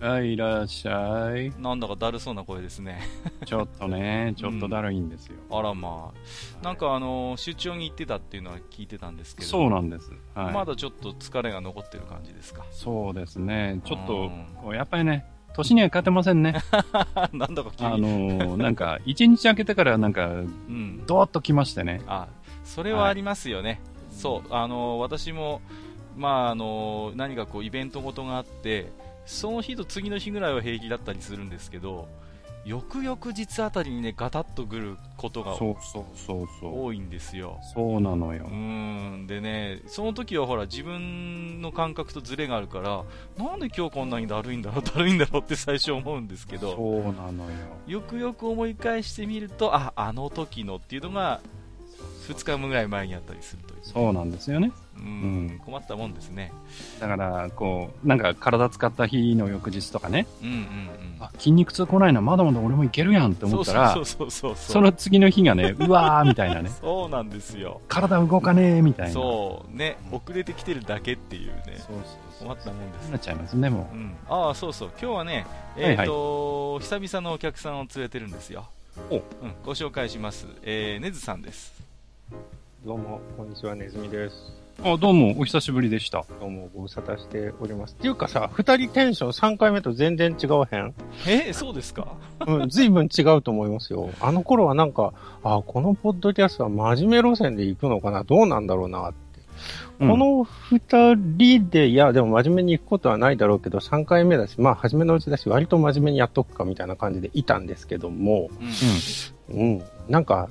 はい、いらっしゃい。なんだかだるそうな声ですね ちょっとね、ちょっとだるいんですよ。あらまあなんかあの出張に行ってたっていうのは聞いてたんですけどそうなんです。はい。まだちょっと疲れが残ってる感じですかそうですね。ちょっとうん、こうやっぱりね、年には勝てませんね。なんだか急あにのー、なんか、一日空けてからなんか、うんドワッと来ましてね。あそれはありますよね、そうあの私も、まあ、あの何かこうイベントごとがあってその日と次の日ぐらいは平気だったりするんですけど翌々日あたりにねガタッとくることがそうそうそうそう。多いんですよそうなのよう。ーんでねその時はほら自分の感覚とズレがあるからなんで今日こんなにだるいんだろうだるいんだろうって最初思うんですけどそうなのよ。よくよく思い返してみるとああの時のっていうのが2日ぐらい前にあったりするというそうなんですよね。うん。うん困ったもんですね。だから、こう、なんか体使った日の翌日とかね、うんうんうん。あ、筋肉痛来ないな、まだまだ俺もいけるやんって思ったらそ、うそうそうそうその次の日がね、うわーみたいなね、そうなんですよ。体動かねえみたいな。そうね。遅れてきてるだけっていうね。そうそうそう。困ったもんです。なっちゃいますね、もう。ん、ああそうそう。今日はねえっ、と、久々のお客さんを連れてるんですよ。お。うん、ご紹介します。えー、ねずさんです。どうも、こんにちは、ねずみです。う。あ、どうも、お久しぶりでした。どうも、ご無沙汰しております。っていうかさ、二人テンション3回目と全然違わへん？えそうですか？うん、随分違うと思いますよ。あの頃はなんか、あ、このポッドキャストは真面目路線で行くのかな？どうなんだろうなって。うんこの二人で、いや、でも真面目に行くことはないだろうけど、3回目だし、まあ、初めのうちだし、割と真面目にやっとくかみたいな感じでいたんですけども、うんうん。うん、なんか、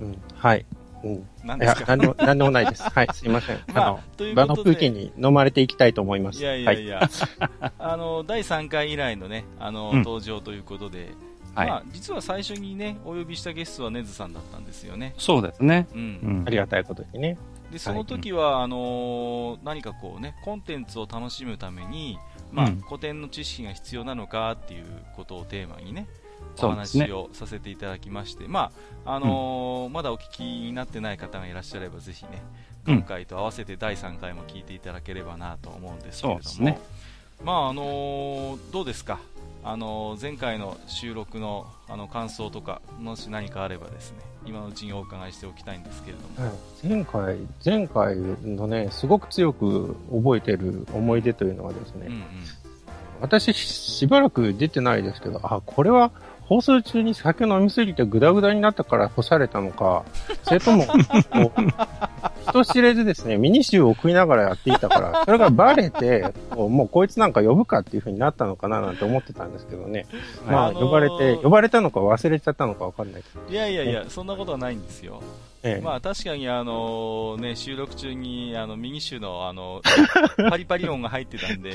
うん、はい。うん。いや何です、か？なんでも、なんでもないです。はい、すいません。まああの、という場の空気に飲まれていきたいと思います。いやいやいや、あの第3回以来のねあの、うん登場ということで、はい。まあ、実は最初にねお呼びしたゲストはねずさんだったんですよね、そうですね。うんうんあ。りがたいことにね。でその時は、あのー何かこうねコンテンツを楽しむために、まあうん古典の知識が必要なのかっていうことをテーマにねお話をさせていただきまして、まああのーまだお聞きになってない方がいらっしゃればぜひねうん。今回と合わせて第3回も聞いていただければなと思うんですけれども、ね。まああのーどうですか、あのー前回の収録のあの感想とかもし何かあればですね今のうちにお伺いしておきたいんですけれども、前回、前回のね、すごく強く覚えてる思い出というのはですね、うんうん。私しばらく出てないですけど、あ、これは放送中に酒飲みすぎてグダグダになったから干されたのか、それとも、こう人知れずですね、ミニシューを食いながらやっていたから、それがバレて、もうこいつなんか呼ぶかっていう風になったのかななんて思ってたんですけどね。まあ、あのー呼ばれて、呼ばれたのか忘れちゃったのかわかんないけど。いやいやいや、そんなことはないんですよ。ええまあ確かにあのね、収録中にあの右手のあの、パリパリ音が入ってたんで、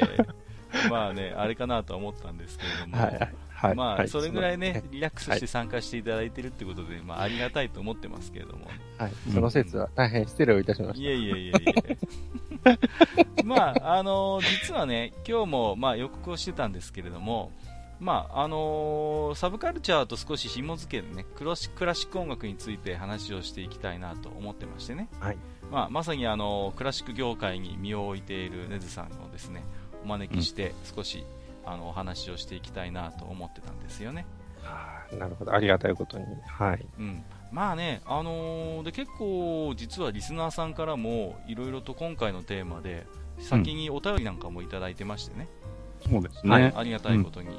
まあね、あれかなとは思ったんですけれども、はいはい。はい。まあはい。それぐらいねリラックスして参加していただいてるってことで、まあありがたいと思ってますけれども。はい。その説は大変失礼をいたしましいやいやいやいや まあ、あの実はね、今日も、まあ、予告をしてたんですけれども、まああのサブカルチャーと少し紐付けてねクラシクラシック音楽について話をしていきたいなと思ってましてね、はい。まあ、まさにあのクラシック業界に身を置いているネズさんをですねお招きして少し、あのお話をしていきたいなと思ってたんですよね。た。はあなるほど。ありがたいことに。はい。うん、まあね、あのーで結構、実はリスナーさんからもいろいろと今回のテーマで先にお便りなんかもいただいてましてね、そうですはいね。ありがたいことに、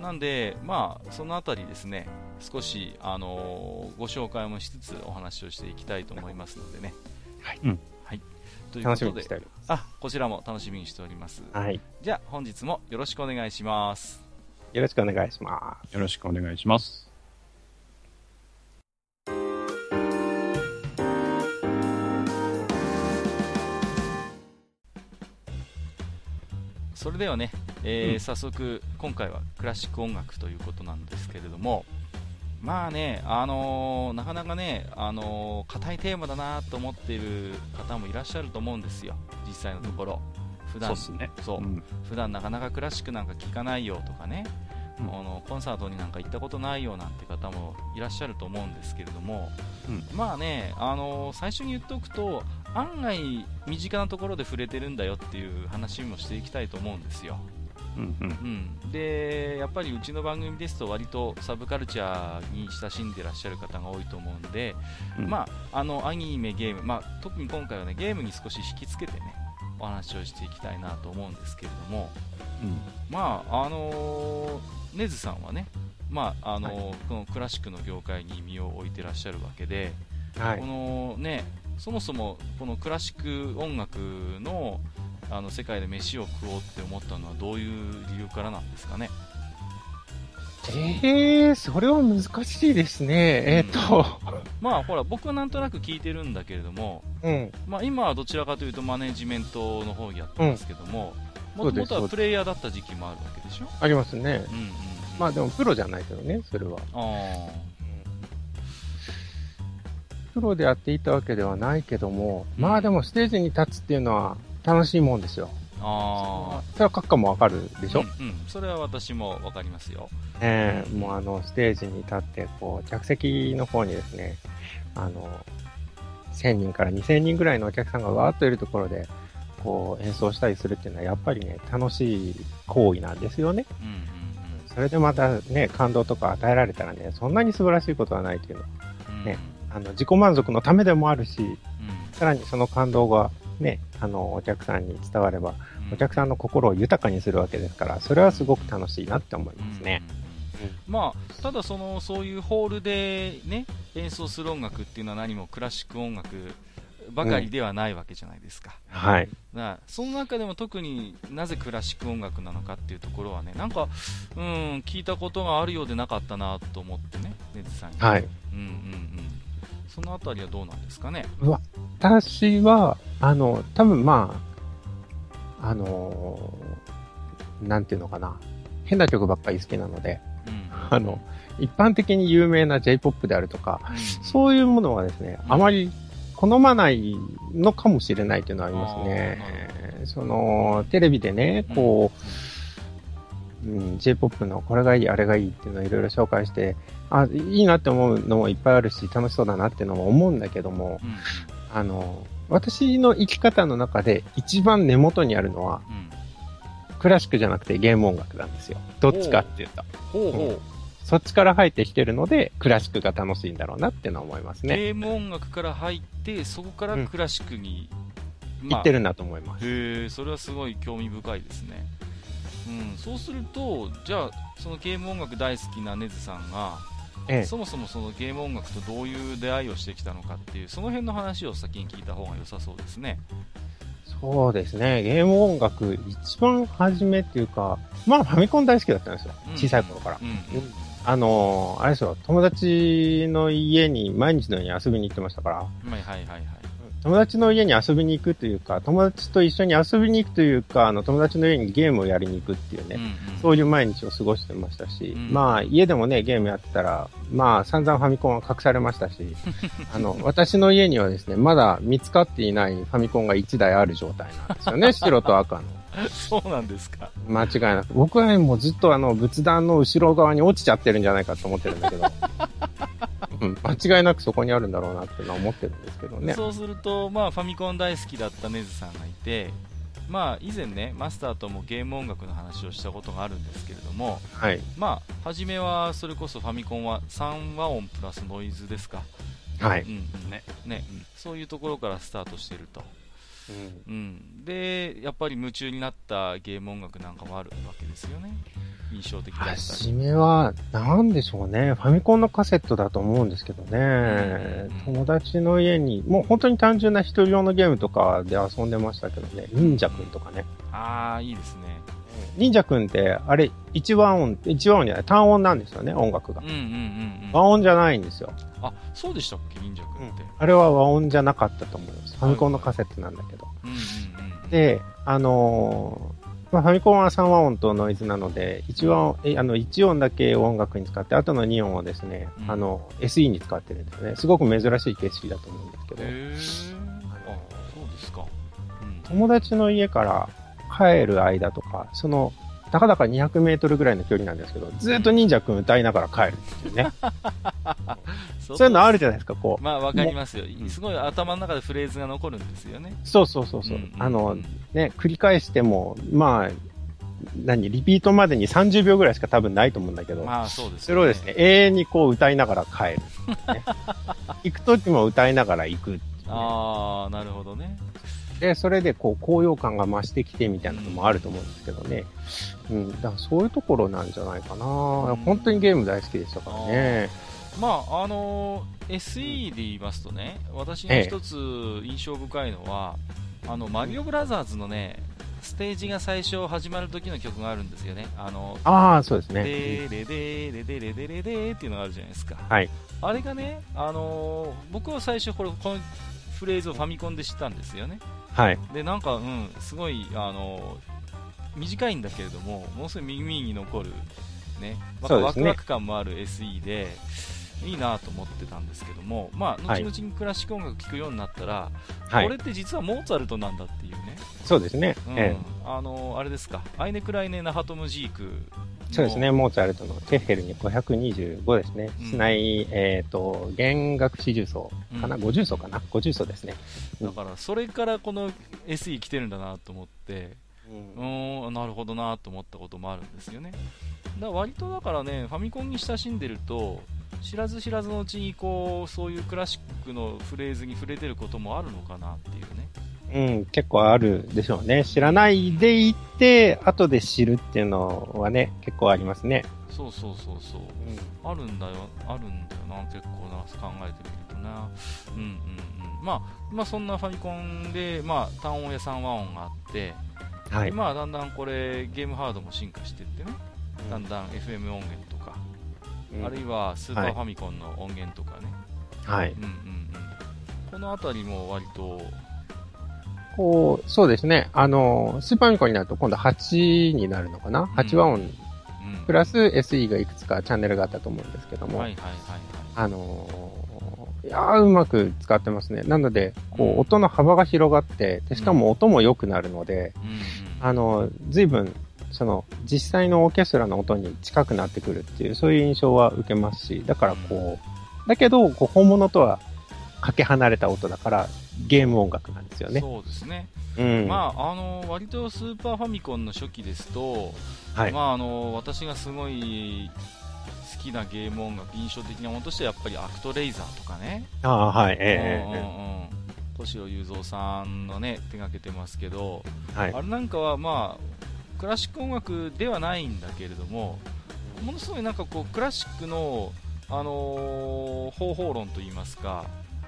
なんで、まあ、そのあたりですね少し、あのーご紹介もしつつお話をしていきたいと思いますのでね。はいうんはい、ということで楽しみにしております。あこちらも楽しみにしております。はい。じゃあ本日もよろしくお願いします。よろしくお願いします。よろしくお願いします。それではね、えーうん早速、今回はクラシック音楽ということなんですけれども、まあね、あのーなかなかね、あのー硬いテーマだなと思っている方もいらっしゃると思うんですよ、実際のところ。普段。そうん。普段なかなかクラシックなんか聴かないよとかね、うん。あのコンサートになんか行ったことないよなんて方もいらっしゃると思うんですけれども、うん。まあね、あの最初に言っておくと案外身近なところで触れてるんだよっていう話もしていきたいと思うんですよ、うんうん。うん、でやっぱりうちの番組ですと割とサブカルチャーに親しんでらっしゃる方が多いと思うんで、うん。まあ、あのアニメ、ゲーム、まあ、特に今回はねゲームに少し引きつけてねお話をしていきたいなと思うんですけれども、うん。まああのーネズさんはね、まああのーこのクラシックの業界に身を置いてらっしゃるわけで、はい。こ。のねそもそもこのクラシック音楽のあの世界で飯を食おうって思ったのはどういう理由からなんですかね？ええそれは難しいですね。えっ、と、まあほら僕はなんとなく聞いてるんだけれども、うん。まあ、今はどちらかというとマネジメントの方やってますけども、もともとはプレイヤーだった時期もあるわけでしょ？ありますね。うんうんうん、まあでもプロじゃないけどね、それは。あプロでやっていたわけではないけども、まあでもステージに立つっていうのは楽しいもんですよ。ーあそれは閣下もわかるでしょ、うんうん、それは私もわかりますよ。ええもうあの、ステージに立って、こう、客席の方にですね、あの、1000人から2000人ぐらいのお客さんがわーっといるところで、こう、演奏したりするっていうのは、やっぱりね、楽しい行為なんですよね。うんうんそれでまたね、感動とか与えられたらね、そんなに素晴らしいことはないっていうのは、うんうんねあの、自己満足のためでもあるし、うんさらにその感動がね、あの、お客さんに伝われば、うん。お客さんの心を豊かにするわけですから、それはすごく楽しいなって思いますね。うん。うん。うんまあ、ただそのそういうホールで、ね、演奏する音楽っていうのは何もクラシック音楽ばかりではないわけじゃないですか、はい。だからその中でも特になぜクラシック音楽なのかっていうところはねなんか、うん、聞いたことがあるようでなかったなと思ってね、ネズさんに、はい。うんうんうん、そのあたりはどうなんですかね？私は、あの、多分まあ、あのーなんていうのかな。変な曲ばっかり好きなので、うんあの、一般的に有名な J-POP であるとか、うんそういうものはですね、うんあまり好まないのかもしれないというのはありますね。その、テレビでね、こう、うん、J-POP のこれがいい、あれがいいっていうのをいろいろ紹介して、あ、いいなって思うのもいっぱいあるし、楽しそうだなっていうのも思うんだけども、うん。あの、私の生き方の中で一番根元にあるのは、うん。クラシックじゃなくてゲーム音楽なんですよ。どっちかっていうと。ほう。ほうそっちから入ってきてるので、クラシックが楽しいんだろうなっていうのは思いますね。ゲーム音楽から入ってそこからクラシックに、言ってるんだと思います。へえそれはすごい興味深いですね、うん、そうするとじゃあそのゲーム音楽大好きなネズさんが、ええ。そもそもそのゲーム音楽とどういう出会いをしてきたのかっていうその辺の話を先に聞いた方が良さそうですねそうですね。ゲーム音楽、一番初めっていうか、まあファミコン大好きだったんですよ。うん小さい頃から。うんあのーあれですよ、友達の家に毎日のように遊びに行ってましたから、はいはいはいはい友達の家に遊びに行くというか、友達と一緒に遊びに行くというか、あの、友達の家にゲームをやりに行くっていうね、うんうんそういう毎日を過ごしてましたし、うんまあ、家でもね、ゲームやってたら、まあ、散々ファミコンは隠されましたし、あの、私の家にはですね、まだ見つかっていないファミコンが1台ある状態なんですよね、白と赤の。そうなんですか間違いなく。僕はね、もうずっとあの、仏壇の後ろ側に落ちちゃってるんじゃないかと思ってるんだけど、うん、間違いなくそこにあるんだろうなっていうのは思ってるんですけどね。そうすると、まあ、ファミコン大好きだったネズさんがいて、まあ、以前ねマスターともゲーム音楽の話をしたことがあるんですけれども、はい。まあ、初めはそれこそファミコンは3和音プラスノイズですか、はい。うんうんねねうんそういうところからスタートしてると、うんうん、でやっぱり夢中になったゲーム音楽なんかもあるわけですよね、印象的だった初り。めは、なんでしょうね。ファミコンのカセットだと思うんですけどね。うん友達の家に、もう本当に単純な一人用のゲームとかで遊んでましたけどね。忍者くんとかね。ああ、いいですね。忍者くんって、あれ、一和音、一和音じゃない、単音なんですよね、音楽がうん。うんうんうん。和音じゃないんですよ。あ、そうでしたっけ、忍者くんって。あれは和音じゃなかったと思います。ファミコンのカセットなんだけど。うんうんうんうん。で、あのーまあ、ファミコンは3和音とノイズなので、1音、えあの、1音だけ音楽に使って、あとの2音をですね、うんあの、SE に使ってるんですね。すごく珍しい形式だと思うんですけど、へえ。あ、そうですか。うん。友達の家から帰る間とか、その、たかだか200メートルぐらいの距離なんですけど、ずっと忍者くん歌いながら帰るっていうね。そ そういうのあるじゃないですか、こう。まあ、わかりますよう。んすごい頭の中でフレーズが残るんですよね。そうそうそうそう。んんんあの、ね、繰り返しても、まあ、何、リピートまでに30秒ぐらいしか多分ないと思うんだけど、まあ、そうですそれをですね、。永遠にこう歌いながら帰る、ね。行く時も歌いながら行くね、ああ、なるほどね。で、それでこう高揚感が増してきてみたいなのもあると思うんですけどね。うん、だからそういうところなんじゃないかな。本当にゲーム大好きでしたからね。まあ、あのー SE で言いますとね、私が一つ印象深いのは、あの、マリオブラザーズのね、ステージが最初始まる時の曲があるんですよね。あの、ああ、そうですね。でーれでーれでれでれでーっていうのがあるじゃないですか。はい。あれがね、あのー僕は最初これ、このフレーズをファミコンで知ったんですよね。はい。で、なんか、うん、すごい、あのー短いんだけれども、ものすごい耳に残る、ね、またそうですねワクワク感もある SE で、いいなと思ってたんですけども、まあ、はい後々にクラシック音楽聴くようになったら、はいこれって実はモーツァルトなんだっていうね、そうですね。うんええあのーあれですか、アイネ・クライネ・ナハトムジークのそうですね。モーツァルトのテッヘルに525ですね。うんえっ、と、弦楽四重奏かな、うん ?50 奏かな ?50 奏ですね。だから、それからこの SE 来てるんだなと思って、うーん、なるほどなと思ったこともあるんですよね。だ割とだからね、ファミコンに親しんでると、知らず知らずのうちにこう、そういうクラシックのフレーズに触れてることもあるのかなっていうね。うん、結構あるでしょうね。知らないでいて、後で知るっていうのはね、結構ありますね。そうそうそうそう。あるんだよ、あるんだよな、結構な、考えてみるとな。うんうんうん。まあ、まあそんなファミコンで、まあ単音や3和音があって、はい。まあだんだんこれゲームハードも進化していってね、だんだん FM 音源あるいはスーパーファミコンの音源とかね、はい。うんうんうん、この辺りも割と、こう、そうですね。あの、スーパーミコンになると今度8になるのかな ?8 和音うん、プラス SE がいくつかチャンネルがあったと思うんですけども、はいはいはいはい。あのーいやーうまく使ってますね。なので、こうんう、音の幅が広がって、でしかも音も良くなるので、うんうん、あの、随分、その、実際のオーケストラの音に近くなってくるっていう、そういう印象は受けますし、だからこう、だけど、こう、本物とはかけ離れた音だから、ゲーム音楽なんですよね。そうですね。うん。まあ、あの、割とスーパーファミコンの初期ですと、はい。まああの、私がすごい好きなゲーム音楽、印象的なものとしてはやっぱりアクトレイザーとかね、ああ、はい。ええうん小城雄三さんのね、手がけてますけど、ええはい。あれなんかはまあ、クラシック音楽ではないんだけれども、ものすごいなんかこう、クラシックの、あのー方法論といいますか、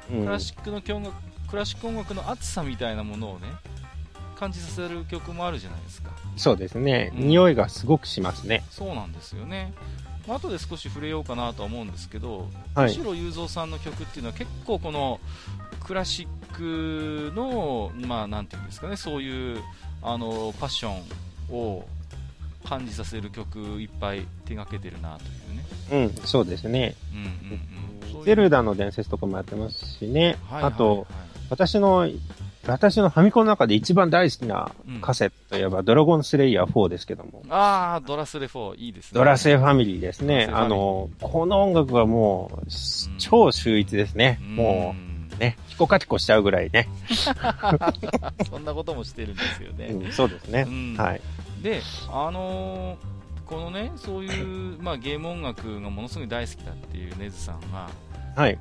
うんクラシックの音楽、クラシック音楽の熱さみたいなものをね、感じさせる曲もあるじゃないですか。そうですね。うん匂いがすごくしますね。そうなんですよね。まあ後で少し触れようかなとは思うんですけど、はい小城雄三さんの曲っていうのは結構このクラシックの、まあなんていうんですかね、そういうあのパッションを感じさせる曲いっぱい手がけてるなというね。うん、そうですね。うんうんうん。ゼルダの伝説とかもやってますしね。はいはいあと、私の、私のファミコンの中で一番大好きなうんカセットといえば、ドラゴンスレイヤー4ですけども。ああ、ドラスレ4、いいですね。ドラセファミリーですね。あの、この音楽はもう、ん超秀逸ですね。うんもう、ね、ヒコカチコしちゃうぐらいね。そんなこともしてるんですよね。うんそうですねう。んはい。で、あのーこのね、そういう、まあ、ゲーム音楽がものすごい大好きだっていうネズさんが、はい。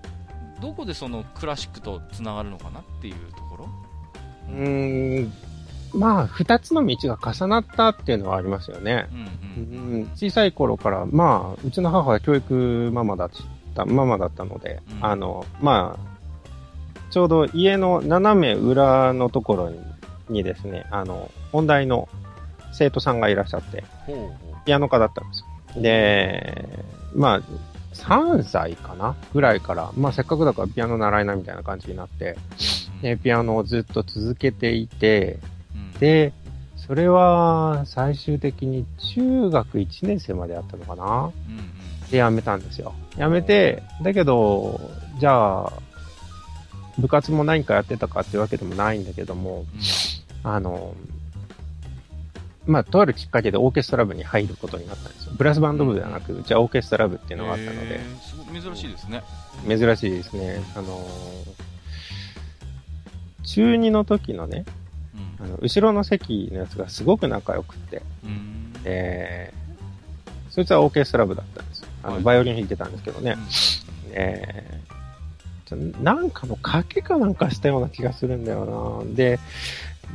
どこでそのクラシックとつながるのかなっていうところ？うーん、まあ、二つの道が重なったっていうのはありますよね。うんううん。ん、小さい頃から、まあ、うちの母は教育ママだった、ママだったので、うん。あの、まあ、ちょうど家の斜め裏のところににですね、あの、音大の生徒さんがいらっしゃって、ピアノ科だったんですよ。で、まあ、3歳かな？ぐらいから、まあせっかくだからピアノ習いなみたいな感じになって、う。で、ピアノをずっと続けていて、うん、で、それは最終的に中学1年生までやったのかな？で辞めたんですよ。辞めて、だけど、じゃあ、部活も何かやってたかっていうわけでもないんだけども、あの、まあ、とあるきっかけでオーケストラ部に入ることになったんですよ。ブラスバンド部ではなく、うちはオーケストラ部っていうのがあったので珍しいですね。珍しいですね。あの、中2の時のね、うんあの、後ろの席のやつがすごく仲良くって、うん。えー、そいつはオーケストラ部だったんですよ。あの、はいバイオリン弾いてたんですけどねうん。えー、なんかの賭けかなんかしたような気がするんだよなで、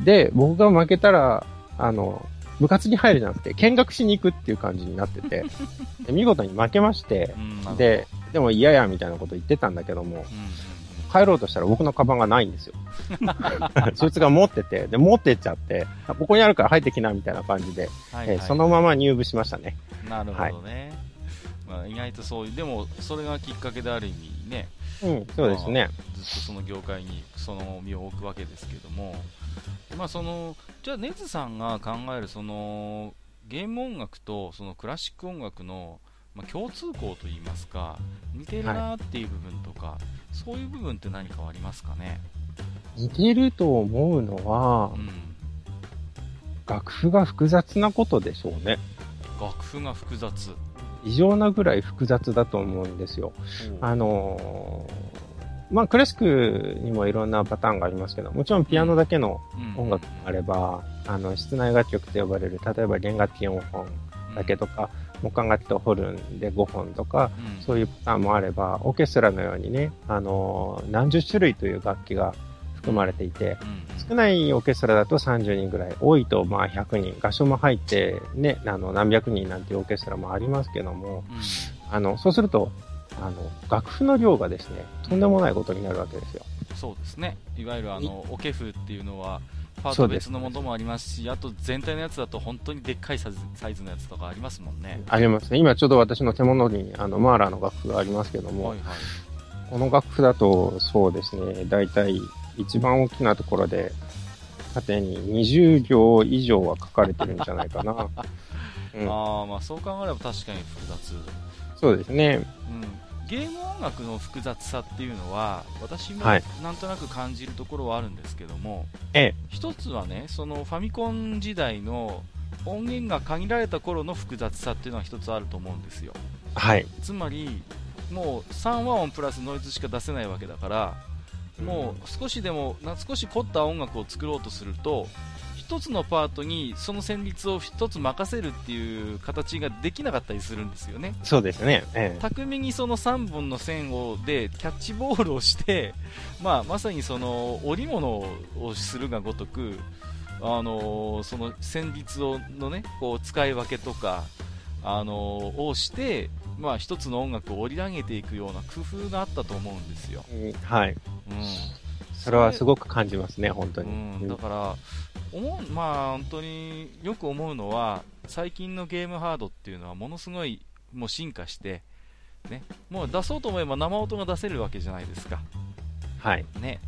で、僕が負けたら、あの、部活に入るじゃなくて、見学しに行くっていう感じになってて、で見事に負けましてで、でも嫌やみたいなこと言ってたんだけども、うんうん帰ろうとしたら僕のカバンがないんですよ。そいつが持ってて、で、持ってっちゃって、あここにあるから入ってきなみたいな感じで、はいはいえーそのまま入部しましたね。なるほどね。まあ、意外とそういう、でも、それがきっかけである意味ね、うん、そうですね。ずっとその業界にその身を置くわけですけども、まあその、じゃあネズさんが考えるその、ゲーム音楽とそのクラシック音楽の、まあ、共通項といいますか、似てるなっていう部分とか、そういう部分って何かありますかね？似てると思うのはう、ん。楽譜が複雑なことでしょうね。楽譜が複雑。異常なぐらい複雑だと思うんですよ。あのーまあ、クラシックにもいろんなパターンがありますけど、もちろんピアノだけのうん。音楽もあれば、あの、室内楽曲と呼ばれる、例えば弦楽器4本だけとか、木管楽器とホルンで5本とか、うん、そういうパターンもあれば、オーケストラのようにね、あのー何十種類という楽器が含まれていて、うん。少ないオーケストラだと30人ぐらい、多いとまあ100人、合唱も入ってね、あの何百人なんていうオーケストラもありますけども、うん。あの、そうすると、あの、楽譜の量がですね、とんでもないことになるわけですよ。そうですね。いわゆるあの、オケフっていうのは、パート別のものもありますし、あと全体のやつだと本当にでっかいサイズのやつとかありますもんね。ありますね。今ちょうど私の手元に、あの、マーラーの楽譜がありますけども、はいはい。この楽譜だと、そうですね、だいたい一番大きなところで、縦に20行以上は書かれてるんじゃないかな。うん、ああ、まあそう考えれば確かに複雑。そうですね。うん。ゲーム音楽の複雑さっていうのは、私もはいなんとなく感じるところはあるんですけども、ええ、一つはね、そのファミコン時代の音源が限られた頃の複雑さっていうのは一つあると思うんですよ。はい。つまり、もう3和音プラスノイズしか出せないわけだから、もう少しでもな少し凝った音楽を作ろうとすると一つのパートにその旋律を一つ任せるっていう形ができなかったりするんですよねそうですね。ええ、巧みにその3本の線をでキャッチボールをして、まあ、まさにその織物をするがごとくあのその旋律をのねこう使い分けとかあのをして、まあ、一つの音楽を織り上げていくような工夫があったと思うんですよ。うんはい。うんそれはすごく感じますね、本当に。うん、だから、思う、まあ、本当によく思うのは、最近のゲームハードっていうのはものすごいもう進化して、ね、もう出そうと思えば生音が出せるわけじゃないですか。はい。ね。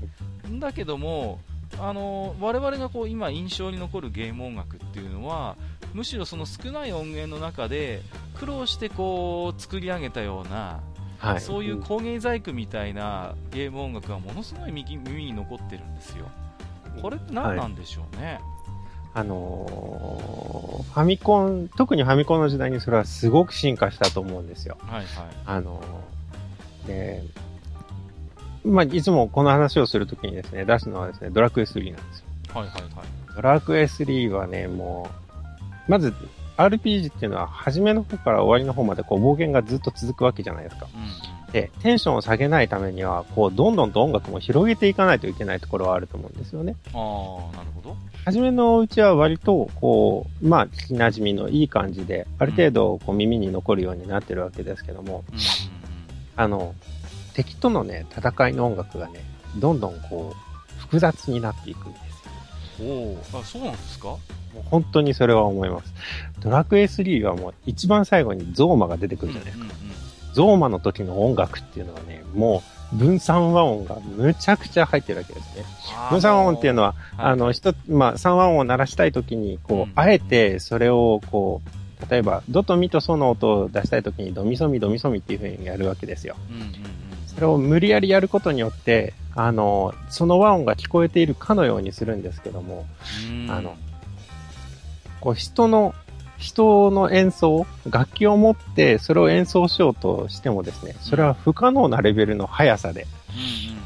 だけども、あの、我々がこう今印象に残るゲーム音楽っていうのは、むしろその少ない音源の中で苦労してこう作り上げたような、はい。そういう工芸細工みたいなゲーム音楽がものすごい耳耳に残ってるんですよ。これって何なんでしょうね？あのーファミコン、特にファミコンの時代にそれはすごく進化したと思うんですよ。はいはい。あのーで、まあ、いつもこの話をするときにですね、出すのはですね、ドラクエ3なんですよ。はいはいはい。ドラクエ3はね、もう、まず、RPG っていうのは、初めの方から終わりの方まで、こう、冒険がずっと続くわけじゃないですか。うんで、テンションを下げないためには、こう、どんどんと音楽も広げていかないといけないところはあると思うんですよね。うん。ああ、なるほど。初めのうちは割と、こう、まあ、聞き馴染みのいい感じで、ある程度、こう、耳に残るようになってるわけですけども、うんうんあの、敵とのね、戦いの音楽がね、どんどんこう、複雑になっていくんですよ。お、あ、そうなんですか？もう本当にそれは思います。ドラクエ3はもう一番最後にゾーマが出てくるじゃないですか。うんうんうんゾーマの時の音楽っていうのはね、も分散和音がむちゃくちゃ入ってるわけですね。分散和音っていうのは、はい。あの、一つ、まあ、三和音を鳴らしたいときに、こう、うん。あえてそれを、こう、例えば、ドとミとソの音を出したいときに、ドミソミドミソミっていう風にやるわけですよ。うんうんうん。それを無理やりやることによって、あの、その和音が聞こえているかのようにするんですけども、うん。あの、こう人の、人の演奏、楽器を持ってそれを演奏しようとしてもですね、それは不可能なレベルの速さでうんうん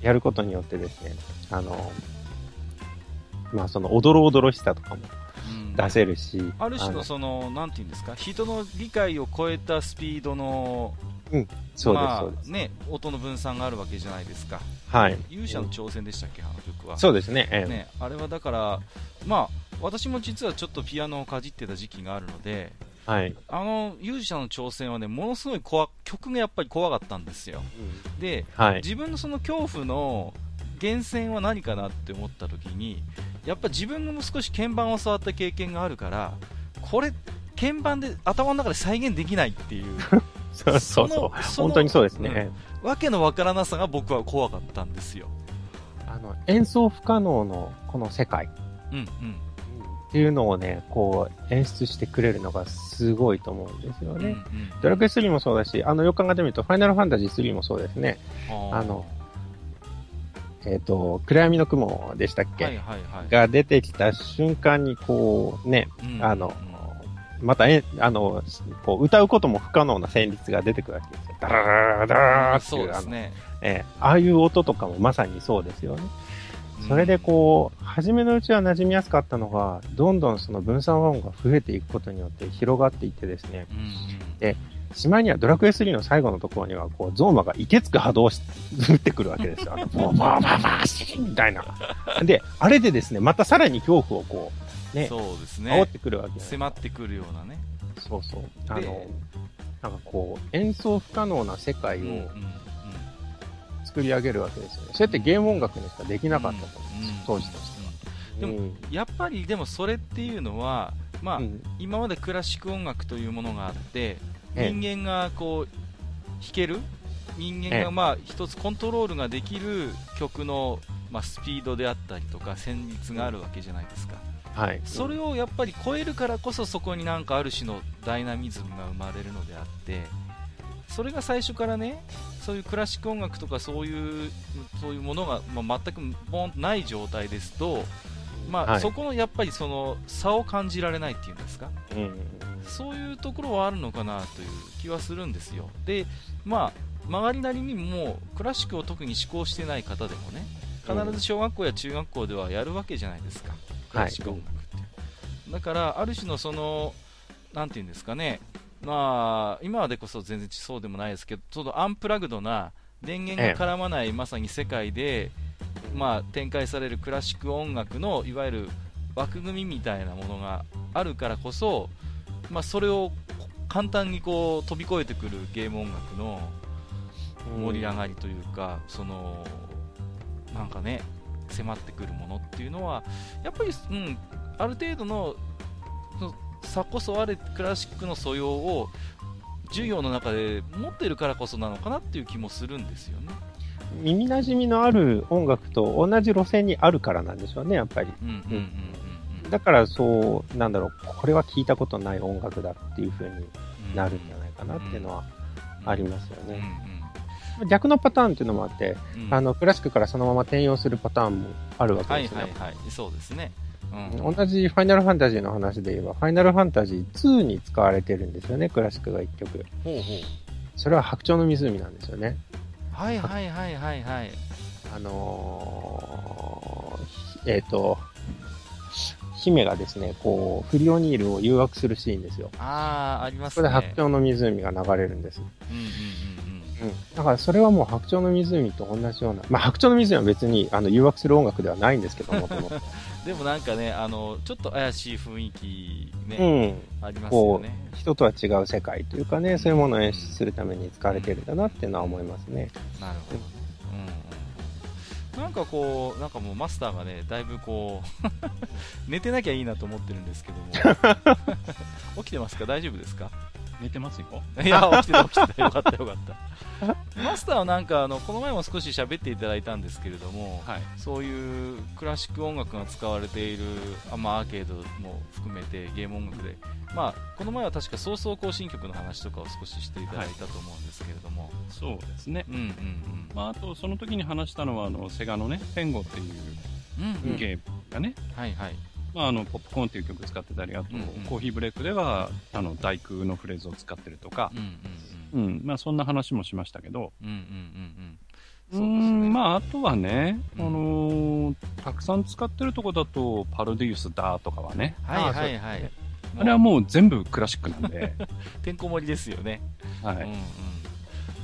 やることによってですね、あの、まあその、おどろおどろしさとかもうんうん出せるし、ある種ののその、なんていうんですか、人の理解を超えたスピードの、そうです、まそうです。あね、音の分散があるわけじゃないですか。はい。勇者の挑戦でしたっけ、あの曲は。そうですね、ええね、あれはだから、まあ、私も実はちょっとピアノをかじってた時期があるので、はい。あの勇者の挑戦はね、ものすごい怖曲がやっぱり怖かったんですよ。で、はい。自分のその恐怖の源泉は何かなって思った時に、やっぱ自分も少し鍵盤を触った経験があるから、これ、鍵盤で頭の中で再現できないっていう、そうそうそ本当にそうですね。わけのわからなさが僕は怖かったんですよ。あの、演奏不可能のこの世界うんうん。っていうのをね、こう演出してくれるのがすごいと思うんですよね。うんうんドラクエ3もそうだし、あの、よく考えてみると、ファイナルファンタジー3もそうですね。ーあの、えっ、と、暗闇の雲でしたっけ、はいはいはい。が出てきた瞬間に、こう、ね、うんあの、またえ、あの、こう、歌うことも不可能な旋律が出てくるわけですよ。ダラララダラーっていう、あの、そうですね。ええああいう音とかもまさにそうですよね。それでこう、初めのうちは馴染みやすかったのが、どんどんその分散和音が増えていくことによって広がっていってですね、うんうんしまいにはドラクエ3の最後のところには、こう、ゾーマがいけつく波動し、打ってくるわけですよ。あの、ボーバーバーバーシーンみたいな。で、あれでですね、またさらに恐怖をこう、ね、そうです煽っね。てくるわけです迫ってくるようなね。そうそう。あでの、なんかこう、演奏不可能な世界を作り上げるわけですよね。それってゲーム音楽にしかできなかったと思うんですよ、当時としては。でもうん。やっぱりでもそれっていうのは、まあ、うん。今までクラシック音楽というものがあって、ええ。人間がこう弾ける、人間ええ。がまあ一つコントロールができる曲の、まあ、スピードであったりとか旋律があるわけじゃないですか、はい。それをやっぱり超えるからこそそこになんかある種のダイナミズムが生まれるのであってそれが最初からねそういうクラシック音楽とかそういうそういうものが、まあ、全くボンとない状態ですと、まあはい。そこのやっぱりその差を感じられないっていうんですか？うん。そういうところはあるのかなという気はするんですよ。でまあ曲がりなりにもクラシックを特に思考してない方でもね必ず小学校や中学校ではやるわけじゃないですか、クラシック音楽って、だからある種のそのなんていうんですかね。まあ今はでこそ全然そうでもないですけどちょっとアンプラグドな電源が絡まないまさに世界で、まあ、展開されるクラシック音楽のいわゆる枠組みみたいなものがあるからこそ、まあ、それを簡単にこう飛び越えてくるゲーム音楽の盛り上がりというか、そのなんかね迫ってくるものっていうのはやっぱり、うん、ある程度の差こそあれクラシックの素養を授業の中で持っているからこそなのかなっていう気もするんですよね。耳馴染みのある音楽と同じ路線にあるからなんでしょうね、やっぱり。だからそう、なんだろう、これは聞いたことない音楽だっていう風にうんなるんじゃないかなっていうのはありますよね。逆のパターンっていうのもあって、うんあの、クラシックからそのまま転用するパターンもあるわけはですよね。いはいはい、そうですね。うん同じファイナルファンタジーの話で言えば、ファイナルファンタジー2に使われてるんですよね、クラシックが1曲。ほうほうそれは白鳥の湖なんですよね。はい はいはいはいはい。あのー、えっ、と、姫がですね、こう、フリオニールを誘惑するシーンですよ。ああ、ありますね。そこで白鳥の湖が流れるんです。うんうんうんうん。だからそれはもう白鳥の湖と同じような、まあ白鳥の湖は別にあの誘惑する音楽ではないんですけどもともと。うん。でもなんかね、あの、ちょっと怪しい雰囲気うね、ん。ありますよこね。う、人とは違う世界というかね、そういうものを演出するために使われてるんだなっていうのは思いますね。なるほどね。うん。なんかこう、なんかもうマスターがね、だいぶこう、寝てなきゃいいなと思ってるんですけども。起きてますか？大丈夫ですか？寝てますよ。いや、起きてた、起きてた。よかった、よかった。マスターはなんか、あの、この前も少し喋っていただいたんですけれども、はい。そういうクラシック音楽が使われている、あまあ、アーケードも含めてゲーム音楽で、まあ、この前は確か早々行進曲の話とかを少ししていただいたと思うんですけれども、そうですね。うんうんまあ、あと、その時に話したのは、あの、セガのね、ペンゴっていううん。うんうん。ゲームがね、はいはい。まあ、あの、ポップコーンっていう曲使ってたり、あと、うんうんコーヒーブレイクでは、あの、大工のフレーズを使ってるとかうん、うんうん、まあ、そんな話もしましたけど、うん。うんうんうんううん。そうですね。ん、まあ、あとはね、うんあのーたくさん使ってるとこだと、パルディウスだとかはね、はいはいはい。あれはもう全部クラシックなんで、てんこ盛りですよね。はい。うんうん、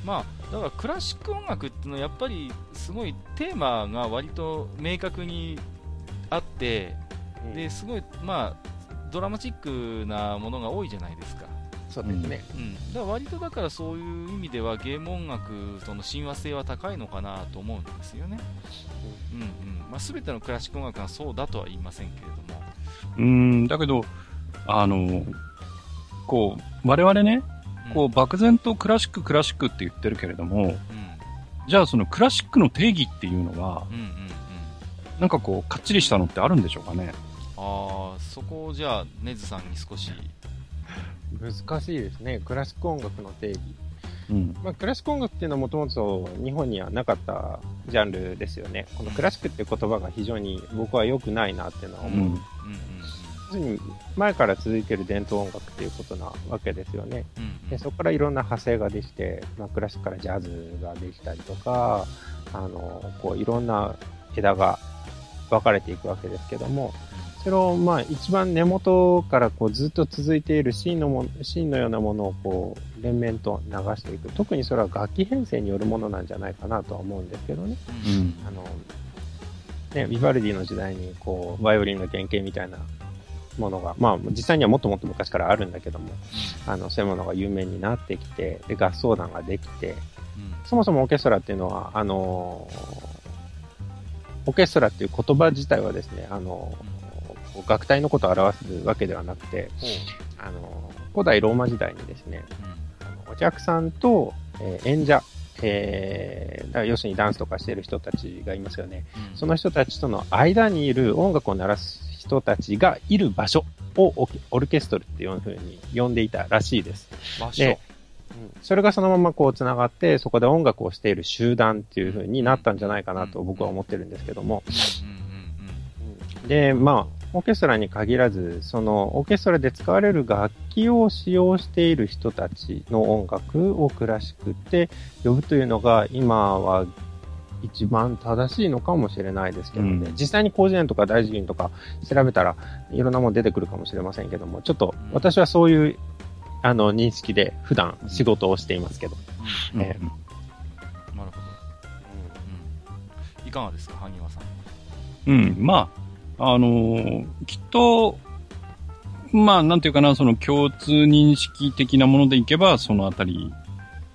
まあだからクラシック音楽っていうのはやっぱりすごいテーマが割と明確にあってですごいまあドラマチックなものが多いじゃないですか、そうですね。うん、だから割とだからそういう意味ではゲーム音楽との親和性は高いのかなと思うんですよね、うんうん。まあ、全てのクラシック音楽がそうだとは言いませんけれども、うん、だけど、あの、こう、我々ね、うん。こう、漠然とクラシッククラシックって言ってるけれども、うん。じゃあそのクラシックの定義っていうのは、うんうんうん。なんかこう、かっちりしたのってあるんでしょうかね？ああそこをじゃあネズさんに少し難しいですね。クラシック音楽の定義。うん。まあ、クラシック音楽っていうのはもともと日本にはなかったジャンルですよね。このクラシックっていう言葉が非常に僕は良くないなっていうのは思う。うん。うんうんに前から続いてる伝統音楽っていうことなわけですよね。うんうんでそこからいろんな派生ができて、まあ、クラシックからジャズができたりとか、あの、こういろんな枝が分かれていくわけですけども、それをまあ一番根元からこうずっと続いている芯のも芯のようなものをこう連綿と流していく。特にそれは楽器編成によるものなんじゃないかなとは思うんですけどね。うん。あの、ね、ビバルディの時代にこう、バイオリンの原型みたいなものが、まあ実際にはもっともっと昔からあるんだけども、あの、そういうものが有名になってきて、で、合奏団ができて、うんそもそもオーケストラっていうのは、あのオーケストラっていう言葉自体はですね、あのこう楽隊のことを表すわけではなくて、あの古代ローマ時代にですね、お客さんと、えー演者、えー要するにダンスとかしてる人たちがいますよね。うん。その人たちとの間にいる音楽を鳴らす人たちがいる場所をオルケストルっていうふうに呼んでいたらしいです。場所。でそれがそのままこう繋がって、そこで音楽をしている集団っていう風になったんじゃないかなと僕は思ってるんですけども。うん。で、まあ、オーケストラに限らず、そのオーケストラで使われる楽器を使用している人たちの音楽をクラシックって呼ぶというのが今は一番正しいのかもしれないですけどね。うん。実際に広辞苑とか大辞林とか調べたらいろんなもの出てくるかもしれませんけども、ちょっと私はそういうあの認識で普段仕事をしていますけど。うん。えうん。なるほど、うん、いかがですか萩和さん。うん、まあ、あのーきっと、まあ、なんていうかな、その共通認識的なものでいけば、そのあたり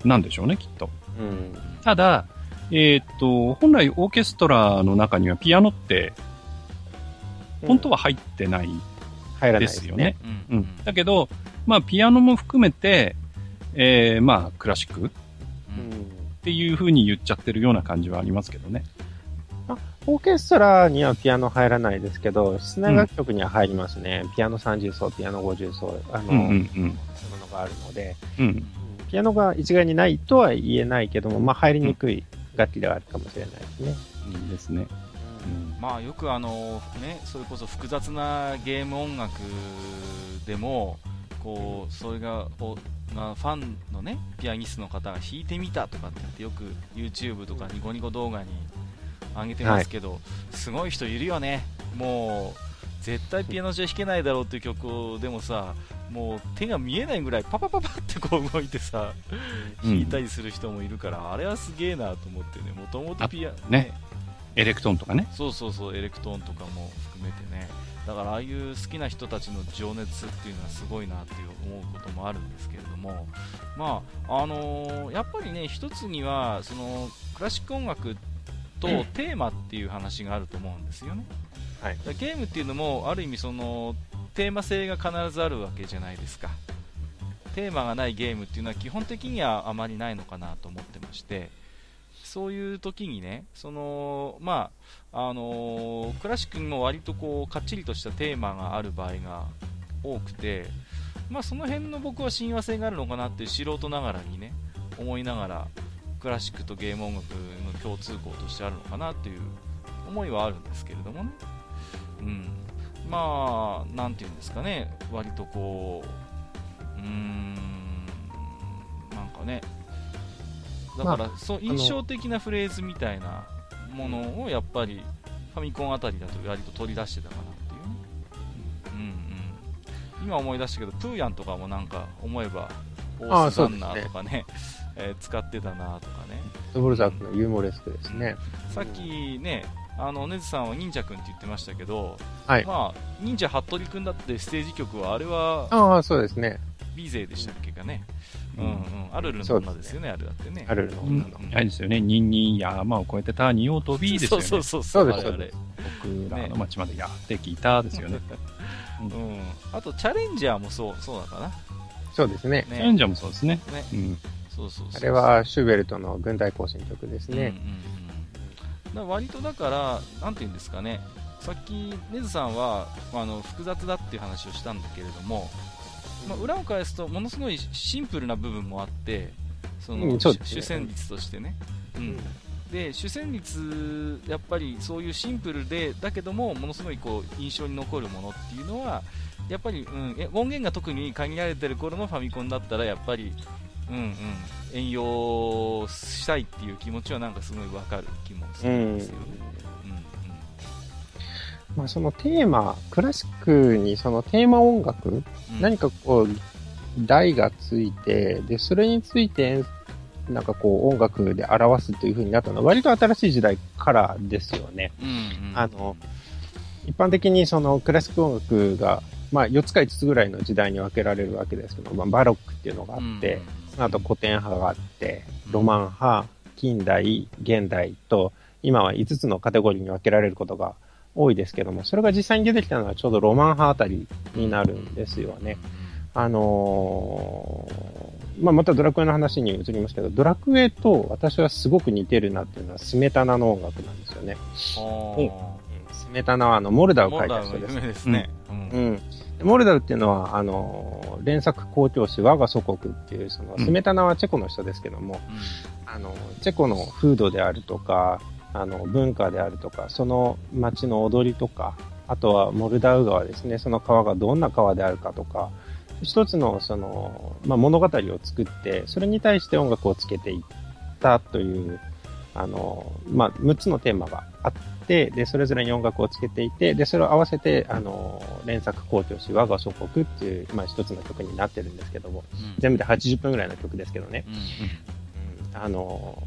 なんでしょうね、きっと。うん。ただ、えーっと、本来オーケストラの中にはピアノって、本当は入ってないでです。よね。うんうん。だけど、まあ、ピアノも含めて、えー、まあ、クラシックっていう風に言っちゃってるような感じはありますけどね。オーケストラにはピアノ入らないですけど、室内楽曲には入りますね。ピアノ30奏、ピアノ50奏、あの、うんうんそういうものがあるので、うん。うんうんピアノが一概にないとは言えないけども、まあ入りにくい楽器ではあるかもしれないですね。いいですね。うんまあよくあのねそれこそ複雑なゲーム音楽でもこうそれがおがファンのねピアニストの方が弾いてみたとかって言ってよく YouTube とかニコニコ動画に上げてますけど、すごい人いるよね。もう絶対ピアノじゃ弾けないだろうっていう曲でもさもう手が見えないぐらいパパパパってこう動いてさうん。弾いたりする人もいるから、あれはすげえなと思ってね。もともとピアノ。エレクトーンとかね。そうそうそうエレクトーンとかも含めてね。だからああいう好きな人たちの情熱っていうのはすごいなっていう思うこともあるんですけれども。まああのーやっぱりね一つにはそのクラシック音楽とテーマっていう話があると思うんですよね、はい。ゲームっていうのもある意味そのテーマ性が必ずあるわけじゃないですか。テーマがないゲームっていうのは基本的にはあまりないのかなと思ってまして。そういう時にねそのまああのクラシックにも割とこうかっちりとしたテーマがある場合が多くてまあその辺の僕は親和性があるのかなって素人ながらにね思いながらクラシックとゲーム音楽の共通項としてあるのかなという思いはあるんですけれどもね、うん、まあ、なんていうんですかね、割とこう、うーん、なんかね、だから、まあ、そう印象的なフレーズみたいなものをやっぱりファミコンあたりだと割と取り出してたかなっていう、うんうん、今思い出したけど、プーヤンとかもなんか思えば、オースランナーとかね、ねえー、使ってたなとかね。ドブルザークのユーモレスクですね。さっきね、あのねずさんは忍者くんって言ってましたけど、はい、まあ、忍者服部くんだってステージ曲は、あれは、ああ、そうですね。ビゼでしたっけかね。うんうん。アルルの女ですよね、あれだってね。アルルの女の。あれですよね。ニンニン山を越えてた仁王とビですよね。そうそうそう。そう。僕らの街までやってきたですよね。うん。あと、チャレンジャーもそう、そうだかな。そうですね。チャレンジャーもそうですね。ね。うん。そうそうあれはシューベルトの軍隊行進曲ですね。うんうんだ割とだから、なんていうんですかね、さっき、ネズさんはあの複雑だっていう話をしたんだけれども、まあ、裏を返すと、ものすごいシンプルな部分もあって、その、うんね、主旋律としてね。うん、で主旋律、やっぱりそういうシンプルで、だけども、ものすごいこう印象に残るものっていうのは、やっぱり、うん、音源が特に限られてる頃のファミコンだったら、やっぱり、うんうん、遠用したいっていう気持ちはなんかすごいわかる気もするんですよ。ね。うん、うん、まあ、そのテーマ、クラシックにそのテーマ音楽、うん、何かこう、台がついて、で、それについて、なんかこう音楽で表すという風になったのは割と新しい時代からですよね。うんうん、あの、一般的にそのクラシック音楽が、まあ4つか5つぐらいの時代に分けられるわけですけど、まあバロックっていうのがあって、うんあと古典派があって、ロマン派、近代、現代と、今は5つのカテゴリーに分けられることが多いですけども、それが実際に出てきたのはちょうどロマン派あたりになるんですよね。あのー、まあ、またドラクエの話に移りますけど、ドラクエと私はすごく似てるなっていうのはスメタナの音楽なんですよね。スメタナはあの、モルダを書いた人です。ですね。うん。うんモルダルっていうのは、あの、連作校長誌我が祖国っていう、その、スメタナはチェコの人ですけども、うん、あの、チェコの風土であるとか、あの、文化であるとか、その街の踊りとか、あとはモルダウ川ですね、その川がどんな川であるかとか、一つの、その、まあ、物語を作って、それに対して音楽をつけていったという、あの、まあ、6つのテーマがあって、で、それぞれに音楽をつけていて、で、それを合わせて、あの、連作校長し、我が祖国っていう、まあ、一つの曲になってるんですけども、うん、全部で80分ぐらいの曲ですけどね。うん、あの、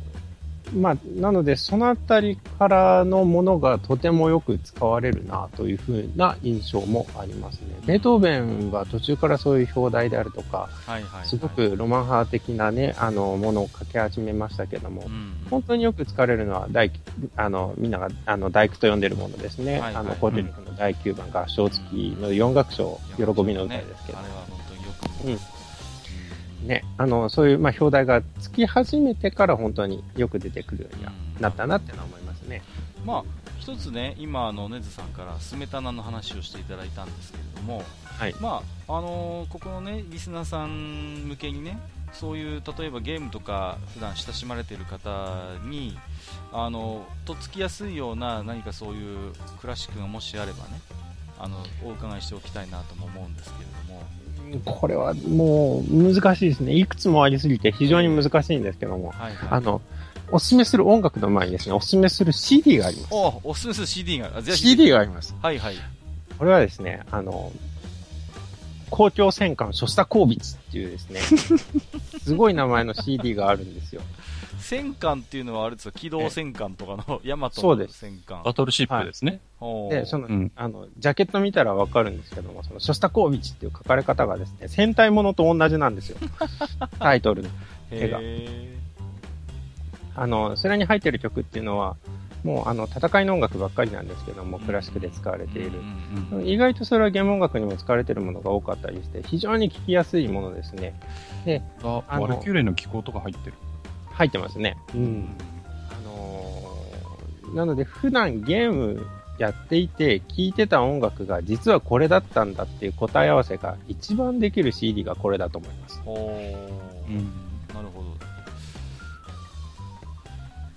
まあ、なので、そのあたりからのものがとてもよく使われるなというふうな印象もありますね。ベートーベンは途中からそういう表題であるとか、はいはいはい、すごくロマン派的なね、あの、ものを書き始めましたけども、うん、本当によく使われるのは、大、あの、みんなが、あの、大工と呼んでるものですね。はいはい、あの、コーテリフの第9番、合唱付きの4楽章、喜びの歌ですけど。あれは本当によく。うんね、あの、そういう、まあ、表題がつき始めてから本当によく出てくるようになったなっていうのは思いますね。まあ、一つね、今、あの、ネズさんからスメタナの話をしていただいたんですけれども、はい。まあ、あのー、ここのね、リスナーさん向けにね、そういう例えばゲームとか普段親しまれている方にあのとっつきやすいような何かそういうクラシックがもしあればねあのお伺いしておきたいなとも思うんですけれどもこれはもう難しいですね。いくつもありすぎて非常に難しいんですけども、はいはい、あの、おすすめする音楽の前にですね、おすすめする CD があります。おおすすめする CD が、CD があります。はいはい。これはですね、あの、公共戦艦ショスタコービツっていうですね、すごい名前の CD があるんですよ。戦艦っていうのはあれですよ、機動戦艦とかの、ヤマトの戦艦。バトルシップですね。はい、で、その、うん、あの、ジャケット見たらわかるんですけども、その、ショスタコービチっていう書かれ方がですね、戦隊ものと同じなんですよ。タイトルの絵が。あの、それに入ってる曲っていうのは、もうあの戦いの音楽ばっかりなんですけども、クラシックで使われている。うんうん意外とそれはゲーム音楽にも使われているものが多かったりして、非常に聴きやすいものですね。あ、あのワルキューレの気候とか入ってる。入ってますね。うん。あのーなので普段ゲームやっていて聴いてた音楽が実はこれだったんだっていう答え合わせが一番できる CD がこれだと思います。ほーうん。なるほど、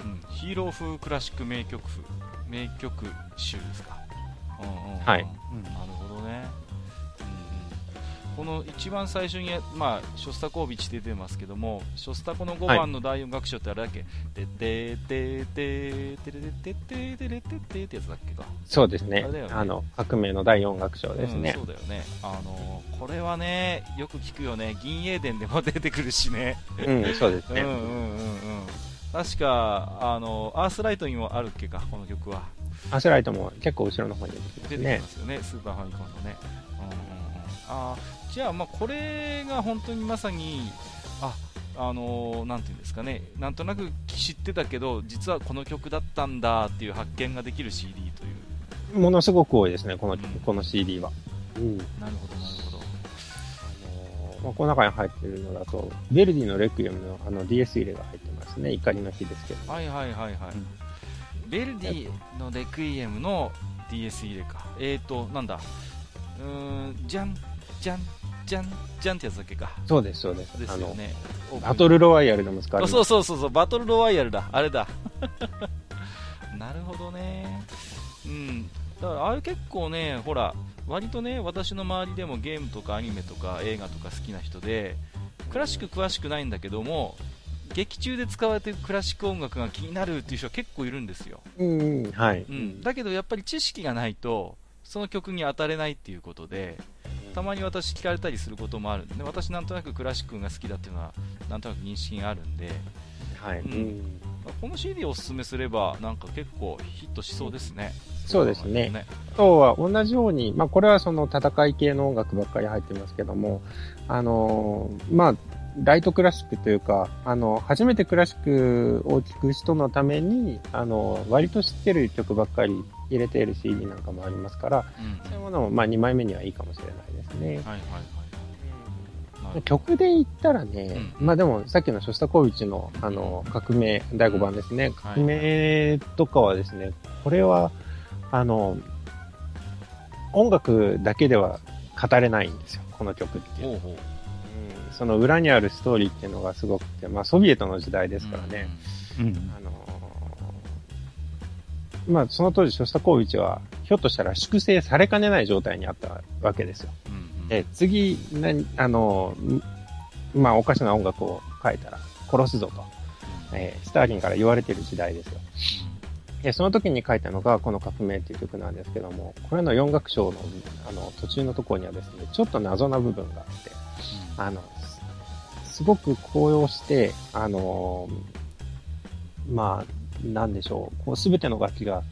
うん、ヒーロー風クラシック名曲風名曲集ですか、うんうんうんはいうんなるほどね、この一番最初に、まあ、ショスタコービッチ出てますけどもショスタコの5番の第4楽章ってあれだっけ「てててててれててててれてて」ってやつだっけかそうですね。あねあの、革命の第4楽章ですねうん、。そうだよねあのこれはねよく聞くよね銀英伝でも出てくるしねうん、そうですね。うんうんうんうん確かあのアースライトにもあるっけかこの曲はアスライトも結構後ろの方に出てきますね出てきま。すよねスーパーファミコンのね、うんうんうん、あーじゃあまあこれが本当にまさにああのーなんていうんですかねなんとなく知ってたけど実はこの曲だったんだっていう発見ができる CD というものすごく多いですね、この、うんこの CD は。うん。なるほどなるほどあのまあ、この中に入っているのだと、ヴェルディのレクイエムのあの DS 入れが入ってますね。怒りの日ですけど。はいはいはいはい、ベルディのレクイエムの DS 入れかえーとなんだうーんじゃんじゃんじゃんじゃんってやつだっけか。そうです、そうです。ですよね。バトルロワイヤルでも使われあます。そうそうそうそうバトルロワイヤルだ。あれだ。なるほどね。うん。だからあれ結構ねほら割とね私の周りでもゲームとかアニメとか映画とか好きな人でクラシック詳しくないんだけども劇中で使われてるクラシック音楽が気になるっていう人は結構いるんですよ、うん、うん、はい。うん、だけどやっぱり知識がないとその曲に当たれないっていうことでたまに私聞かれたりすることもあるんで私なんとなくクラシックが好きだっていうのはなんとなく認識があるんで。はい。うん。うん。この CD をおすすめすればなんか結構ヒットしそうですね。そうですね。あとは同じように、まあこれはその戦い系の音楽ばっかり入ってますけども、あのーまあ、ライトクラシックというか、あの、初めてクラシックを聴く人のために、あの、割と知ってる曲ばっかり入れている CD なんかもありますから、うん。そういうものも、まあ2枚目にはいいかもしれないですね。はいはいはい。曲で言ったらね、うん。まあでもさっきのショスタコービッチのあの革命第5番ですね、はい革命とかはですね、これはあの音楽だけでは語れないんですよ、この曲っていう。のはほうほう。うん。その裏にあるストーリーっていうのがすごくて、まあソビエトの時代ですからね、うん。あのまあその当時ショスタコービッチはひょっとしたら粛清されかねない状態にあったわけですよ。うんうん。で、次、何、あの、んまあ、おかしな音楽を書いたら殺すぞと、えースターリンから言われてる時代ですよ。で、その時に書いたのが、この革命っていう曲なんですけども、これの4楽章の、あの、途中のところにはですね、ちょっと謎な部分があって、あの、すすごく高揚して、あの、まあ、なんでしょう、こう、すべての楽器が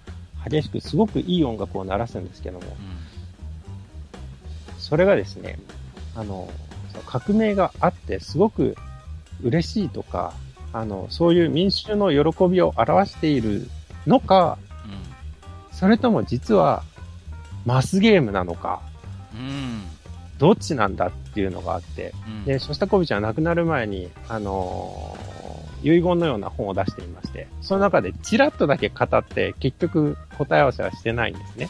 激しく、すごくいい音楽を鳴らすんですけども、それがですね、あの、革命があってすごく嬉しいとか、あの、そういう民衆の喜びを表しているのか、それとも実はマスゲームなのか、うん。うん。どっちなんだっていうのがあって、うん。で、ショスタコビッチは亡くなる前に、あのー遺言のような本を出していまして、その中でチラッとだけ語って、結局答え合わせはしてないんですね。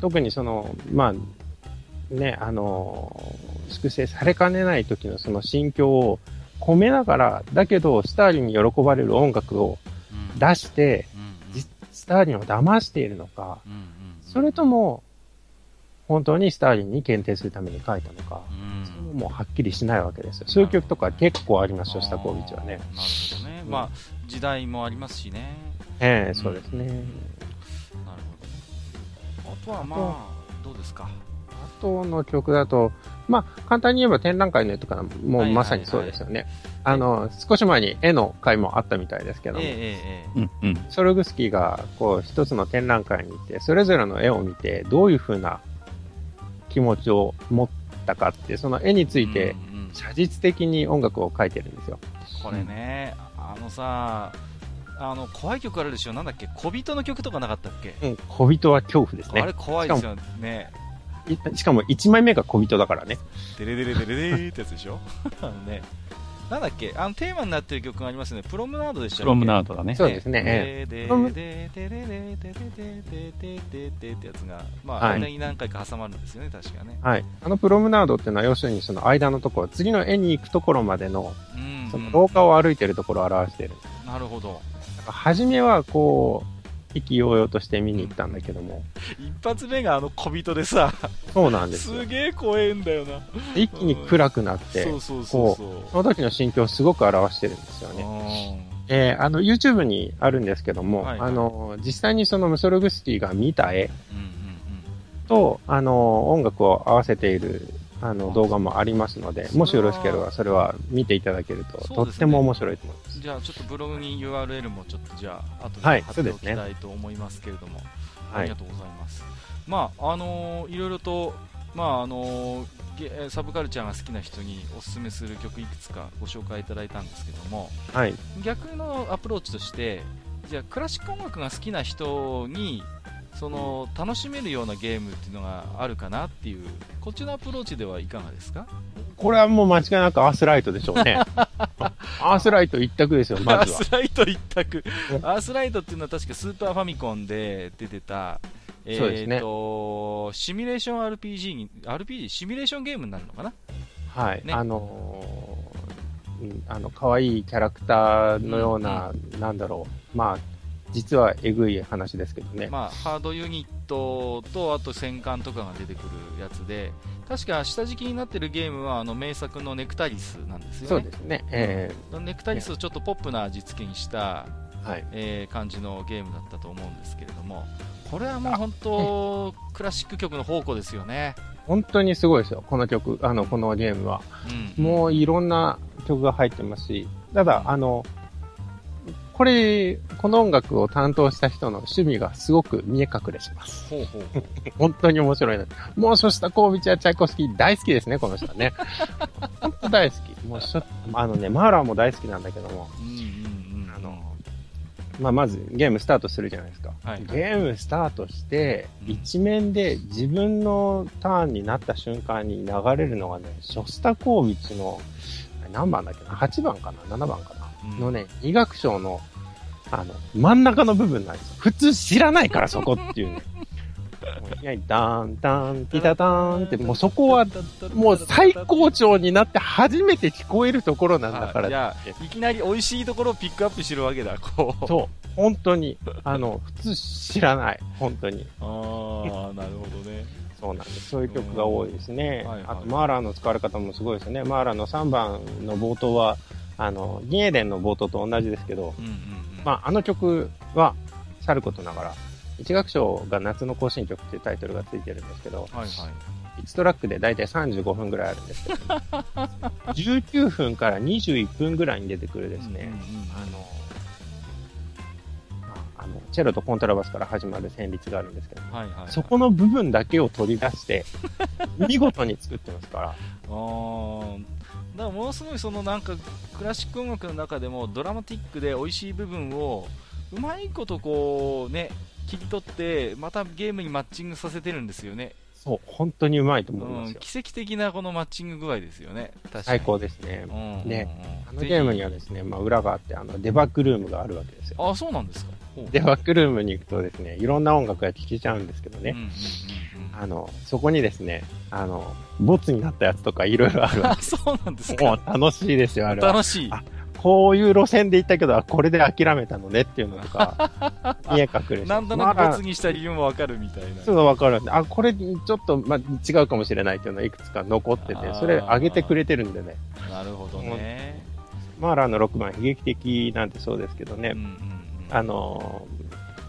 特にその、まあ、ね、あのー、粛清されかねない時のその心境を込めながら、だけど、スターリンに喜ばれる音楽をうん。出して、うんじスターリンを騙しているのか、うんうん。それとも、本当にスターリンに検定するために書いたのか、うんももうはっきりしないわけですよ。そういう曲とか結構あります、ショスタコービッチはね。なるほどね。まあ、時代もありますしね。ええそうですね。なるほど。あとはまあ、どうですか？あとの曲だと、まあ、簡単に言えば展覧会の絵とかもはいはいまさにそうですよね。あの、少し前に絵の会もあったみたいですけども、えええええうん。うん。ソルグスキーがこう一つの展覧会に行って、それぞれの絵を見て、どういうふうな気持ちを持ったかって、その絵につえいて、写実的に音楽を描いてるんですよ。これね、あのさ、あの怖い曲あるでしょ、なんだっけ、小人の曲とかなかったっけ、うん、小人は恐怖ですあれね。怖いですよね、いしかも1枚目が小人だからね。デレデレデレデレってやつでしょ、ね、なんだっけ、あのテーマになってる曲がありますね、プロムナードでしたっけ？プロムナードだね。そうですね。えででプロムででででででででででってやつが、まあ、はい間に何回か挟まるんですよね、確かね。えはい。あのプロムナードっていうのは要するにその間のところ、次の絵に行くところまでの、うんその廊下を歩いてるところを表している。なるほど。初めはこう、意気揚々として見に行ったんだけども、一発目があの小人でさ、そうなんですよす。げえ怖えんだよな。一気に暗くなって、そうそうそうそう。その時の心境をすごく表してるんですよね。えーあの、YouTube にあるんですけども、はいはいあの、実際にそのムソルグスキーが見た絵うんうんと、あの、音楽を合わせている、あの、動画もありますので、もしよろしければそれは見ていただけると、とっても面白いと思います。うん。じゃあちょっとブログに URL もちょっとじゃあ後ではい貼っておきたいと思いますけれども、あはいりが。とうございます。まああのーいろいろとまああのサブカルチャーが好きな人におすすめする曲いくつかご紹介いただいたんですけども、はい。逆のアプローチとしてじゃあクラシック音楽が好きな人にその楽しめるようなゲームっていうのがあるかなっていうこっちのアプローチではいかがですか？これはもう間違いなくアースライトでしょうね。アースライト一択ですよ、まアーずは。スライト一択うんアースライトっていうのは確かスーパーファミコンで出てたえー、そうですねとシミュレーション RPG に RPG シミュレーションゲームになるのかな？はい。ねあのーうんあの、可愛いキャラクターのような、なんだろう。まあ、実はえぐい話ですけどね。まあ、ハードユニットとあと戦艦とかが出てくるやつで確か下敷きになってるゲームはあの名作のネクタリスなんですよね。そうですね。えネクタリスをちょっとポップな味付けにした、ーはい。えー感じのゲームだったと思うんですけれども。これはもう本当クラシック曲の宝庫ですよね、本当にすごいですよ、この曲、あの、このゲームは。うん、もういろんな曲が入ってますし、ただ、あの、これ、この音楽を担当した人の趣味がすごく見え隠れします。ほうほう本当に面白いな。もうショスタコービチやチャイコフスキー大好きですね、この人はね。本当大好き。もうしょ、あのね、マーラーも大好きなんだけども、うんうんうんあの、まあ、まずゲームスタートするじゃないですか。はいゲームスタートして、うん一面で自分のターンになった瞬間に流れるのがね、ショスタコービチの、何番だっけな ?8 番かな ?7 番かな、うんのね、二楽章の、あの、真ん中の部分なんですよ。普通知らないから、そこっていうね。もういきなり、ダーン、ダーン、ティタターンって、もうそこは、もう最高潮になって初めて聞こえるところなんだからあじゃあいきなり美味しいところをピックアップしてるわけだこうそう。本当に、あの、普通知らない。本当に。ああなるほどねそうなんです。そういう曲が多いですね。うんはいはいあと、マーラーの使われ方もすごいですね。マーラーの3番の冒頭は、あの、ギエデンの冒頭と同じですけど、うんうんうんまあ、あの曲は、さることながら、一楽章が夏の行進曲っていうタイトルがついてるんですけど、はいはい。1トラックでだいたい35分ぐらいあるんですけど、19分から21分ぐらいに出てくるですね、うんうんうん。あの、ああの、チェロとコントラバスから始まる旋律があるんですけど、はいはいはい。そこの部分だけを取り出して、見事に作ってますから、だからものすごいそのなんかクラシック音楽の中でもドラマティックで美味しい部分をうまいことこうね切り取ってまたゲームにマッチングさせてるんですよね、そう、本当にうまいと思いうん、ますよ。奇跡的なこのマッチング具合ですよね。最高ですね。うんうんうん。ね。あのゲームにはですね、まあ裏があって、あの、デバッグルームがあるわけですよ。あそうなんですか。デバッグルームに行くとですね、いろんな音楽が聴けちゃうんですけどね、うんうんうんうんあの、そこにですね、あの、ボツになったやつとかいろいろあるわあ そうなんですけ。もかう楽しいですよ、あれは。楽しい。あこういう路線で行ったけど、あこれで諦めたのねっていうのとか、見え隠れ。なんとなくまあボツにした理由もわかるみたいな。すぐわかるあ、これちょっと、まあ、違うかもしれないっていうのがいくつか残っててそれ上げてくれてるんでね。なるほどね。マーラーの6番、悲劇的なんてそうですけどね、うんうんうん。あのー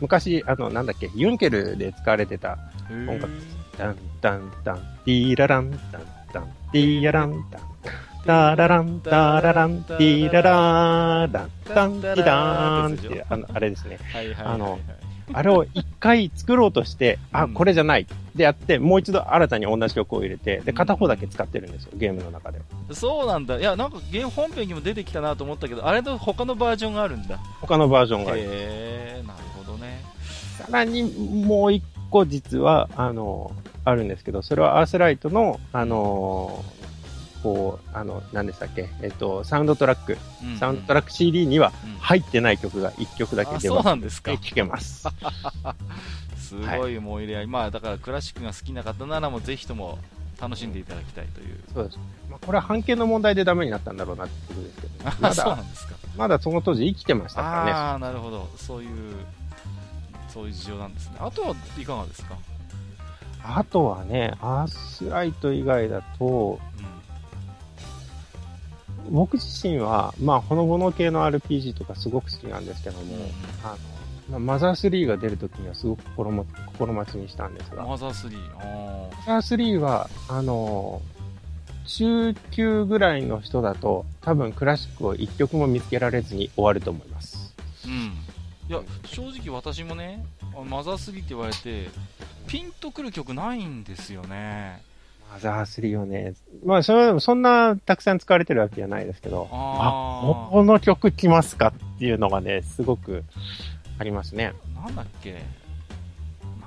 昔、あの、なんだっけ、ユンケルで使われてた、音楽ダン、ダン、ダン、ディーララン、ダン、ダン、ディーララン、ダン、ダララン、ダララン、ディーララー、ダン、ダン、ディダーンって、あの、あれですね。はいはいあのあれを一回作ろうとして、あ、これじゃない。でやって、もう一度新たに同じ曲を入れて、で、片方だけ使ってるんですよ、ゲームの中で。そうなんだ。いや、なんかゲーム本編にも出てきたなと思ったけど、あれと他のバージョンがあるんだ。他のバージョンがある。へえ、なるほどね。さらにもう一個実は、あの、あるんですけど、それはアースライトの、あの、こう、あの、何でしたっけ、えっと、サウンドトラック、うんサウンドトラック CD にはうん入ってない曲が一曲だけあ、そう。なんですか？聴けます。すごい思い入れ合い。まあ、だからクラシックが好きな方ならもうぜひとも楽しんでいただきたいという。そうです。まあ、これは半径の問題でダメになったんだろうなってことですけど、あ、まだそうな、んですか。まだその当時生きてましたからね。ああ、なるほど。そういう、そういう事情なんですね。あとはいかがですか？あとはね、アースライト以外だと、僕自身は、まあ、ほのぼの系の RPG とかすごく好きなんですけども、うん。うんあの、まあマザー3が出るときにはすごく心も心待ちにしたんですが、ママザー3。あザー3は、あの、中級ぐらいの人だと、多分クラシックを一曲も見つけられずに終わると思います。ーうん。いや、正直私もね、あマザー3って言われて、ピンとくる曲ないんですよね。マザー3をね、まあ、それでもそんなたくさん使われてるわけじゃないですけど、あー。あ、この曲来ますかっていうのがね、すごくありますね。なんだっけ？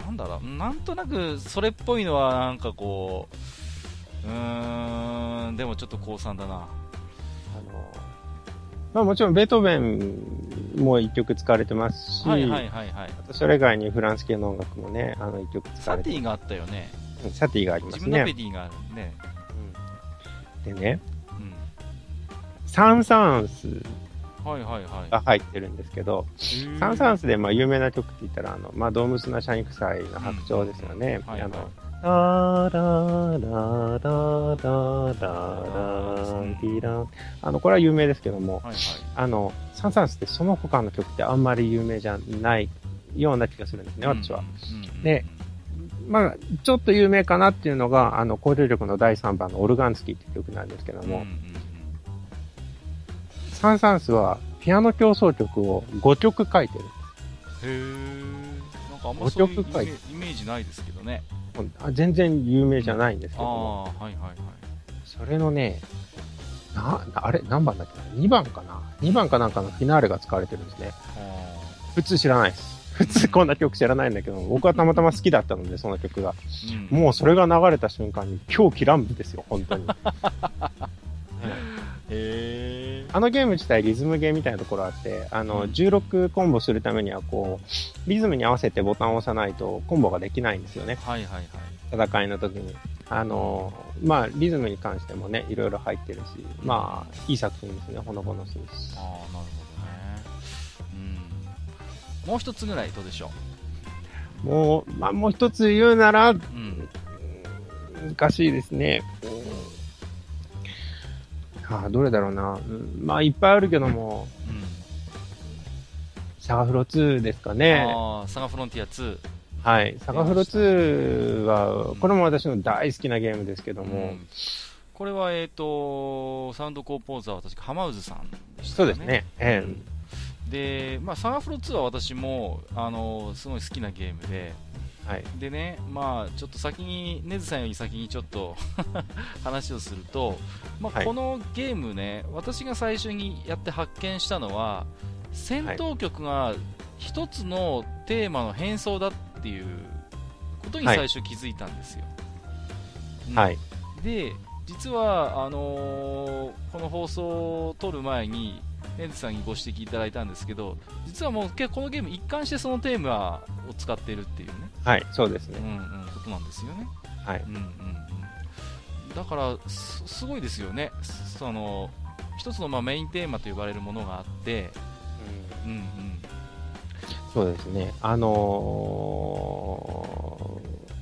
なんだろう。なんとなくそれっぽいのはなんかこううーんでもちょっと高3だな。あの、まあもちろんベートーベンも一曲使われてますし、はいはいはいはい。あとそれ以外にフランス系の音楽もね、あの一曲使われてサティがあったよね。うんサティがありますね。自分のペ。ディがあるね。うん。でね、うん。サンサンスはいはいはい。が入ってるんですけど、サンサンスでまあ有名な曲って言ったら、あの、まあ、ドームスなシャインクサイの白鳥ですよね。はいはい。あの、ララララララランティラン。あの、これは有名ですけども、はいはいあの、サンサンスってその他の曲ってあんまり有名じゃないような気がするんですね、私は。でまあ、ちょっと有名かなっていうのが、あの、交流力の第3番のオルガンスキーっていう曲なんですけども、サンサンスはピアノ競争曲を5曲書いてる。へえなんかあんまそういうイメージないですけどね全然有名じゃないんですけども、はいはいはいそれのね、な、なあれ何番だっけな ?2 番かな ?2 番かなんかのフィナーレが使われてるんですね。あ普通知らないです。普通こんな曲知らないんだけど、僕はたまたま好きだったので、その曲が。ーうんもうそれが流れた瞬間に狂気乱舞ですよ、本当に。へえあのゲーム自体リズムゲーみたいなところあって、あの、うん16コンボするためにはこう、リズムに合わせてボタンを押さないとコンボができないんですよね。はいはいはい戦いの時に。あの、まあ、リズムに関してもね、いろいろ入ってるし、まあ、いい作品ですね、ほのぼのするし。ああなるほどねうんもう一つぐらいどうでしょもう、まあ、もう一つ言うなら、ううん難しいですね。ああ、どれだろうな。うんまあ、いっぱいあるけども、うんサガフロ2ですかね。ああサガフロンティア2はい。サガフロ2は、これも私の大好きなゲームですけども、うんこれは、えっ、と、サウンドコーポーザーは確か浜渦さんでしたよそうですね。えで、まあ、サガフロ2は私も、あの、すごい好きなゲームで、えはい。でね、まあ、ちょっと先に、ネズさんより先にちょっと 話をすると、まあ、はいこのゲームね、私が最初にやって発見したのは、戦闘曲が一つのテーマの変装だっていうことにはい最初気づいたんですよ。うんはい。で、実は、あのーこの放送を撮る前に、ネズさんにご指摘いただいたんですけど、実はもう結構このゲーム一貫してそのテーマを使っているっていうね、はい。そうですね。うんうん、ことなんですよね。はい。うんうんうん。だから、すすごいですよね。その、一つのまあメインテーマと呼ばれるものがあって、うんうん。そうですね。あの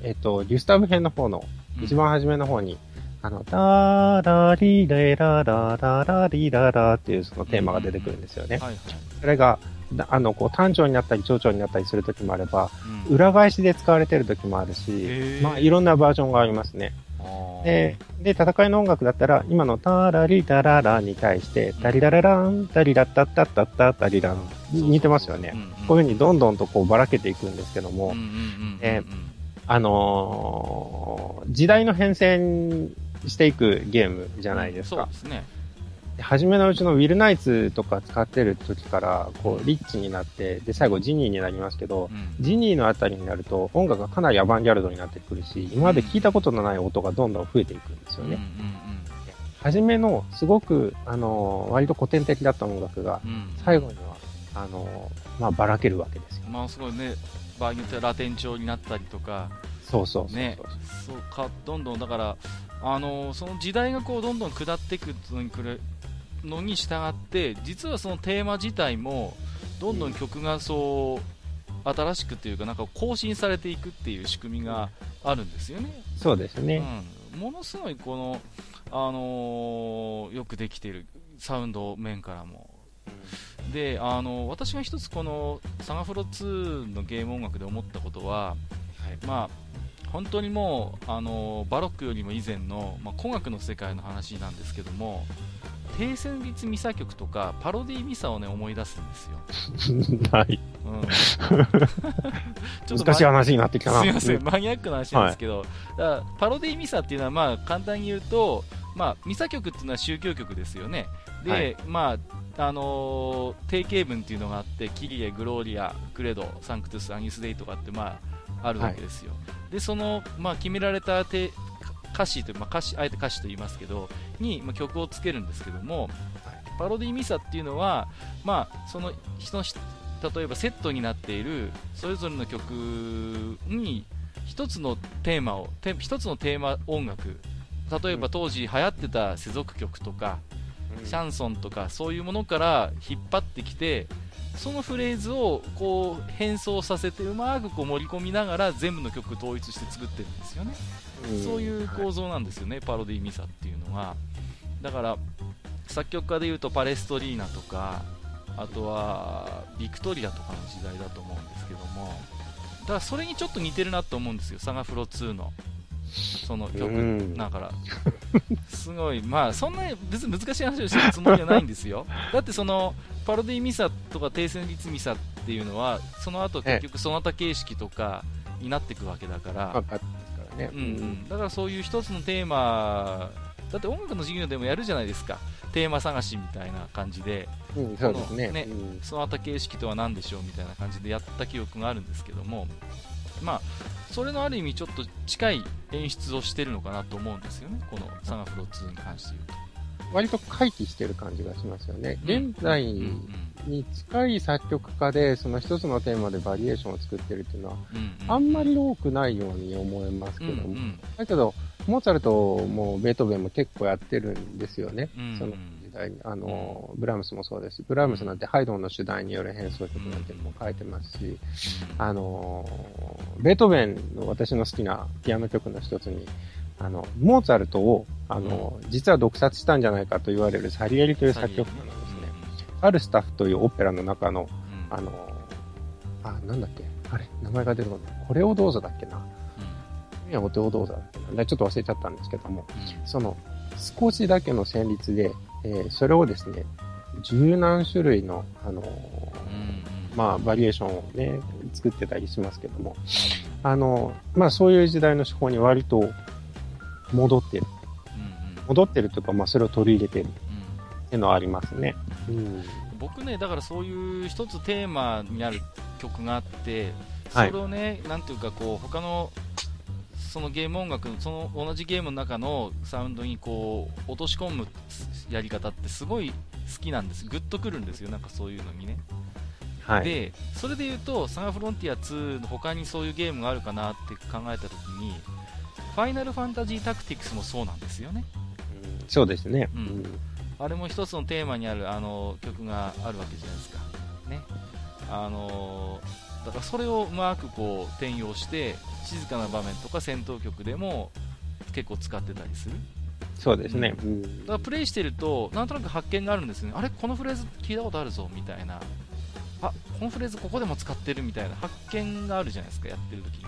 ーえっと、ギュスタブ編の方の、うん一番初めの方に、あの、ダーラリレララララリララっていうそのテーマが出てくるんですよね。はいはい。それが、だあの、こう単調になったり長調になったりする時もあれば、うん裏返しで使われてる時もあるし、まあ、いろんなバージョンがありますね。あで、で、戦いの音楽だったら、今のタラリタララに対して、タリラララン、タリラッタッタッタッタタリラン、似てますよね。こういうふうにどんどんとこうばらけていくんですけども、えあのー、時代の変遷していくゲームじゃないですか。そうですね。初めのうちのウィルナイツとか使ってる時から、こう、リッチになって、で、最後ジニーになりますけど、うん、ジニーのあたりになると、音楽がかなりアバンギャルドになってくるし、今まで聞いたことのない音がどんどん増えていくんですよね。初めの、すごく、あの、割と古典的だった音楽が、最後には、あの、まあ、ばらけるわけですよ。まあ、すごいね、場合によってはラテン調になったりとか、そうそうそうね、そうか、どんどん、だから、あのその時代がこうどんどん下っていくのにくれのに従って実はそのテーマ自体もどんどん曲がそう新しくというかなんか更新されていくっていう仕組みがあるんですよね。そうですね、うん、ものすごいこの、あのー、よくできているサウンド面からも。であの私が一つこのサガフロ2のゲーム音楽で思ったことは、はい、まあ本当にもうあのバロックよりも以前の、まあ、古楽の世界の話なんですけども低旋律ミサ曲とかパロディミサをね思い出すんですよ。はい。うん、難しい話になってきたな。すみません、マニアックな話なんですけど、はい、だからパロディミサっていうのは、まあ、簡単に言うと、まあ、ミサ曲っていうのは宗教曲ですよね。で、はい、まあ、あのー、定型文っていうのがあって、キリエ、グローリア、クレド、サンクトゥス、アニスデイとかって、まあ、あるわけですよ。はい、で、その、まあ、決められた歌詞という、まあ、歌詞あえて歌詞と言いますけどに、まあ、曲をつけるんですけどもパロディミサっていうのは、まあ、その人例えばセットになっているそれぞれの曲に一つのテーマを一つのテーマ音楽例えば当時流行ってた世俗曲とか、シャンソンとかそういうものから引っ張ってきてそのフレーズをこう変装させてうまくこう盛り込みながら全部の曲統一して作ってるんですよね。そういう構造なんですよね、パロディミサっていうのは。だから、作曲家でいうとパレストリーナとか、あとはビクトリアとかの時代だと思うんですけども、だからそれにちょっと似てるなと思うんですよ、サガフロ2の。その曲、だから、すごい、まあ、そんな別に難しい話をしてるつもりはないんですよ。だってその、パロディミサとか低旋律ミサっていうのは、その後結局その他形式とかになっていくわけだから、ね、うん、うん、だからそういう一つのテーマだって音楽の授業でもやるじゃないですか。テーマ探しみたいな感じで、うん、そうですね。ね、うん、その他形式とは何でしょうみたいな感じでやった記憶があるんですけどもまあそれのある意味ちょっと近い演出をしてるのかなと思うんですよね。このサガフロ2に関して言うと。割と回帰してる感じがしますよね、現在に近い作曲家で、その一つのテーマでバリエーションを作ってるっていうのは、あんまり多くないように思えますけども、だけど、モーツァルトもベートーベンも結構やってるんですよね、そのに。あの、ブラームスもそうですし、ブラームスなんてハイドンの主題による変奏曲なんていうのも書いてますし、あの、ベートーベンの私の好きなピアノ曲の一つに、あの、モーツァルトを、あの、実は毒殺したんじゃないかと言われるサリエリという作曲家なんですね。ファルスタッフというオペラの中の、あの、あ、なんだっけ？あれ名前が出てこない。これをどうぞだっけな？うん。いや、お手をどうぞだっけな。ちょっと忘れちゃったんですけども、うん、その、少しだけの旋律で、えー、それをですね、十何種類の、あのーうん、まあ、バリエーションをね、作ってたりしますけども、あのー、まあ、そういう時代の手法に割と戻ってる。戻ってるというか、まあ、それを取り入れてる。っていうのはありますね。うん、僕ね、だからそういう一つテーマにある曲があって、それをね、はい、なんていうかこう、他のそのゲーム音楽その同じゲームの中のサウンドにこう落とし込むやり方ってすごい好きなんです、グッとくるんですよ、なんかそういうのにね。はい、でそれで言うと、サガフロンティア2の他にそういうゲームがあるかなって考えたときに、ファイナルファンタジータクティクスもそうなんですよね。うん、そうですね。うん、あれも一つのテーマにあるあの曲があるわけじゃないですか。ね。あのだからそれをうまくこう転用して静かな場面とか戦闘曲でも結構使ってたりする。そうですね、うん、だからプレイしてるとなんとなく発見があるんですね。あれこのフレーズ聞いたことあるぞみたいな。あこのフレーズここでも使ってるみたいな。発見があるじゃないですかやってる時に。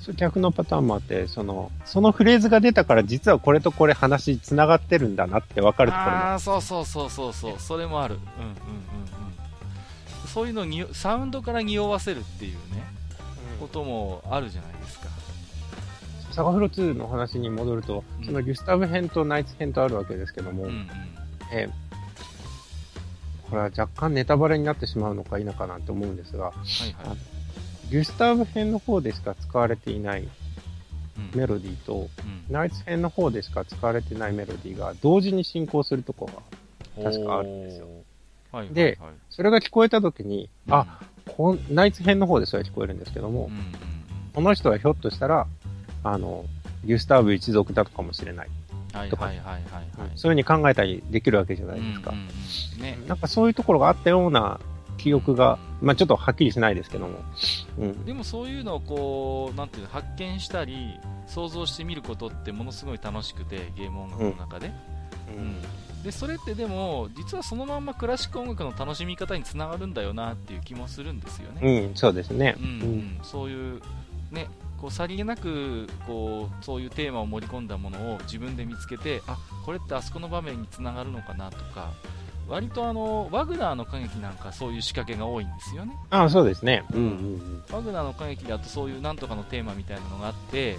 そう逆のパターンもあって、その、そのフレーズが出たから実はこれとこれ話繋がってるんだなって分かるところも。ああそうそうそうそうそう。それもある。うんうんうんうんそういうのにサウンドから匂わせるっていうねこともあるじゃないですか。サガフロ2の話に戻ると、うん。そのギュスタブ編とナイツ編とあるわけですけども、うんうん。えーこれは若干ネタバレになってしまうのか否かなんて思うんですが、はいはい。ギュスタブ編の方でしか使われていないうん。メロディーと、うん。ナイツ編の方でしか使われてないメロディーが同時に進行するとこが、確かあるんですよはいはいはい。でそれが聞こえた時に、うん。あ、こんナイツ編の方でそれは聞こえるんですけども、うんうんこの人はひょっとしたら、あの、ギュスターブ一族だとかもしれない。とかはいはいはいはい。そういうふうに考えたりできるわけじゃないですか。うんうんうん。ね。なんかそういうところがあったような記憶が、まあちょっとはっきりしないですけども。うん。でもそういうのをこうなんていうの発見したり想像してみることってものすごい楽しくてゲーム音楽の中で、うんでそれってでも実はそのまんまクラシック音楽の楽しみ方につながるんだよなっていう気もするんですよね、うん、そうですね。うんうん。そういうねこうさりげなくこうそういうテーマを盛り込んだものを自分で見つけてあこれってあそこの場面につながるのかなとか割とあのワグナーの歌劇なんかそういう仕掛けが多いんですよね。ああ、そうですね。うんうんワグナーの歌劇だとそういうなんとかのテーマみたいなのがあって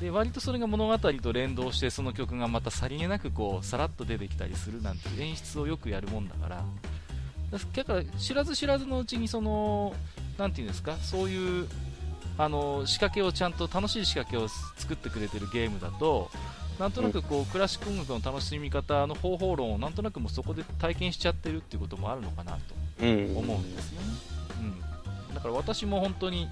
で割とそれが物語と連動してその曲がまたさりげなくこうさらっと出てきたりするなんて演出をよくやるもんだからだから知らず知らずのうちにそのなんていうんですかそういうあの仕掛けをちゃんと楽しい仕掛けを作ってくれてるゲームだとなんとなくこうクラシック音楽の楽しみ方の方法論をなんとなくもうそこで体験しちゃってるっていうこともあるのかなと。思うんですよね、うん、だから私も本当に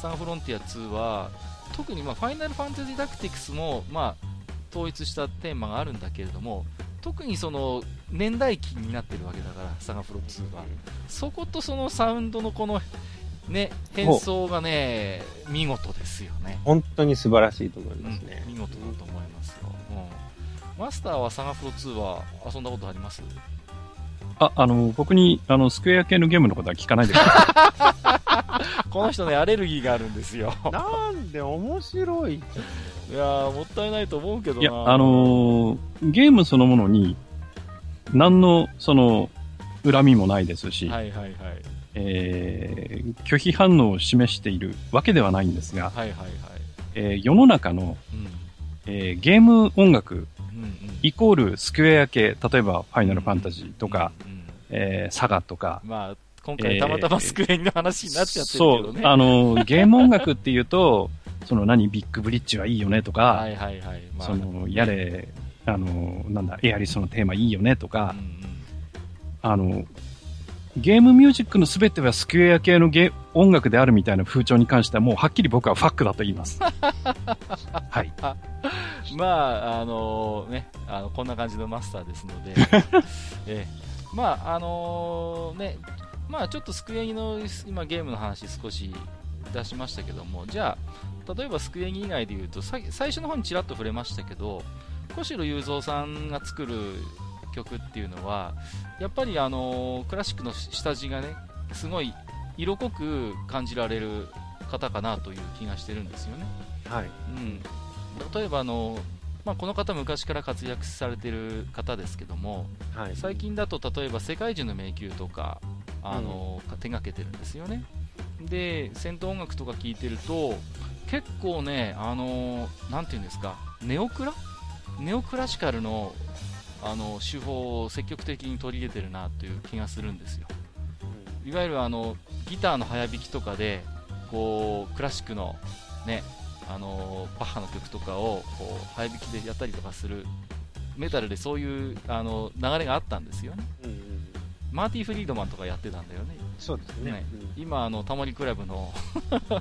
サンフロンティア2は特にまあファイナルファンタジータクティクスもまあ統一したテーマがあるんだけれども特にその年代記になってるわけだからサガフロ2は。そことそのサウンドのこのね変装がね見事ですよね、本当に素晴らしいと思いうんますね。見事だと思いますよ、うん、マスターはサガフロ2は遊んだことあります？あ、あの、僕に、あの、スクエア系のゲームのことは聞かないでくださこの人ねアレルギーがあるんですよ。なんで面白い。いやーもったいないと思うけどい。や、あのーゲームそのものに、何の、その、恨みもないですし、はいはいはい。えー拒否反応を示しているわけではないんですが、はいはいはい。えー世の中の、うん。えーゲーム音楽イコールスクエア系、例えばファイナルファンタジーとか、うんうんえーサガとか、まあ今回たまたまスクエニの話になっちゃってるそうけどね、あの、ゲーム音楽っていうと、その何、ビッグブリッジはいいよねとか、はいはいはい、まあ、その、やれ、あの、なんだ、エアリスのテーマいいよねとうんか、あの、ゲームミュージックのすべてはスクエア系のゲ音楽であるみたいな風潮に関してはもうはっきり僕はファックだと言います。はい。うん、まああのねあのこんな感じのマスターですので、ええまああのねまあちょっとスクエニの今ゲームの話少し出しましたけどもじゃあ例えばスクエニ以外で言うとさ最初の方にちらっと触れましたけど小城雄三さんが作る曲っていうのはやっぱりあのクラシックの下地がねすごい色濃く感じられる方かなという気がしてるんですよね。はい。うん、例えばあの、まあ、この方昔から活躍されている方ですけどもはい。最近だと例えば「世界中の迷宮」とかあの、手がけてるんですよねで戦闘音楽とか聴いてると結構ねあのなんていうんですかネオクラ？ネオクラシカルのあの手法を積極的に取り入れてるなという気がするんですよ。いわゆるあのギターの早弾きとかでこうクラシックのねあのバッハの曲とかをこう早弾きでやったりとかするメタルでそういうあの流れがあったんですよね。うんうんマーティ・フリードマンとかやってたんだよね。そうですね。ね。うん。今あのタモリクラブの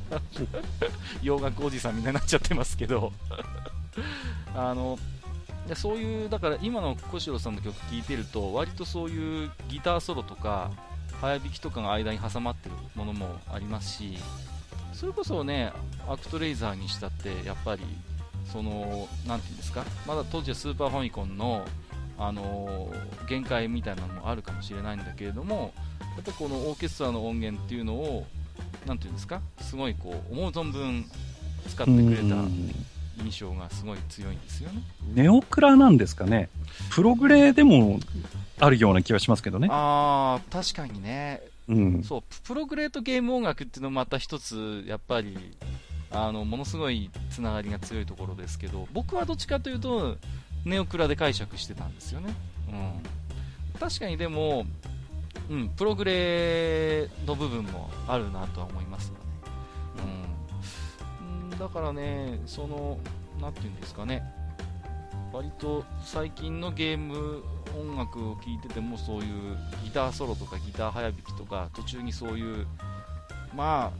洋楽おじさんみたいになっちゃってますけど。あのでそういうだから今の小城さんの曲聴いてると割とそういうギターソロとか早弾きとかが間に挟まってるものもありますしそれこそねアクトレイザーにしたってやっぱりそのなんていうんですかまだ当時はスーパーファミコンのあの限界みたいなのもあるかもしれないんだけれどもやっぱこのオーケストラの音源っていうのをなんていうんですかすごいこう思う存分使ってくれた。印象がすごい強いんですよね。ネオクラなんですかね。プログレでもあるような気はしますけどね。ああ、確かにね。うん。そう、プログレートゲーム音楽っていうのもまた一つ、やっぱり、あの、ものすごいつながりが強いところですけど、僕はどっちかというと、ネオクラで解釈してたんですよね。うん。確かにでも、うん、プログレの部分もあるなとは思いますよね。うん。うんだからね、その、なんていうんですかね、割と最近のゲーム音楽を聴いててもそういうギターソロとかギター早弾きとか途中にそういうま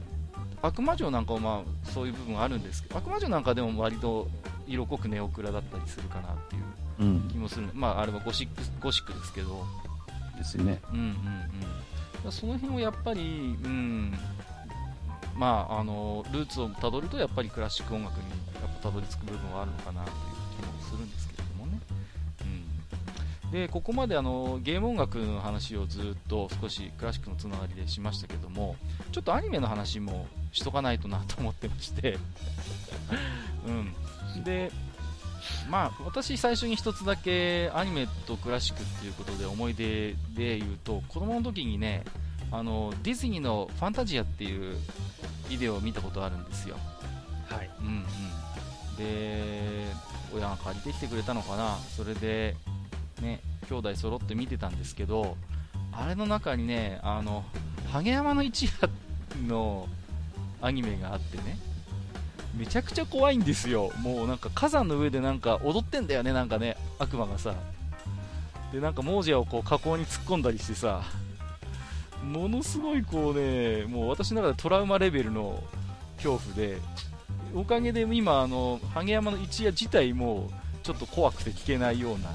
あ悪魔城なんかもまあそういう部分はあるんですけど悪魔城なんかでも割と色濃くネオクラだったりするかなっていううん気。もするまああれはゴシックゴシックですけどですね。うんうんうんその辺をやっぱりうんまああのルーツをたどるとやっぱりクラシック音楽にやっぱたどり着く部分はあるのかなという気もするんですけれどもね、うん、でここまであのゲーム音楽の話をずっと少しクラシックのつながりでしましたけどもちょっとアニメの話もしとかないとなと思ってまして、うん、でまあ私最初に一つだけアニメとクラシックっていうことで思い出で言うと子供の時にねあのディズニーのファンタジアっていうビデオを見たことあるんですよ。はい。うんうん、で親が借りてきてくれたのかな、それで、ね、兄弟揃って見てたんですけど、あれの中にね、あの影山の一夜のアニメがあってね、めちゃくちゃ怖いんですよ、もうなんか火山の上でなんか踊ってんだよね、なんかね、悪魔がさ、でなんか亡者をこう火口に突っ込んだりしてさ、ものすごいこうね、もう私の中でトラウマレベルの恐怖で、おかげで今、あの萩山の一夜自体もちょっと怖くて聞けないような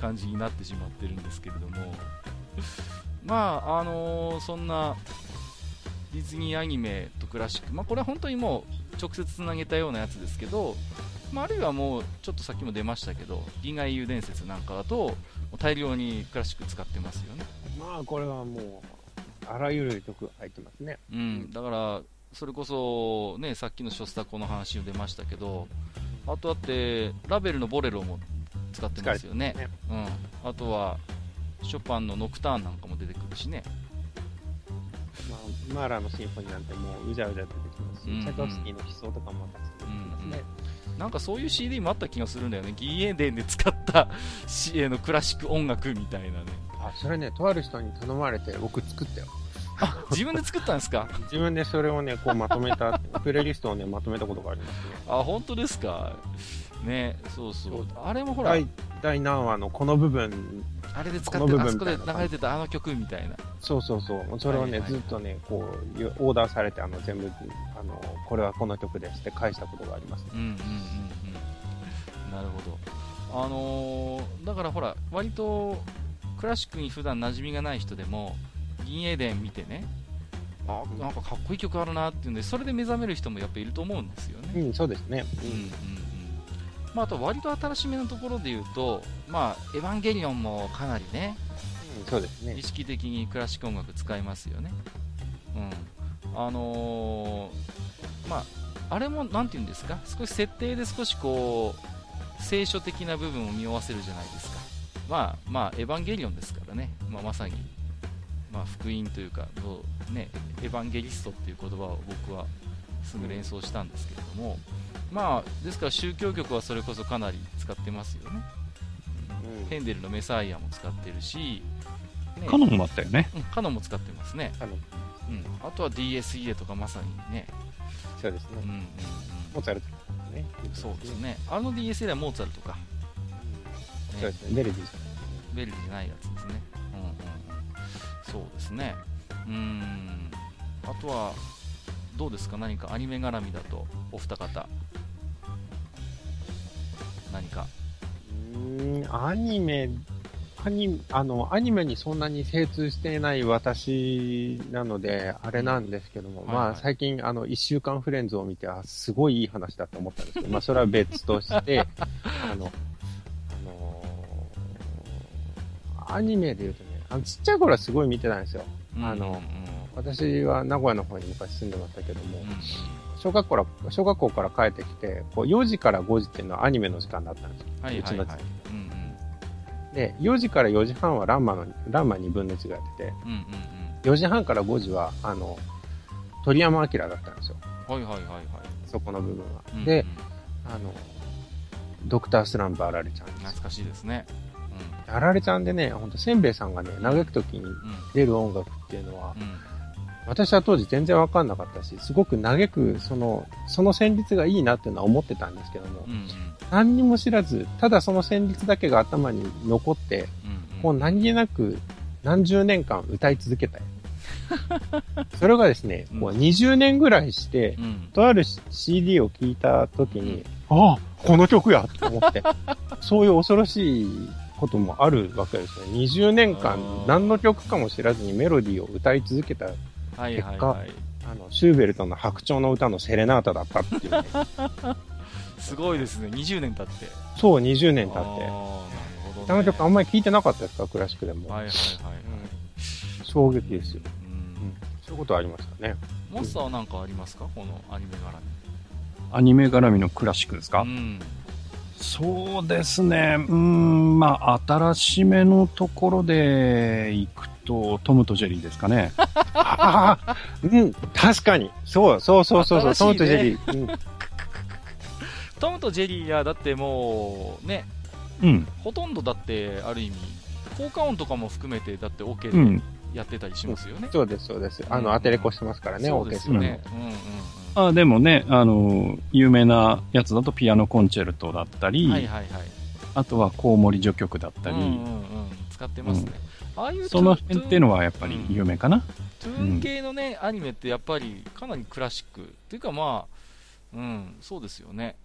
感じになってしまってるんですけれども、まあ、あのそんなディズニーアニメとクラシック、まあ、これは本当にもう直接つなげたようなやつですけど、まあ、あるいはもうちょっとさっきも出ましたけど、銀河英雄伝説なんかだと、大量にクラシック使ってますよね。まあ、これはもう、あらゆる曲入ってますね。うん、だから、それこそ、ね、さっきのショスタコの話も出ましたけど、あとあって、ラベルのボレロも使ってますよね。使ってうん、あとは、ショパンのノクターンなんかも出てくるしね。まあ、マーラーのシンフォニーなんてもううじゃうじゃ出てきますし、うんうんチャイコフスキーの悲壮とかもまた出てきますね。なんかそういう CD もあった気がするんだよね。ギーエーデンで使った C のクラシック音楽みたいなね。あ、それね、とある人に頼まれて僕作ったよ。あ、自分で作ったんですか？自分でそれをね、こうまとめた、プレイリストをね、まとめたことがありますね。あ、本当ですか？ね、そうそう。あれもほら、第、第何話のこの部分、あれで使ってあそこで流れてたあの曲みたいな。そうそうそう、それをね、はいはいずっとね、こう、オーダーされて、あの、全部、あの、これはこの曲ですって返したことがあります。うんうんうんうんなるほどあのーだからほら割とクラシックに普段馴染みがない人でも銀英伝見てねあなんかかっこいい曲あるなっていうんでそれで目覚める人もやっぱいると思うんですよねうん、そうですね。うんうんうんまあ、あと割と新しめのところで言うと、まあ、エヴァンゲリオンもかなりねうん、そうですね意。識的にクラシック音楽使いますよね。うん。あのーまあ、あれも、なんて言うんですか、少し設定で少しこう、聖書的な部分を匂わせるじゃないですか。まあ、まあ、エヴァンゲリオンですからね。まあ、まさに、まあ、福音というか、どうね、エヴァンゲリストっていう言葉を僕はすぐ連想したんですけれども、まあ、ですから宗教曲はそれこそかなり使ってますよね。うんヘンデルのメサイアも使ってるし、ねカノンもあったよね。うん、カノンも使ってますね、あの、うん、あとは DSEA とかまさにね、そうですね。うんうんうん、モーツァルトね。そうですね、あの DSEA はモーツァルトか、うん。そうですね。ベルディさん。ベルディじゃないやつですね、うんうんうん、そうですね、うーん、あとはどうですか、何かアニメ絡みだと、お二方、何か、うーん、アニメ、アニあの、アニメにそんなに精通していない私なので、あれなんですけども、はいはい。まあ最近、あの、一週間フレンズを見て、あ、すごいいい話だと思ったんですけど、まあそれは別として、あの、アニメで言うとね、あのちっちゃい頃はすごい見てたんですよ。あのうんうん私は名古屋の方に昔住んでましたけども、うん小学校から、小学校から帰ってきて、こう4時から5時っていうのはアニメの時間だったんですよ。はいはいはいうちの地。うんうんで、4時から4時半はランマの、ランマ2分の1がやってて、うんうん4時半から5時は、あの、鳥山明だったんですよ。うん。はいはいはいはい。そこの部分は。うんうんで、あの、ドクタースランプあられちゃんです。懐かしいですね。あられちゃんでね、ほんとせんべいさんがね、嘆く時にうん。うん。出る音楽っていうのは、うん。私は当時全然わかんなかったし、すごく嘆く、その、その旋律がいいなっていうのは思ってたんですけども、うんうん。何にも知らず、ただその旋律だけが頭に残って、うんもう何気なく何十年間歌い続けたい。それがですね、うんこう20年ぐらいして、うん。とある CD を聴いた時に、ああ、この曲やと思って、そういう恐ろしいこともあるわけですよね。20年間何の曲かも知らずにメロディーを歌い続けた、はいはいはい。あの、シューベルトの白鳥の歌のセレナータだったっていうね。すごいですね。20年経って。そう、20年経って。ほど、ね。あの曲あんまり聴いてなかったですか？クラシックでも。はいはいはいはい。衝撃ですよ。うん。そういうことありましたね。モンスターは何かありますか？このアニメ絡アニメ絡みのクラシックですか、み。うん。そうですね。うーん、まあ、新しめのところで行くと、トムとジェリーですかね。ああ、うん、確かに。そう、そうそうそうそう、ねトムとジェリー。うん トムとジェリーはだってもう、ね、うん。ほとんどだってある意味、効果音とかも含めてだって OK でうん。やってたりしますよね。そうです、そうです。あうんの、アテレコしてますからね、そうオーケストラの。ですよね。うんうんあでもね、あの、有名なやつだとピアノコンチェルトだったり、うん。はいはいはい。あとはコウモリ序曲だったり、うんうんうん。使ってますね。ああいうその辺っていうのはやっぱり有名かな？トゥーン系のね、アニメってやっぱりかなりクラシック。っていうかまあ、うん、そうですよね。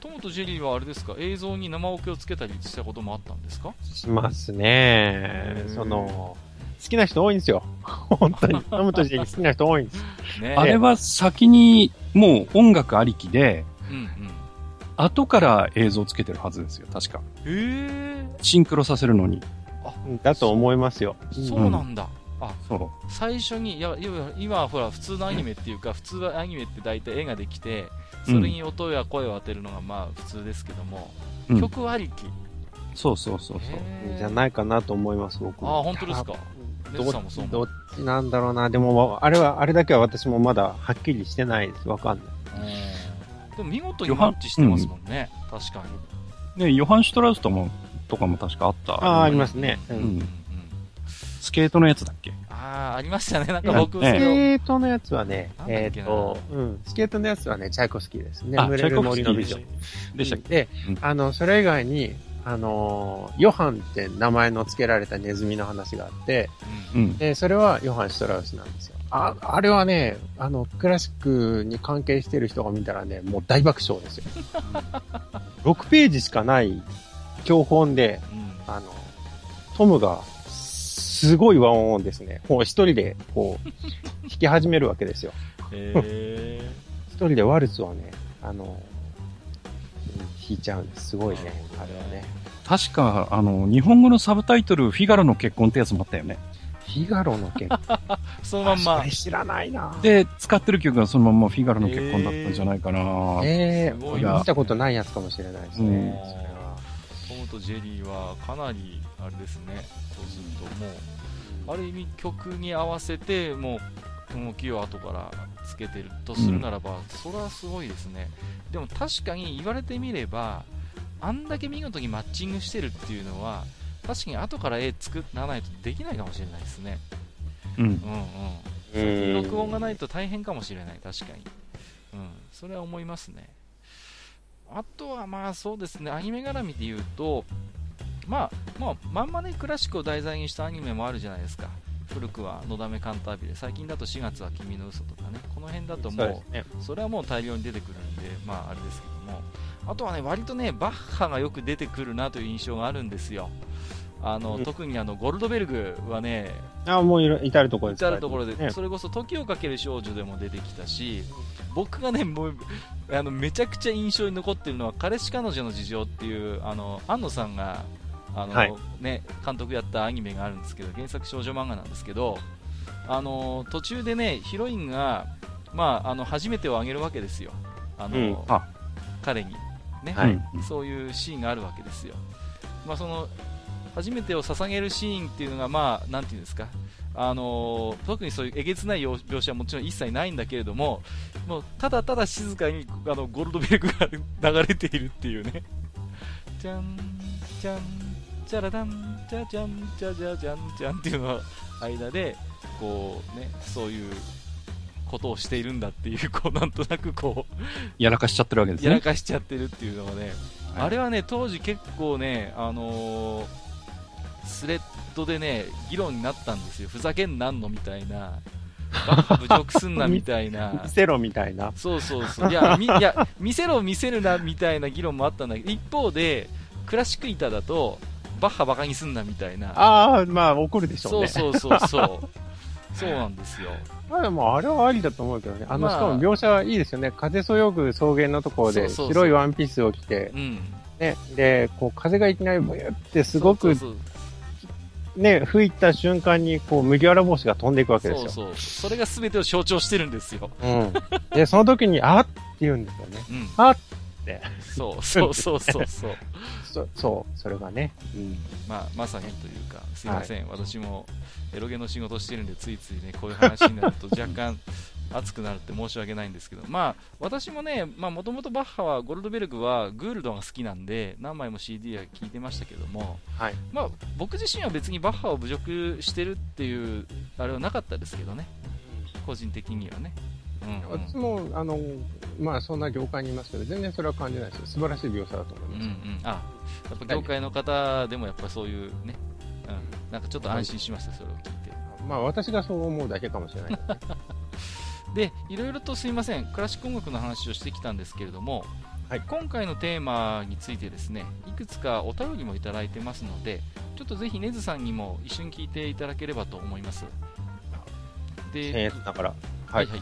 トムとジェリーはあれですか、映像に生オケをつけたりしたこともあったんですか？しますねその、好きな人多いんですよ。本当に。トムとジェリー好きな人多いんです。ねあれは先にもう音楽ありきで、うんうん。後から映像つけてるはずですよ、確か。へえ、シンクロさせるのに。だと思いますよ。そうなんだ。あ、そう。最初に、いや、いや今はほら、普通のアニメっていうか、普通はアニメって大体絵ができて、それに音や声を当てるのがまあ普通ですけども、うん曲ありき。そうそうそうそう。じゃないかなと思います、僕。あ、本当ですか。ネどズさんもそう思うどっちなんだろうな。でも、あれは、あれだけは私もまだはっきりしてないです。わかんない。うんでも見事にマッチしてますもんね。確かに。ね、ヨハン・シュトラウスとも、とかも確かあった。ああ、ありますね。ううんんうんスケートのやつだっけ？ああ、ありましたね。なんかね僕、そスケートのやつはねえっ、と、うん、スケートのやつはね、チャイコスキーです。あ眠れる森の美女チャイ。でしたっけ？でうん、あの、それ以外に、あのーヨハンって名前の付けられたネズミの話があって、ううんん。で、それはヨハン・シュトラウスなんですよ。あ、あれはね、あの、クラシックに関係してる人が見たらね、もう大爆笑ですよ。6ページしかない教本で、うんあの、トムが、すごい和音をですね、もう一人で、こう、弾き始めるわけですよ。へ 一人でワルツをね、あの、うん弾いちゃうんです。すごいね、あれはね。確か、あの、日本語のサブタイトル、フィガロの結婚ってやつもあったよね。フィガロの結婚。ー そのまんま。知らないなで、使ってる曲がそのまんまフィガロの結婚だったんじゃないかな。ええすごいな見たことないやつかもしれないですね。うんそれは。トムとジェリーはかなり、あれですね。そうするともう、ある意味曲に合わせて、もう、動きを後からつけてるとするならば、それはすごいですね。でも確かに言われてみれば、あんだけ見事にマッチングしてるっていうのは、確かに後から絵作らないとできないかもしれないですね。うん。うんうん。うん録音がないと大変かもしれない、確かに。うん、それは思いますね。あとはまあそうですね、アニメ絡みで言うと、まあ、まあ、まんまね、クラシックを題材にしたアニメもあるじゃないですか。古くは、のだめカンタービレ、最近だと4月は君の嘘とかね、この辺だともう、そうですね。それはもう大量に出てくるんで、まああれですけども、あとはね、割とね、バッハがよく出てくるなという印象があるんですよ。あの、うん。特にあの、ゴルドベルグはね、あ、もう至るところで至るところで、ね。それこそ時をかける少女でも出てきたし、僕がね、もう、あの、めちゃくちゃ印象に残ってるのは、彼氏彼女の事情っていう、あの、安野さんが、あの、はい。ね、監督やったアニメがあるんですけど、原作少女漫画なんですけど、あの途中でねヒロインが、まあ、あの初めてをあげるわけですよ、あのうん。あ。彼に、ね。はい。うんそういうシーンがあるわけですよ、まあ、その初めてを捧げるシーンっていうのが、まあ、なんていうんですか、あの特にそういうえげつない描写はもちろん一切ないんだけれども、もうただただ静かにあのゴールドベルグが流れているっていうね、じゃん、じゃん、じゃらだん、じゃじゃん、じゃじゃじゃん、じゃんっていうのの間で、こうね、そういうことをしているんだっていう、こうなんとなくこう、やらかしちゃってるわけですやらね。かしちゃってるっていうのがね、あれはね、当時結構ね、あのースレッドでね、議論になったんですよ。ふざけんなんのみたいな。侮辱すんなみたいな 見。せろみたいな。そうそうそう。いや、みいや見せろ見せるなみたいな議論もあったんだけど、一方で、クラシック板だと、バッハバカにすんなみたいな。ああ、まあ怒るでしょうね。そうそうそうそう。そうなんですよ。まあでもあれはありだと思うけどね。あの、まあしかも描写はいいですよね。風そよぐ草原のところでそうそうそう白いワンピースを着て、うん。ね、で、こう風がいきなりブユってすごくね、吹いた瞬間にこう麦わら帽子が飛んでいくわけですよ。そうそう。それが全てを象徴してるんですよ。うん。で、その時に、あっって言うんですよね。うん。あって。そう そうそうそうそう。そそう、それがね。うん。まあ、まさにというか、すいません、私もエロゲの仕事してるんで、ついついね、こういう話になると 若干熱くなるって申し訳ないんですけど、まあ、私もね、まあ、もともとバッハは、ゴルドベルグはグールドが好きなんで、何枚も CD は聴いてましたけども、はい。まあ、僕自身は別にバッハを侮辱してるっていう、あれはなかったですけどね、個人的にはね。うん、うん。私も、あの、まあそんな業界にいますけど、全然それは感じないです。よ。素晴らしい描写だと思いうんうます。ん、あやっぱ業界の方でもやっぱそういうね、うん、なんかちょっと安心しました、それを聞いて。まあ私がそう思うだけかもしれない。でいろいろとすいません。クラシック音楽の話をしてきたんですけれども、はい。今回のテーマについてですねいくつかお便りもいただいてますのでちょっとぜひネズさんにも一緒に聞いていただければと思います。で、えー、だから、ははいいはい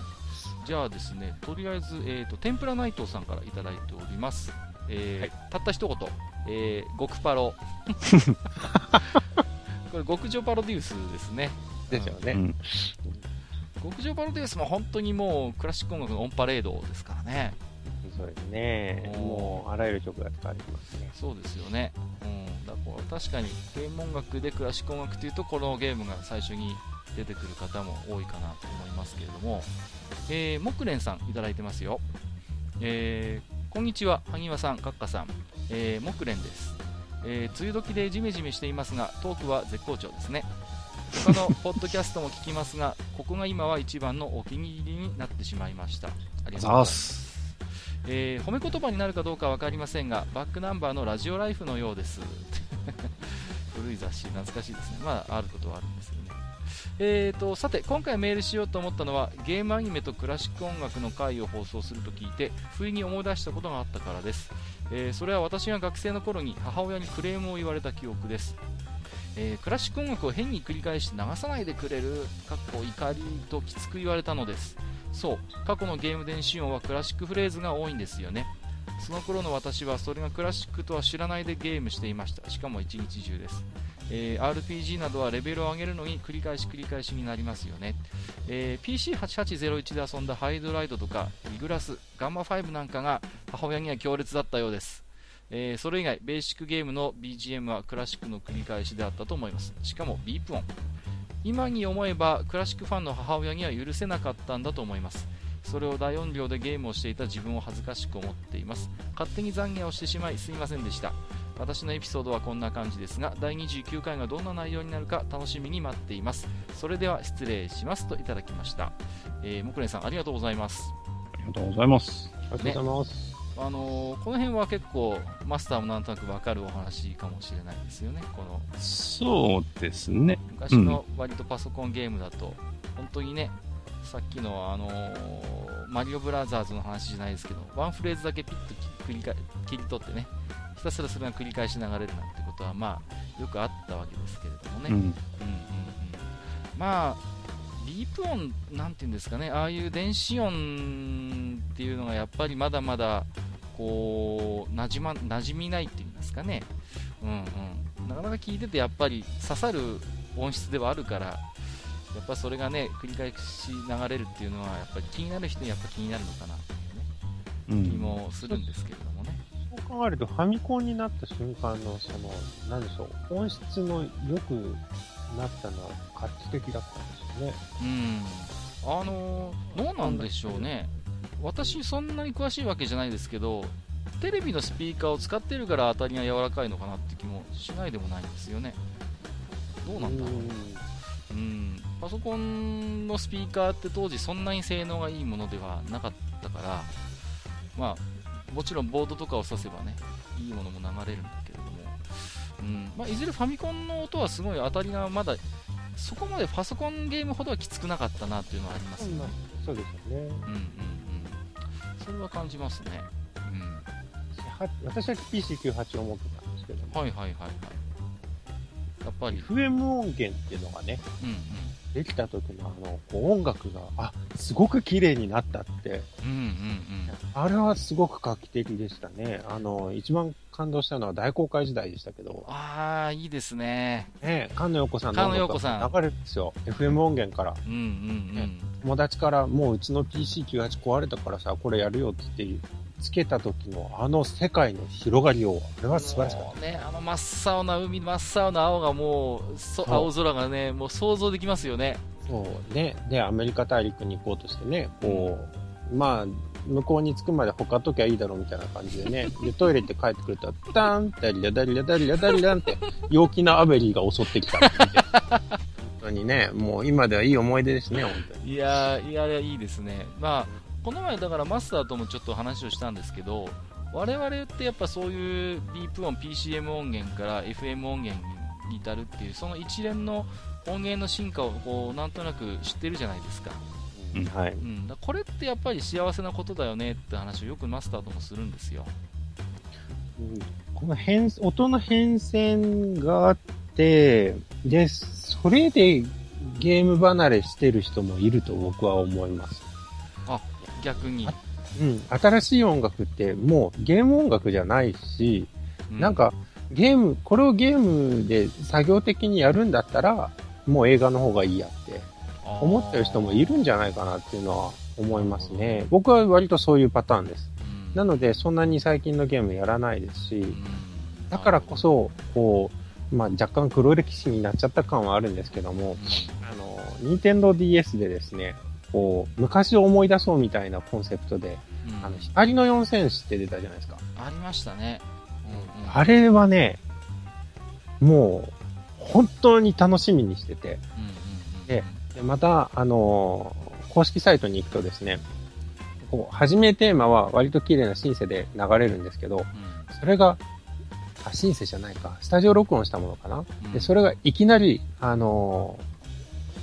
じゃあですねとりあえず、えー、と天ぷら内藤さんからいただいております、えーたった一言、えー、極パロ。これ極上パロデュースですね。ですよね。うん。極上パロデュースも本当にもうクラシック音楽のオンパレードですからね。そうですね。もう、あらゆる曲が使われてますね。そうですよね、うん、だから確かにゲーム音楽でクラシック音楽というとこのゲームが最初に出てくる方も多いかなと思いますけれども、えー、木蓮さんいただいてますよ、えーこんにちは。萩和さん、カッカさん、えー、木蓮です、えー梅雨時でジメジメしていますがトークは絶好調ですね。他のポッドキャストも聞きますが ここが今は一番のお気に入りになってしまいました。ありがとうございます。す。えー褒め言葉になるかどうか分かりませんがバックナンバーのラジオライフのようです。古い雑誌懐かしいですね。まああることはあるんですよね。えーとさて今回メールしようと思ったのはゲームアニメとクラシック音楽の回を放送すると聞いて不意に思い出したことがあったからです、えーそれは私が学生の頃に母親にクレームを言われた記憶です。えークラシック音楽を変に繰り返して流さないでくれるかっこ怒りときつく言われたのです。そう過去のゲーム電子音はクラシックフレーズが多いんですよね。その頃の私はそれがクラシックとは知らないでゲームしていました。しかも一日中です、えー RPG などはレベルを上げるのに繰り返し繰り返しになりますよね、えー PC8801 で遊んだハイドライドとかリグラスガンマ5なんかが母親には強烈だったようです。えーそれ以外ベーシックゲームの BGM はクラシックの繰り返しであったと思います。しかもビープ音今に思えばクラシックファンの母親には許せなかったんだと思います。それを大音量でゲームをしていた自分を恥ずかしく思っています。勝手に懺悔をしてしまいすいませんでした。私のエピソードはこんな感じですが第29回がどんな内容になるか楽しみに待っています。それでは失礼します。といただきました、えー、木蓮さんありがとうございます。ありがとうございます。ありがとうございます。あのーこの辺は結構マスターもなんとなく分かるお話かもしれないですよね。このそうですね。昔の割とパソコンゲームだと、本当にねさっきの、あのーマリオブラザーズの話じゃないですけどワンフレーズだけピッと切りか切り取ってねひたすらそれが繰り返し流れるなんてことはまあよくあったわけですけれどもね、うん。うんうんうん。まあビープ音なんていうんですかねああいう電子音っていうのがやっぱりまだまだこう馴染ま馴染みないっていうんですかね、うんうん、なかなか聞いててやっぱり刺さる音質ではあるからやっぱそれがね繰り返し流れるっていうのはやっぱり気になる人にやっぱ気になるのかなっていうね。気うん。もするんですけれどそう考えると、ファミコンになった瞬間の、その、なんでしょう、本質の良くなったのは画期的だったんですよね。うん。あのーどうなんでしょうね。私そんなに詳しいわけじゃないですけどテレビのスピーカーを使ってるから当たりが柔らかいのかなって気もしないでもないんですよね。どうなんだろううん、パソコンのスピーカーって当時そんなに性能がいいものではなかったから、まあ、もちろんボードとかを挿せばねいいものも流れるんだけれども、うん。まあ、いずれファミコンの音はすごい当たりがまだそこまでパソコンゲームほどはきつくなかったなっていうのはありますよね、そうですよね。うんうんうん、それは感じますね、うん、は私は PC98 を持ってたんですけども、はいはいはいはい。やっぱり、FM 音源っていうのがね、うんうんできた時のあの、こう音楽が、あ、すごく綺麗になったって、うんうんうんあれはすごく画期的でしたね。あの、一番感動したのは大公開時代でしたけど、ああいいですねね、菅野陽子さんの音楽子さんが流れるんですよ。FM 音源から。うんうんうん友達から、もううちの PC98 壊れたからさ、これやるよって言って、つけた時のあの世界の広がりを、あれは素晴らしかっもうね、あの真っ青な海、真っ青な青がもう、そ青空がね、もう想像できますよね。た。そうね。で、アメリカ大陸に行こうとしてね、こう、まあ、向こうに着くまで他ときゃいいだろうみたいな感じでね。で、トイレ行って帰ってくると、ダンダリラダリラダリラダリランって、陽気なアベリーが襲ってきたって。本当にね、もう今ではいい思い出ですね、本当に。いやー、いや、いいですね。まあ、この前だからマスターともちょっと話をしたんですけど、我々ってやっぱそういうディープ音、PCM 音源から FM 音源に至るっていう、その一連の音源の進化をこう、なんとなく知ってるじゃないですか。うんはい。うん、これってやっぱり幸せなことだよねって話をよくマスターともするんですよ。うんこの変、音の変遷があって、で、それでゲーム離れしてる人もいると僕は思います。逆に。うん。新しい音楽ってもうゲーム音楽じゃないし、うなん、かゲーム、これをゲームで作業的にやるんだったら、もう映画の方がいいやって思ってる人もいるんじゃないかなっていうのは思いますね。僕は割とそういうパターンです。うんなので、そんなに最近のゲームやらないですし、うんだからこそ、こう、まあ、若干黒歴史になっちゃった感はあるんですけども、あの、任天堂 DS でですね、こう、昔を思い出そうみたいなコンセプトで、うん。うんあの、光の四戦士って出たじゃないですか。ありましたね。うんうん。あれはね、もう、本当に楽しみにしてて、うんうんうんででまた、あの公式サイトに行くとですね、こう、初めテーマは割と綺麗なシンセで流れるんですけど、うん。それが、あ、シンセじゃないか、スタジオ録音したものかな。うん。で、それがいきなり、あの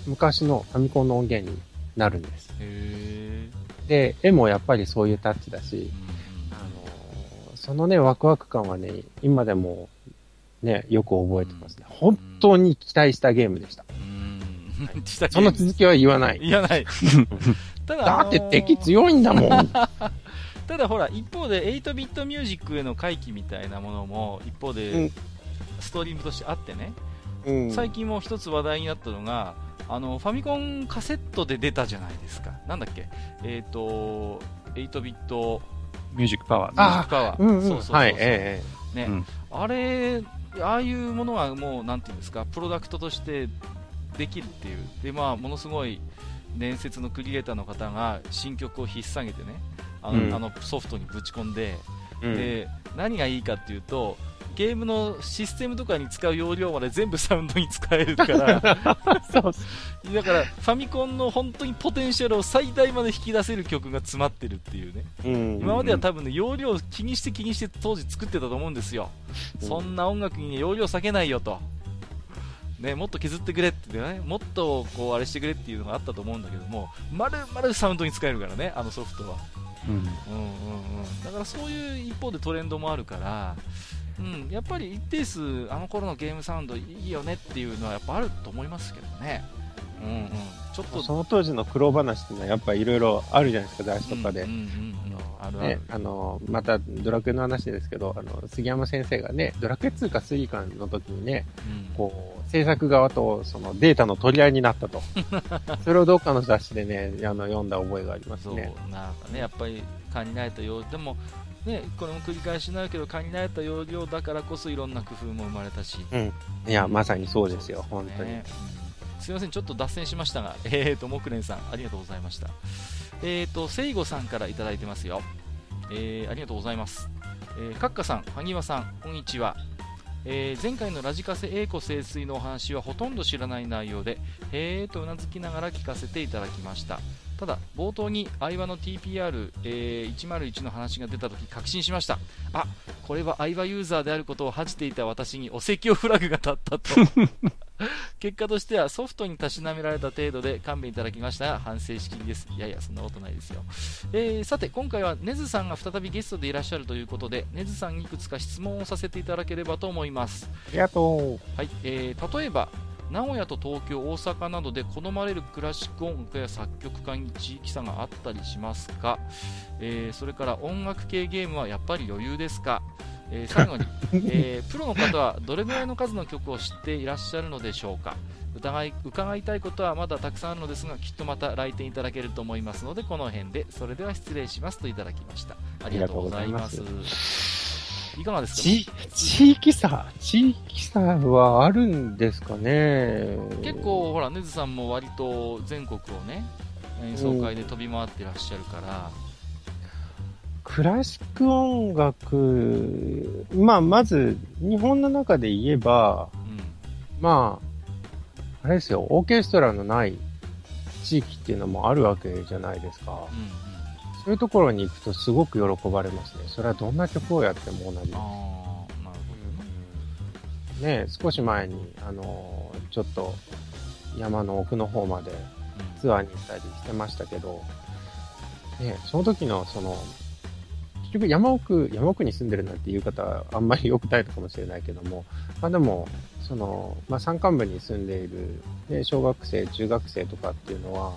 昔のファミコンの音源になるんです。へで、絵もやっぱりそういうタッチだしー、あのそのね、ワクワク感はね、今でも、ね、よく覚えてますね。本当に期待したゲームでした。うん うんしたその続きは言わない。言わない。ただ、だって敵強いんだもん。ただほら、一方で8ビットミュージックへの回帰みたいなものも、一方うん、メインストリームとしてあってね、うん最近も一つ話題になったのが、あの、ファミコンカセットで出たじゃないですか。なんだっけ？えっ、と、8ビットミュージックパワー。ミュージックパワー。うんうん。そうそうそうそう。はい、えね、うんあれ、ああいうものがもう、なんていうんですか、プロダクトとしてできるっていう。で、まあ、ものすごい伝説のクリエイターの方が新曲を引っ提げてね、あの,、うんあのソフトにぶち込んで、えうんで、何がいいかっていうと、ゲームのシステムとかに使う容量まで全部サウンドに使えるから、そうだからファミコンの本当にポテンシャルを最大まで引き出せる曲が詰まってるっていうね。うん今までは多分ね、容量気にして気にして当時作ってたと思うんですよ。うんそんな音楽にね、容量避けないよと。ね、もっと削ってくれってね、もっとこうあれしてくれっていうのがあったと思うんだけども、丸々サウンドに使えるからね、あのソフトは。うんうんうんうん。だからそういう一方でトレンドもあるから、うん、やっぱり一定数あの頃のゲームサウンドいいよねっていうのはやっぱあると思いますけどね。うんうん。ちょっと、その当時の苦労話っていうのはやっぱいろいろあるじゃないですか、雑誌とかで。あの、またドラクエの話ですけど、あの、杉山先生がね、ドラクエ2か3かの時にね、うんこう、制作側とそのデータの取り合いになったと。それをどっかの雑誌でね、あの、読んだ覚えがありますそう、ね。なんかね、やっぱり勘に慣れたよう、でも、ね、これも繰り返しになるけど、勘に慣れた要領だからこそいろんな工夫も生まれたし。うん。いや、まさにそうですよ、本当に。ねうんすいません、ちょっと脱線しましたが、えーと、木蓮さん、ありがとうございました。えーと、聖子さんからいただいてますよ。えーありがとうございます。えー、カッカさん、萩和さん、こんにちは。えー前回のラジカセ栄子清水のお話はほとんど知らない内容で、へーとうなずきながら聞かせていただきました。ただ、冒頭に相葉の TPR、えー101の話が出たとき確信しました。あ、これは相葉ユーザーであることを恥じていた私にお説教フラグが立ったと。結果としてはソフトにたしなめられた程度で勘弁いただきましたが反省しきりです。いやいや、そんなことないですよ。えーさて、今回はネズさんが再びゲストでいらっしゃるということで、ネズさんにいくつか質問をさせていただければと思います。ありがとう。はい、えー例えば、名古屋と東京、大阪などで好まれるクラシック音楽や作曲家に地域差があったりしますか、えーそれから音楽系ゲームはやっぱり余裕ですか、えー 最後に、えープロの方はどれぐらいの数の曲を知っていらっしゃるのでしょうか？疑い伺いたいことはまだたくさんあるのですがきっとまた来店いただけると思いますのでこの辺でそれでは失礼しますといただきました。ありがとうございますいかがですかち、地域差、地域差はあるんですかね？結構ほらねずさんも割と全国をね演奏会で飛び回ってらっしゃるから、クラシック音楽、まあ、まず、日本の中で言えば、うん。まあ、あれですよ、オーケストラのない地域っていうのもあるわけじゃないですか。うんそういうところに行くとすごく喜ばれますね。それはどんな曲をやっても同じうん、ああなるほどね、ね少し前に、あの、ちょっと山の奥の方までうん。ツアーに行ったりしてましたけど、ね、その時のその、結局山奥、山奥に住んでるなんていう方はあんまり良くないのかもしれないけども、まあでも、その、まあ山間部に住んでいる、ね、小学生、中学生とかっていうのは、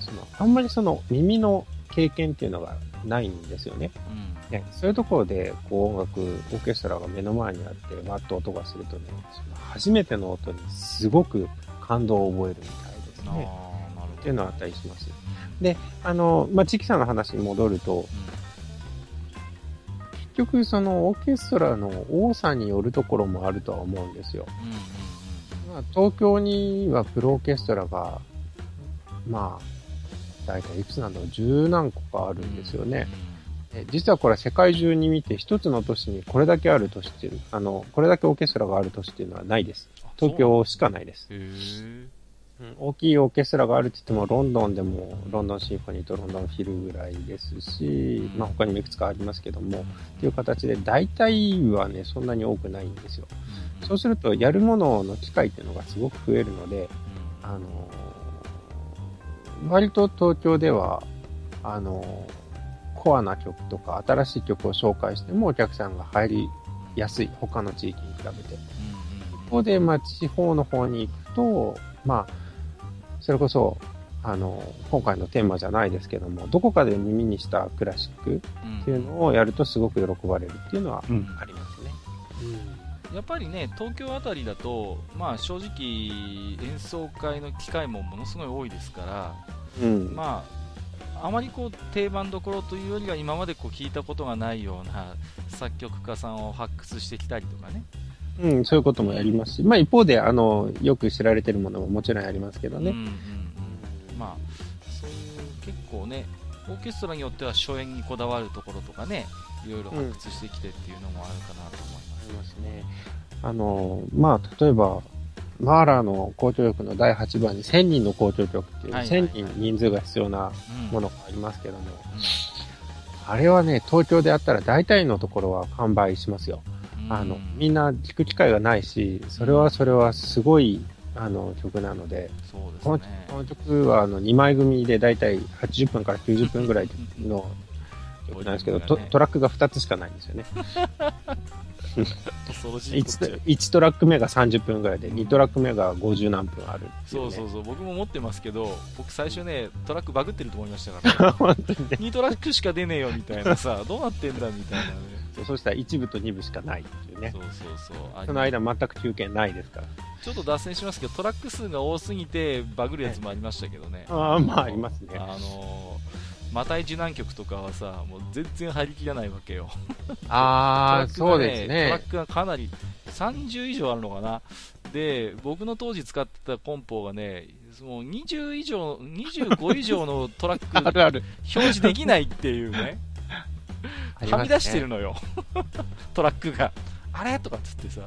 その、あんまりその耳の経験っていうのがないんですよね。うんね、そういうところで、こう音楽、オーケストラが目の前にあって、わっと音がするとね、初めての音にすごく感動を覚えるみたいですね。ほどっていうのはあったりします。うんであの、まあ、地域差の話に戻ると、結局そのオーケストラの多さによるところもあるとは思うんですよ。うんうんうんまあ、東京にはプロオーケストラが、まあ、大体いくつなんだろう、十何個かあるんですよね。え実はこれ世界中に見て一つの都市にこれだけある都市っていう、あの、これだけオーケストラがある都市っていうのはないです。あ東京しかないです。大きいオーケストラがあるって言っても、ロンドンでも、ロンドンシンフォニーとロンドンフィルぐらいですし、まあ他にもいくつかありますけども、っていう形で、大体はね、そんなに多くないんですよ。そうすると、やるものの機会っていうのがすごく増えるので、あのー割と東京では、あのーコアな曲とか新しい曲を紹介してもお客さんが入りやすい、他の地域に比べて。一方で、まあ、地方の方に行くと、まあ、それこそ、あの、今回のテーマじゃないですけども、どこかで耳にしたクラシックっていうのをやるとすごく喜ばれるっていうのはうんありますね。やっぱりね東京あたりだと、まあ、正直演奏会の機会もものすごい多いですから、うん。まあ、あまりこう定番どころというよりは今までこう聞いたことがないような作曲家さんを発掘してきたりとかね、うん、そういうこともやりますし、まあ一方で、あの、よく知られてるものももちろんありますけどね。うんうんうんまあ、そういう結構ねオーケストラによっては初演にこだわるところとかねいろいろ発掘してきてっていうのもあるかなと思います。ね。あの、まあ、例えば、マーラーの交響曲の第8番に1000人の交響曲っていう、はいはいはい1000人人数が必要なうんものがありますけども、うあれはね、東京であったら大体のところは完売しますよ。んあの、みんな聞く機会がないし、それはそれはすごい、あの、曲なので、ですねこの曲はあの2枚組で大体80分から90分ぐらいの曲なんですけど、トトラックが2つしかないんですよね。恐ろしいこっちゃ 1, 1トラック目が30分ぐらいで、2トラック目が50何分あるっていそうそうね。そう僕も持ってますけど僕最初ねトラックバグってると思いましたから、ね、本当にね。2トラックしか出ねえよみたいなさどうなってんだみたいなねそうそしたら1部と2部しかないっていうねそ。うそうそうあその間全く休憩ないですから。ちょっと脱線しますけどトラック数が多すぎてバグるやつもありましたけどねああ、まあありますね。あのーマタイ受難局とかはさもう全然入りきらないわけよ。ああ、そうですね。トラ。ックがかなり30以上あるのかな？で僕の当時使ってたコンポがねもう20以上25以上のトラック あるある。表示できないっていうね。ね。はみ出してるのよ。トラックが。あれ？とかっつってさ。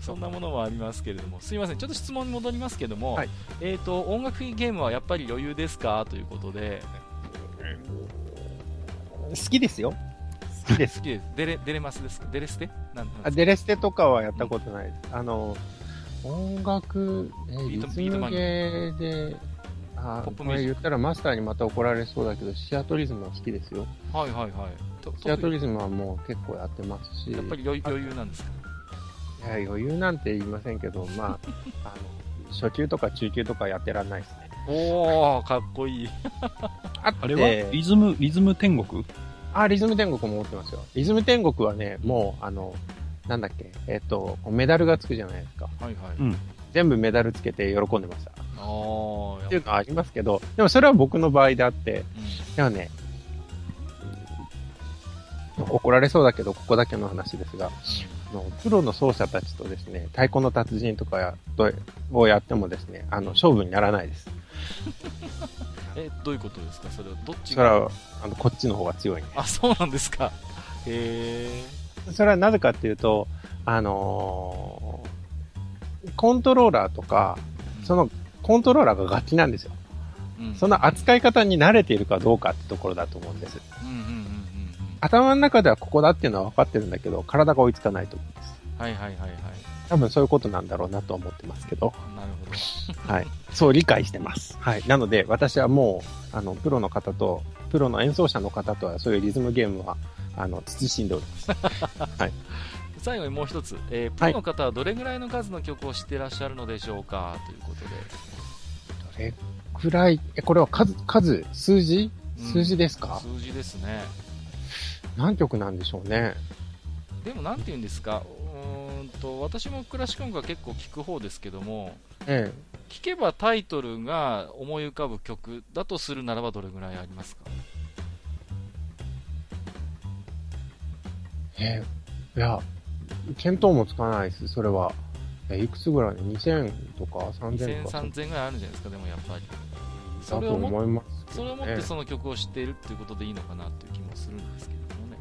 そんなものもありますけれども。すいません。ちょっと質問に戻りますけども、はい。えっ、と音楽ゲームはやっぱり余裕ですか？ということで好きですよ。好きです。好きですデレデレマスですか？デレステ？あデレステとかはやったことないです。あの、音楽、えービートリズムビートマニア、あポップミュージック言ったらマスターにまた怒られそうだけど、シアトリズムは好きですよ。はいはいはいとシアトリズムはもう結構やってますし、やっぱり余余裕なんですか？いや余裕なんて言いませんけど、まあ、あの、初級とか中級とかやってらんないですね。おおかっこいい。ああれは？リズム、リズム天国？あ、リズム天国も持ってますよ。リズム天国はね、もう、あの、なんだっけ、えっと、メダルがつくじゃないですか。はいはい、うん。全部メダルつけて喜んでました。ああっていうのはありますけど、でもそれは僕の場合であって、うん。でもね、うん怒られそうだけど、ここだけの話ですが、あのプロの奏者たちとですね、太鼓の達人とかやとをやってもですね、あの、勝負にならないです。えどういうことですか？それはどっちそれはが、あの、こっちの方が強いんであそうなんですか。へえそれはなぜかっていうと、あのーコントローラーとか、そのコントローラーが楽器なんですよ。うん。その扱い方に慣れているかどうかってところだと思うんです。うんうんうんうんうん。頭の中ではここだっていうのは分かってるんだけど、体が追いつかないと思うんです。はいはいはいはい多分そういうことなんだろうなと思ってますけど、なるほど。はい。そう理解してます。はい。なので、私はもう、あの、プロの方と、プロの演奏者の方とは、そういうリズムゲームは、あの、慎んでおります。最後にもう一つ、えープロの方はどれぐらいの数の曲を知ってらっしゃるのでしょうか？ということで。どれくらい、え、これは数、数、数字？うん数字ですか、数字ですね。何曲なんでしょうね。でもなんて言うんですか？うーんと私もクラシック音楽は結構聴く方ですけどもえ聴けばタイトルが思い浮かぶ曲だとするならばどれぐらいありますか？え。ええいや、見当もつかないです、それは。え、いくつぐらい ?2000 とか3000 2000、とか。3000ぐらいあるんじゃないですかでもやっぱりだそれと思いますそれをもってその曲を知っているっていうことでいいのかなっていう気もするんですけれど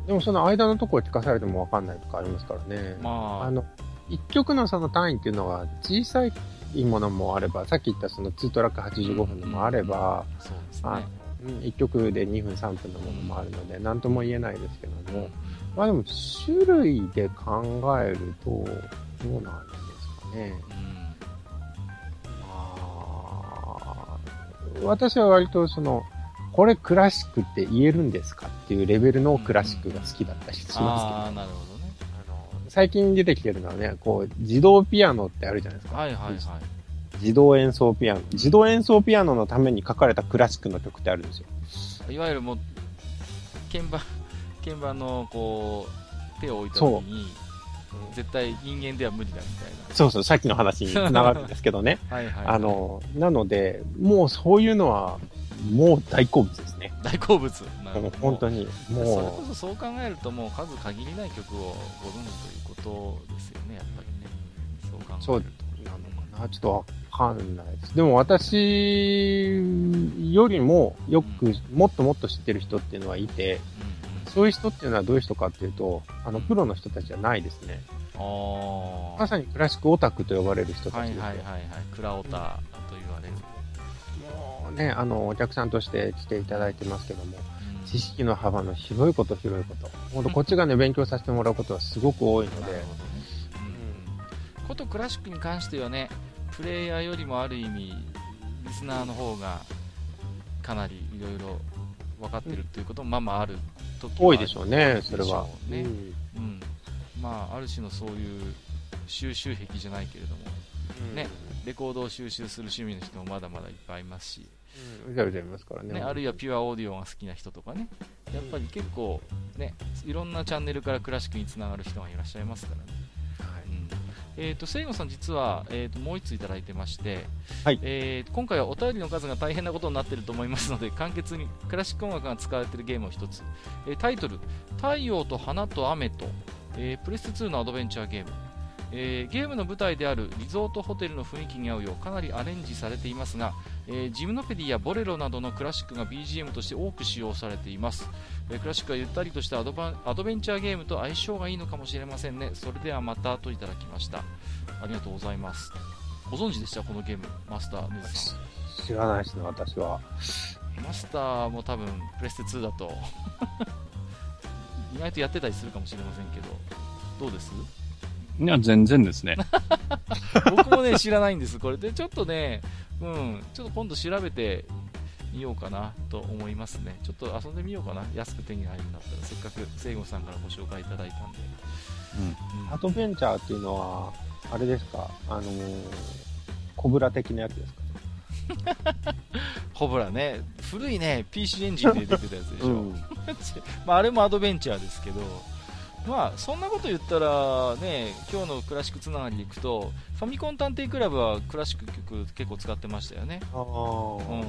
でもその間のところ聞かされてもわかんないとかありますからね。まあ。あの、一曲のその単位っていうのは小さいものもあれば、さっき言ったその2トラック85分のもあれば、そうですあねうん一曲で2分3分のものもあるので、なんとも言えないですけどうん。も、まあでも種類で考えると、どうなんですかね。まあ私は割とその、これクラシックって言えるんですかっていうレベルのクラシックが好きだったりしますけど、ああなるほどねあの最近出てきてるのはね、こう、自動ピアノってあるじゃないですか。はいはいはい自動演奏ピアノ。自動演奏ピアノのために書かれたクラシックの曲ってあるんですよ。いわゆるもう鍵盤 鍵盤のこう手を置いた時に絶対人間では無理だみたいそうそう、さっきの話に繋がるんですけどね。な はいはい、はい、あの、なので、もうそういうのは、もう大好物ですね。大好物。本当に、それこもそそう考えるともう数限りない曲をご存知ということですよねやっぱりね。そう考えるう、と。そうなのかな。ちょっとわかんないです。でも私よりもよく、もっともっと知ってる人っていうのはいて、うんそういう人っていうのはどういう人かっていうと、あの、プロの人たちじゃないですね。うん、あまさにクラシックオタクと呼ばれる人あはいたちですよ。はいはいはい。クラオタね、あの、お客さんとして来ていただいてますけども、うん。知識の幅の広いこと広いこと。本当こっちがね、勉強させてもらうことはすごく多いので。ね、うん。ことクラシックに関してはねプレイヤーよりもある意味リスナーの方がかなりいろいろ分かってるっていうこともまあまあある時は多いでしょうね、それは。ね。うん。うん、まあ、ある種のそういう収集癖じゃないけれども、ねレコードを収集する趣味の人もまだまだいっぱいいますし、うん。じゃうじゃいますからね。ね、あるいはピュアオーディオが好きな人とかね、やっぱり結構、ね、いろん。なチャンネルからクラシックにつながる人がいらっしゃいますからね。はいうん。えー、と聖子さん、実は、えー、ともう1ついただいてまして、はいえー今回はお便りの数が大変なことになっていると思いますので簡潔にクラシック音楽が使われているゲームを1つ、えータイトル「太陽と花と雨と」えープレス2のアドベンチャーゲーム、えーゲームの舞台であるリゾートホテルの雰囲気に合うようかなりアレンジされていますが、えージムノペディやボレロなどのクラシックが BGM として多く使用されています。えークラシックはゆったりとしたアドバンアドベンチャーゲームと相性がいいのかもしれませんね。それではまたといただきました。ありがとうございます。ご存知でした？このゲームマスターヌーズさ知らないですね、私は。んマスターも多分プレステ2だと。意外とやってたりするかもしれませんけど。どうです？いや、全然ですね。僕もね知らないんですこれ。でちょっとねうん。ちょっと今度調べてみようかなと思いますね。ちょっと遊んでみようかな。安く手に入るんだったら。せっかく聖吾さんからご紹介いただいたんで、うん。アドベンチャーっていうのは、あれですか？あのー、コブラ的なやつですか？ホブラね、古いね、PC エンジンで出てたやつでしょ。うん。まあ、あれもアドベンチャーですけど、まあ、そんなこと言ったら、ね、今日のクラシックつながりでいくと、ファミコン探偵クラブはクラシック曲結構使ってましたよね。ああ、うんうんうん。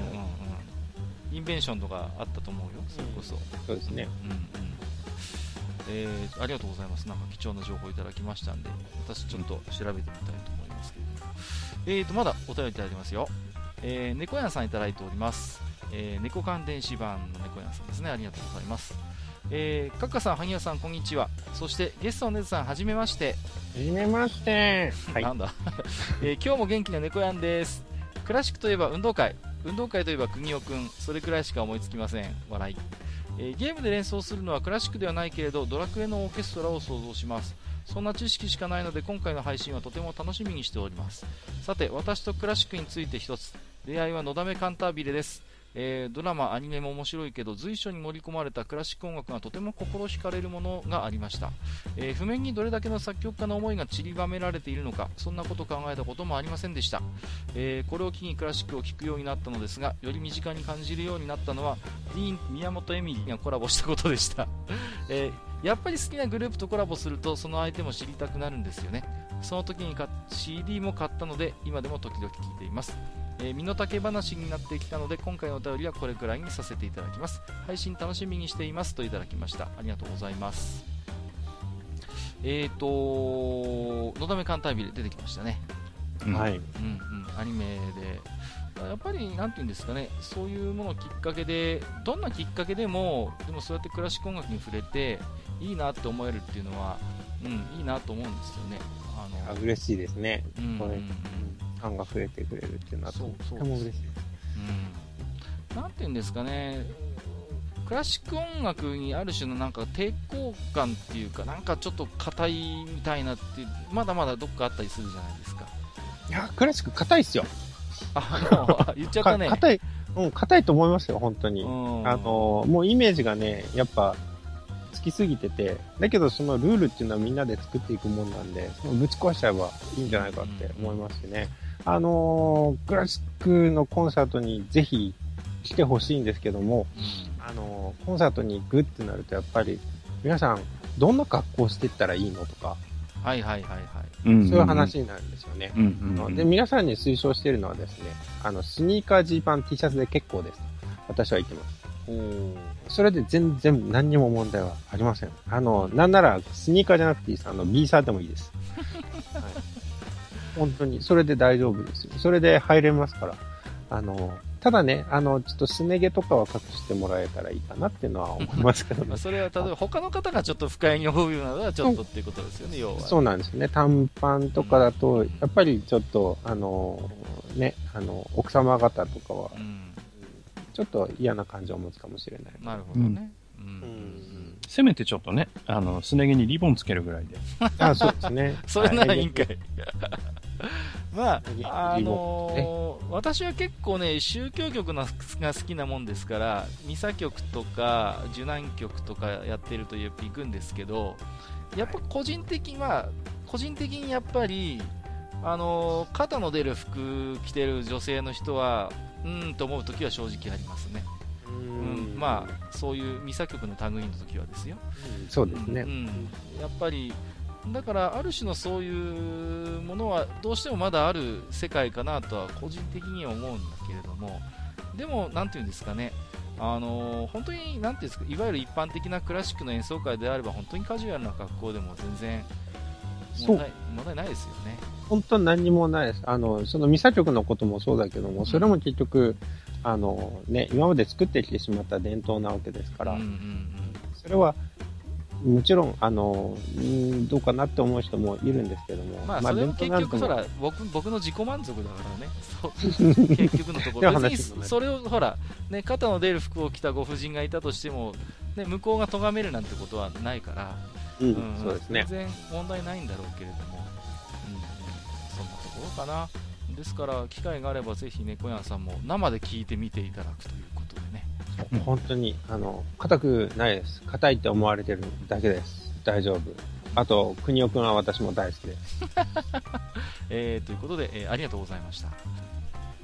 インベンションとかあったと思うよ、それこそ。そうですね。うんうん。えー、ありがとうございます。なんか貴重な情報いただきましたんで、私ちょっと調べてみたいと思いますけれども。えーと、まだお便りいただいてますよ。えー、猫屋さんいただいております。えー、猫缶電子版の猫屋さんですね。ありがとうございます。えー、カッカさん、萩谷さん、こんにちは。そして、ゲストのネズさん、はじめまして。はじめまして。はい。なんだ、えー今日も元気な猫やんです。クラシックといえば運動会。運動会といえば国尾くん。それくらいしか思いつきません。笑い、えーゲームで連想するのはクラシックではないけれどドラクエのオーケストラを想像します。そんな知識しかないので今回の配信はとても楽しみにしております。さて私とクラシックについて一つ。出会いはのだめカンタービレですえードラマ、アニメも面白いけど随所に盛り込まれたクラシック音楽がとても心惹かれるものがありました。えー譜面にどれだけの作曲家の思いが散りばめられているのかそんなことを考えたこともありませんでした、えーこれを機にクラシックを聴くようになったのですがより身近に感じるようになったのはディーン宮本エミリーがコラボしたことでした、えーやっぱり好きなグループとコラボするとその相手も知りたくなるんですよね。その時に CD も買ったので今でも時々聴いています。えー身の丈話になってきたので今回のお便りはこれくらいにさせていただきます配信楽しみにしていますといただきましたありがとうございますえーと、のだめ艦隊ビル出てきましたね。うんはい。うんうん、アニメで。やっぱり、なんていうんですかね、そういうものをきっかけで、どんなきっかけでも、でもそうやってクラシック音楽に触れて、いいなって思えるっていうのは、うん、いいなと思うんですよね。あの、あ嬉しいですね。うんうんうんファンが増えてくれるっていうのはとそうそうても嬉しいです。うんなんていうんですかね、クラシック音楽にある種のなんか抵抗感っていうか、なんかちょっと硬いみたいなって、まだまだどっかあったりするじゃないですか。いや、クラシック硬いっすよ。あ、言っちゃったね。か硬い、うん、硬いと思いますよ、本当に。うんあの、もうイメージがね、やっぱ、つきすぎてて、だけどそのルールっていうのはみんなで作っていくもんなんで、そのぶち壊しちゃえばいいんじゃないかって思いますしね。あのークラシックのコンサートにぜひ来てほしいんですけども、うんあのーコンサートに行くってなるとやっぱり、皆さん、どんな格好していったらいいのとか、はいはいはいはい。うんそういう話になるんですよね。うんうんうんで、皆さんに推奨しているのはですね、あの、スニーカー、ジーパン、T シャツで結構です。私は言ってます。それで全然何にも問題はありません。あの、なんならスニーカーじゃなくていいです。あの、ビーサーでもいいです。はい、本当に、それで大丈夫ですよ。それで入れますから。あの、ただね、あの、ちょっとすね毛とかは隠してもらえたらいいかなっていうのは思いますけどね まあ、。それは例えば他の方がちょっと不快に思うようなのはちょっとっていうことですよね、要は。そうなんですよね。短パンとかだと、やっぱりちょっと、あの、ね、あの、奥様方とかはう、ん。ちょっと嫌な感じを持つかもしれない。なるほどね。せめてちょっとね、あの、すね毛にリボンつけるぐらいで。あ、そうですね それならいいんかい。まあ、あのー、私は結構ね、宗教曲が好きなもんですから、ミサ曲とか、受難曲とかやってるとやっぱ行くんですけど、やっぱ個人的には、個人的にやっぱり、あのー、肩の出る服着てる女性の人は、うんと思う時は正直ありますね。うん、まあ、そういうミサ曲の類の時はですよ。そうですね。うん、やっぱり、だからある種のそういうものはどうしてもまだある世界かなとは個人的には思うんだけれどもでも、なんていうんですかねあの本当になんていうんですかいわゆる一般的なクラシックの演奏会であれば本当にカジュアルな格好でも全然問題問題ないですよね。本当に何にもないです。あの、そのミサ曲のこともそうだけども、それも結局、あのね、今まで作ってきてしまった伝統なわけですから、うんうんうん、それはもちろん、あの、んどうかなって思う人もいるんですけども。まあ、それも結局、ほら、僕、僕の自己満足だからね。結局のところ。別に、それを、ほら、ね、肩の出る服を着たご婦人がいたとしても、ね、向こうが咎めるなんてことはないから、うん、うん、そうですね。全然問題ないんだろうけれども、うん、そんなところかな。ですから、機会があればぜひ猫、屋さんも生で聞いてみていただくということでね。本当に、あの、硬くないです。硬いって思われてるだけです。大丈夫。あと、国尾くんは私も大好きです。えー、ということで、えー、ありがとうございました。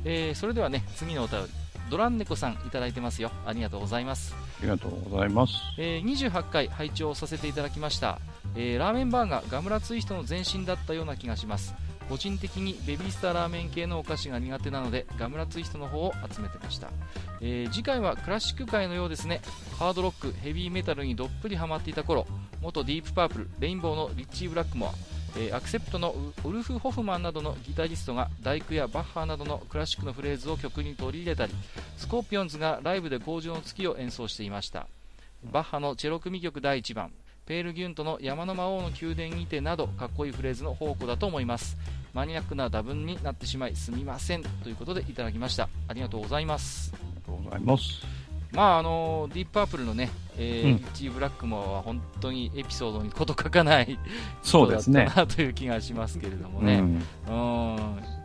えー、それではね、次のお便り。ドランネコさんいただいてますよ。ありがとうございます。ありがとうございます。えー、28回拝聴させていただきました。えー、ラーメンバーがガムラツイストの前身だったような気がします。個人的にベビースターラーメン系のお菓子が苦手なのでガムラツイストの方を集めてました、えー、次回はクラシック界のようですね。ハードロックヘビーメタルにどっぷりハマっていた頃元ディープパープルレインボーのリッチー・ブラックモアえー、アクセプトのウルフ・ホフマンなどのギタリストが大工やバッハなどのクラシックのフレーズを曲に取り入れたりスコーピオンズがライブで工場の月を演奏していました。バッハのチェロ組曲第1番ペールギュントの山の魔王の宮殿にてなどかっこいいフレーズの宝庫だと思います。マニアックな打分になってしまいすみませんということでいただきました。ありがとうございます。ありがとうございます。まああのディープパープルのね、えー、うん、リッチー・ブラックモアは本当にエピソードにこと書かないそうですね。なという気がしますけれどもね、うん、うん。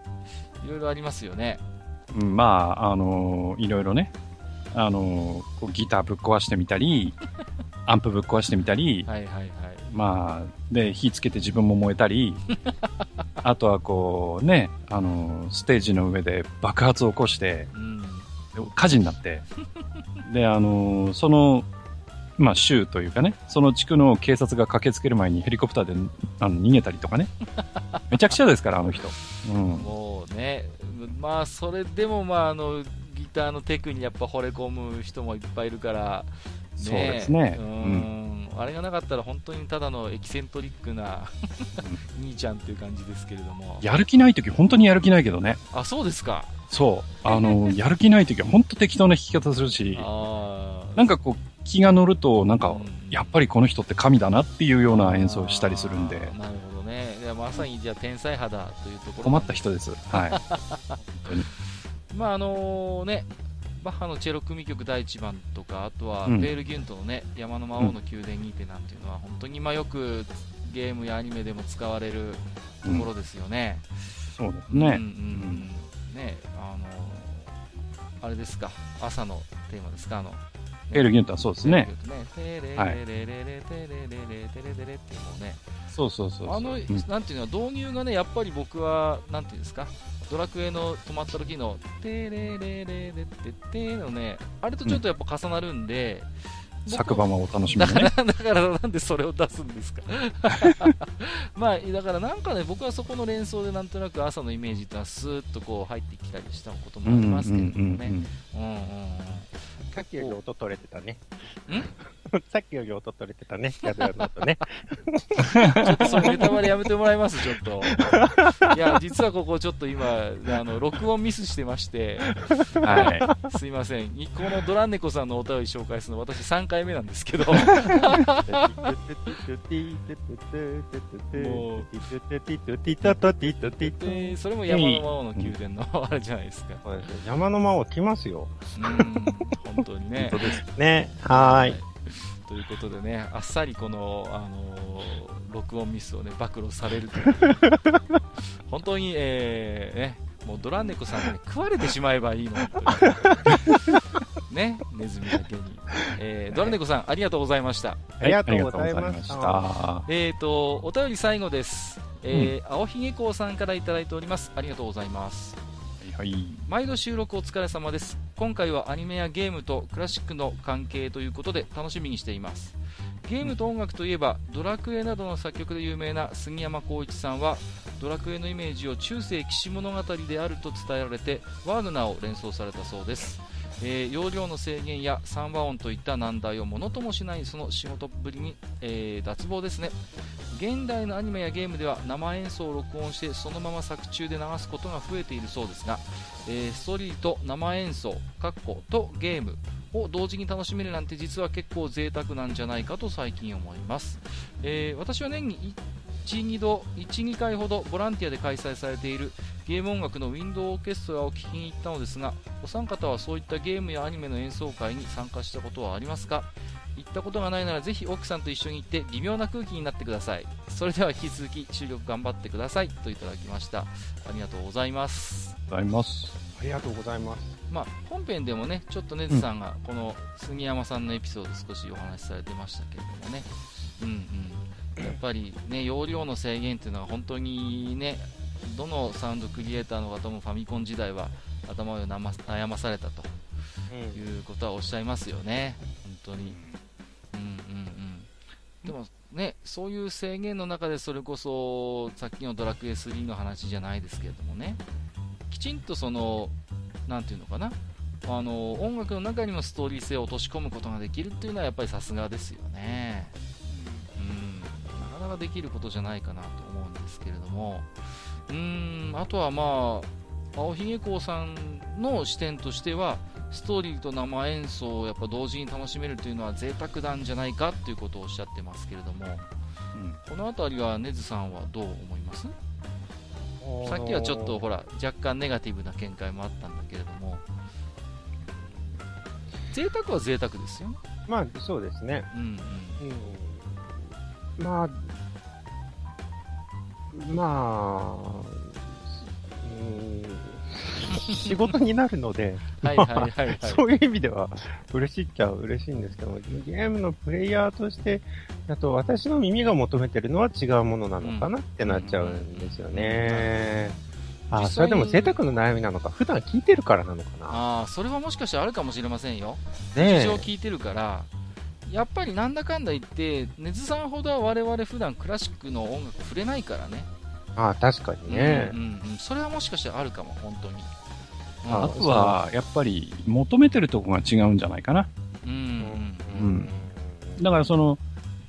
いろいろありますよね、うん、まああのいろいろねあのギターぶっ壊してみたり アンプぶっ壊してみたりはいはいはいまあで火つけて自分も燃えたり あとはこうね、あの、ステージの上で爆発を起こして、うん、火事になって、で、あの、その、まあ、州というかね、その地区の警察が駆けつける前にヘリコプターであの逃げたりとかね。めちゃくちゃですから、あの人。うん、もうね、まあ、それでも、まあ、あの、ギターのテクにやっぱ惚れ込む人もいっぱいいるから、ね、そうですね。うん、あれがなかったら本当にただのエキセントリックな兄ちゃんっていう感じですけれども。やる気ない時本当にやる気ないけどね。あ、そうですか。そう。あの、やる気ない時は本当適当な弾き方するし、なんかこう、気が乗ると、なんか、やっぱりこの人って神だなっていうような演奏をしたりするんで。なるほどね。まさにじゃあ天才肌というところ。困った人です。はい。まああのね、バッハのチェロ組曲第1番とか、あとはベール・ギュントのね、うん、山の魔王の宮殿にてなんていうのは、本当にまあよくゲームやアニメでも使われるところですよね。うん、そうですね。うんうんうん、ね、あのあれですか、朝のテーマですか、あの、エル・ギュンタ、そうですね。はい。そうそうそう。あの、なんていうの、導入がね、やっぱり僕は、なんていうんですか、ドラクエの止まった時の、てれれれれってってのね、あれとちょっとやっぱ重なるんで、昨晩もお楽しみ、ね、だから、だからなんでそれを出すんですかまあ、だからなんかね、僕はそこの連想でなんとなく朝のイメージってのはスーッとこう入ってきたりしたこともありますけれどもね。うんうんさっきより音取れてたね。ん？さっきより音取れてたね。やるのとね。ちょっとそれネタバレやめてもらいます、ちょっと。いや、実はここちょっと今、あの、録音ミスしてまして、はい。すいません。このドランネコさんのお便り紹介するの私3回目なんですけど。もう、それも山の魔王の宮殿のあれじゃないですか。山の魔王来ますよ。うん、本当にね。本当ですね。はい。ということでね、あっさりこの、あのー、録音ミスをね、暴露されるという。本当に、えー、ね、もうドランネコさんに、食われてしまえばいいの。ね、ネズミだけに。えー、ドランネコさん、ありがとうございました。ありがとうございました。た。えーと、お便り最後です。えー青ひげこうさんからいただいております。ありがとうございます。はい。毎度収録お疲れ様です。今回はアニメやゲームとクラシックの関係ということで楽しみにしています。ゲームと音楽といえばドラクエなどの作曲で有名な杉山浩一さんはドラクエのイメージを中世騎士物語であると伝えられてワーグナーを連想されたそうです、えー容量の制限や三和音といった難題をものともしないその仕事っぷりに、えー脱帽ですね。現代のアニメやゲームでは生演奏を録音してそのまま作中で流すことが増えているそうですがえーストーリーと生演奏、カッコとゲームを同時に楽しめるなんて実は結構贅沢なんじゃないかと最近思います、えー私は年に1、2度、1、2回ほどボランティアで開催されているゲーム音楽のウィンドウオーケストラを聴きに行ったのですがお三方はそういったゲームやアニメの演奏会に参加したことはありますか？行ったことがないならぜひ奥さんと一緒に行って微妙な空気になってください。それでは引き続き収録頑張ってください。といただきました。ありがとうございます。ございます。ありがとうございます。まあ、本編でもね、ちょっとネズさんがこの杉山さんのエピソード少しお話しされてましたけれどもね、うんうん、やっぱりね、容量の制限っていうのは本当にね、どのサウンドクリエイターの方もファミコン時代は頭を悩まされたということはおっしゃいますよね、本当に。うんうんうん。でもね、そういう制限の中でそれこそ、さっきのドラクエ3の話じゃないですけれどもね、きちんとその、なんていうのかな、あの音楽の中にもストーリー性を落とし込むことができるっていうのはやっぱりさすがですよね。うん、なかなかできることじゃないかなと思うんですけれども、うーん、あとはまあ、青ひげこうさんの視点としては、ストーリーと生演奏をやっぱ同時に楽しめるというのは贅沢なんじゃないかっていうことをおっしゃってますけれども、うん。この辺りはネズさんはどう思います？さっきはちょっとほら若干ネガティブな見解もあったんだけれども。贅沢は贅沢ですよね。まあ、そうですね。うんうん。うん。まあ、まあ、うん、仕事になるので、そういう意味では嬉しいっちゃ嬉しいんですけども、ゲームのプレイヤーとして、だと私の耳が求めてるのは違うものなのかなってなっちゃうんですよね。あ、それでも贅沢の悩みなのか、普段聞いてるからなのかな。ああそれはもしかしたらあるかもしれませんよ。ね事情を聞いてるからやっぱりなんだかんだ言ってネズさんほどは我々普段クラシックの音楽触れないからね。あ確かにね。う。んうんうん、それはもしかしたらあるかも本当に。ああとは、やっぱり、求めてるとこが違うんじゃないかな。うんうんうん。だからその、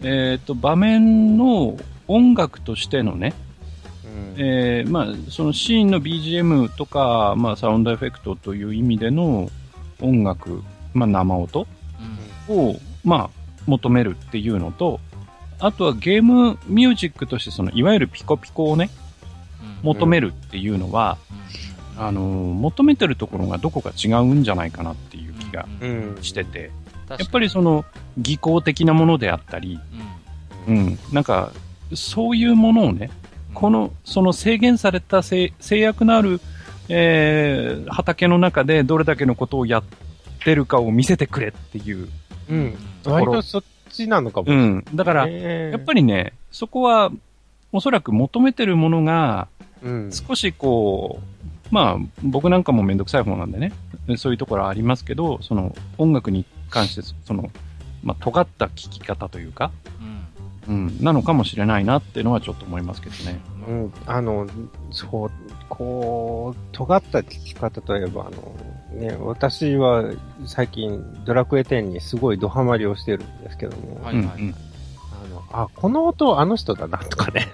えっ、と、場面の音楽としてのね、うん。えーまあ、そのシーンの BGM とか、まあ、サウンドエフェクトという意味での音楽、まあ、生音うん。を、まあ、求めるっていうのと、あとはゲームミュージックとして、その、いわゆるピコピコをね、うん。求めるっていうのは、うん。あのー求めてるところがどこか違うんじゃないかなっていう気がうん。してて、ややっぱりその、技巧的なものであったり、うん。うん、なんか、そういうものをね、この、その制限された制制約のある、えー畑の中でどれだけのことをやってるかを見せてくれっていう。うん。割とそっちなのかもしれない。うん。だから、ややっぱりね、そこは、おそらく求めてるものが。少しこう、まあ、僕なんかもめんどくさい方なんでね、そういうところはありますけど、その、音楽に関して、その、まあ、尖った聴き方というか、うんうん、なのかもしれないなっていうのはちょっと思いますけどね。うん、あの、そう、こう、尖った聞き方といえば、あの、ね、私は最近ドラクエ10にすごいドハマりをしてるんですけども、はいはいあの、あ、この音あの人だなとかね、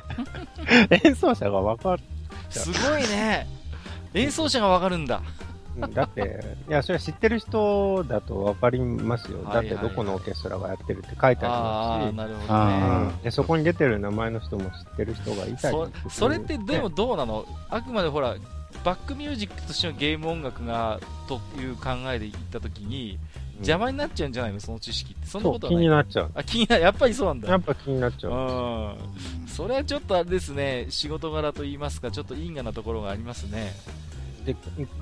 演奏者がわかる。すごいね。演奏者がわかるんだ。うんだって、いや、それは知ってる人だとわかりますよ。はいはいはい。だってどこのオーケストラがやってるって書いてありますし、なるほどね。で、そこに出てる名前の人も知ってる人がいたりそそれってでもどうなの？あくまでほらバックミュージックとしてのゲーム音楽がという考えで言ったときに邪魔になっちゃうんじゃないの？その知識ってそんなことはないになっちゃう。あ気になやっぱりそうなんだやっぱ気になっちゃう。うんそれはちょっとあれですね、仕事柄と言いますか、ちょっと因果なところがありますね。で、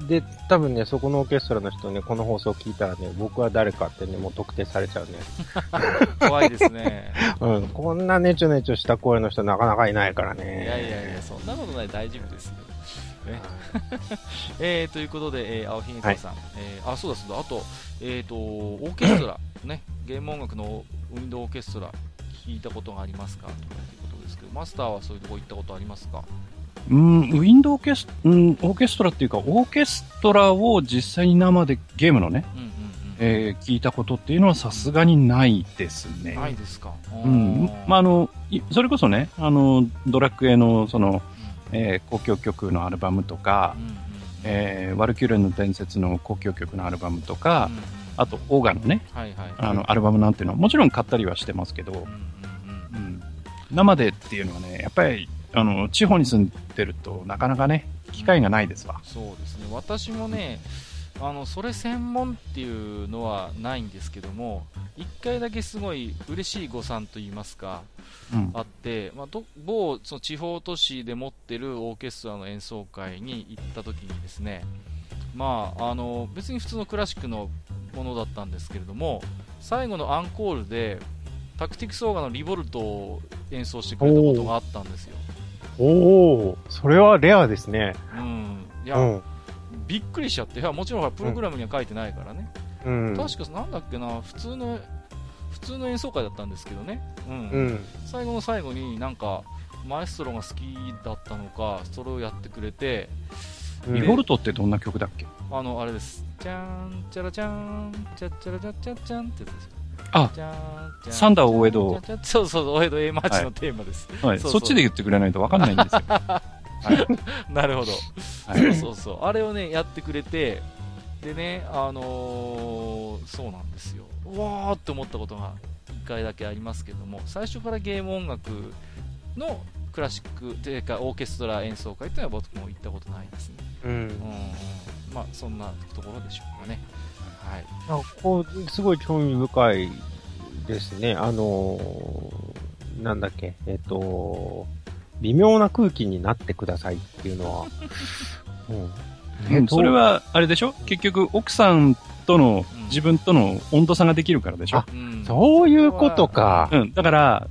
で、多分ね、そこのオーケストラの人ね、この放送聞いたらね、僕は誰かってね、もう特定されちゃうね。怖いですね。うん、こんなネチョネチョした声の人なかなかいないからね。いやいやいや、そんなことない、大丈夫ですよ。ね。えー、ということで、えー、青ひげさん、はい、えー、あ、そうだそうだ、あと、えっ、ー、と、オーケストラ、ね、ゲーム音楽のウィンドウオーケストラ、聞いたことがありますか？ということですけど、マスターはそういうとこ行ったことありますか？うん、ウィンドウオーケス、うん、オーケストラっていうか、オーケストラを実際に生でゲームのね、うんうんうん、えー、聞いたことっていうのはさすがにないですね。ないですか？うん。まあ、あの、それこそね、あの、ドラクエの、その、えー、公共曲のアルバムとか、うんうん、えー、ワルキューレの伝説の公共曲のアルバムとか、うんうん、あと、オーガのね、はいはい、あの、アルバムなんていうのは、もちろん買ったりはしてますけど、うんうんうん。うん、生でっていうのはね、やっぱり、あの、地方に住んでるとなかなかね、機会がないですわ。そうですね。私もね、あの、それ専門っていうのはないんですけども、一回だけすごい嬉しい誤算といいますか、うん、あって、まあ、ど某その地方都市で持ってるオーケストラの演奏会に行った時にですね、まあ、あの別に普通のクラシックのものだったんですけれども最後のアンコールでタクティクスオーガのリボルトを演奏してくれたことがあったんですよ。おおそれはレアですね。うん。いや、うん、びっくりしちゃっていやもちろんプログラムには書いてないからね、うん、確かなんだっけな普通の普通の演奏会だったんですけどね、うん、うん、最後の最後になんかマエストロが好きだったのかそれをやってくれて、リボルトってどんな曲だっけ？あの、あれです。じゃーん、チャラチャーン、チャチャラチャチャチャンってやつですよ。あ、サンダー大江戸。そうそう、大江戸 A マーチのテーマです。はい、そっちで言ってくれないとわかんないんですよ。はい、なるほど、はい。そうそうそう。あれをね、やってくれて、でね、あのー、そうなんですよ。うわーって思ったことが1回だけありますけども、最初からゲーム音楽のクラシックというかオーケストラ演奏会というのは僕も行ったことないですね。うん。うん、まあ、そんなところでしょうかね。はい。あこう、すごい興味深いですね。あのー、なんだっけ、えっ、と、微妙な空気になってくださいっていうのは、うん、それは、あれでしょ？結局、奥さんとの、自分との温度差ができるからでしょ、うん、そういうことか。うん。だから、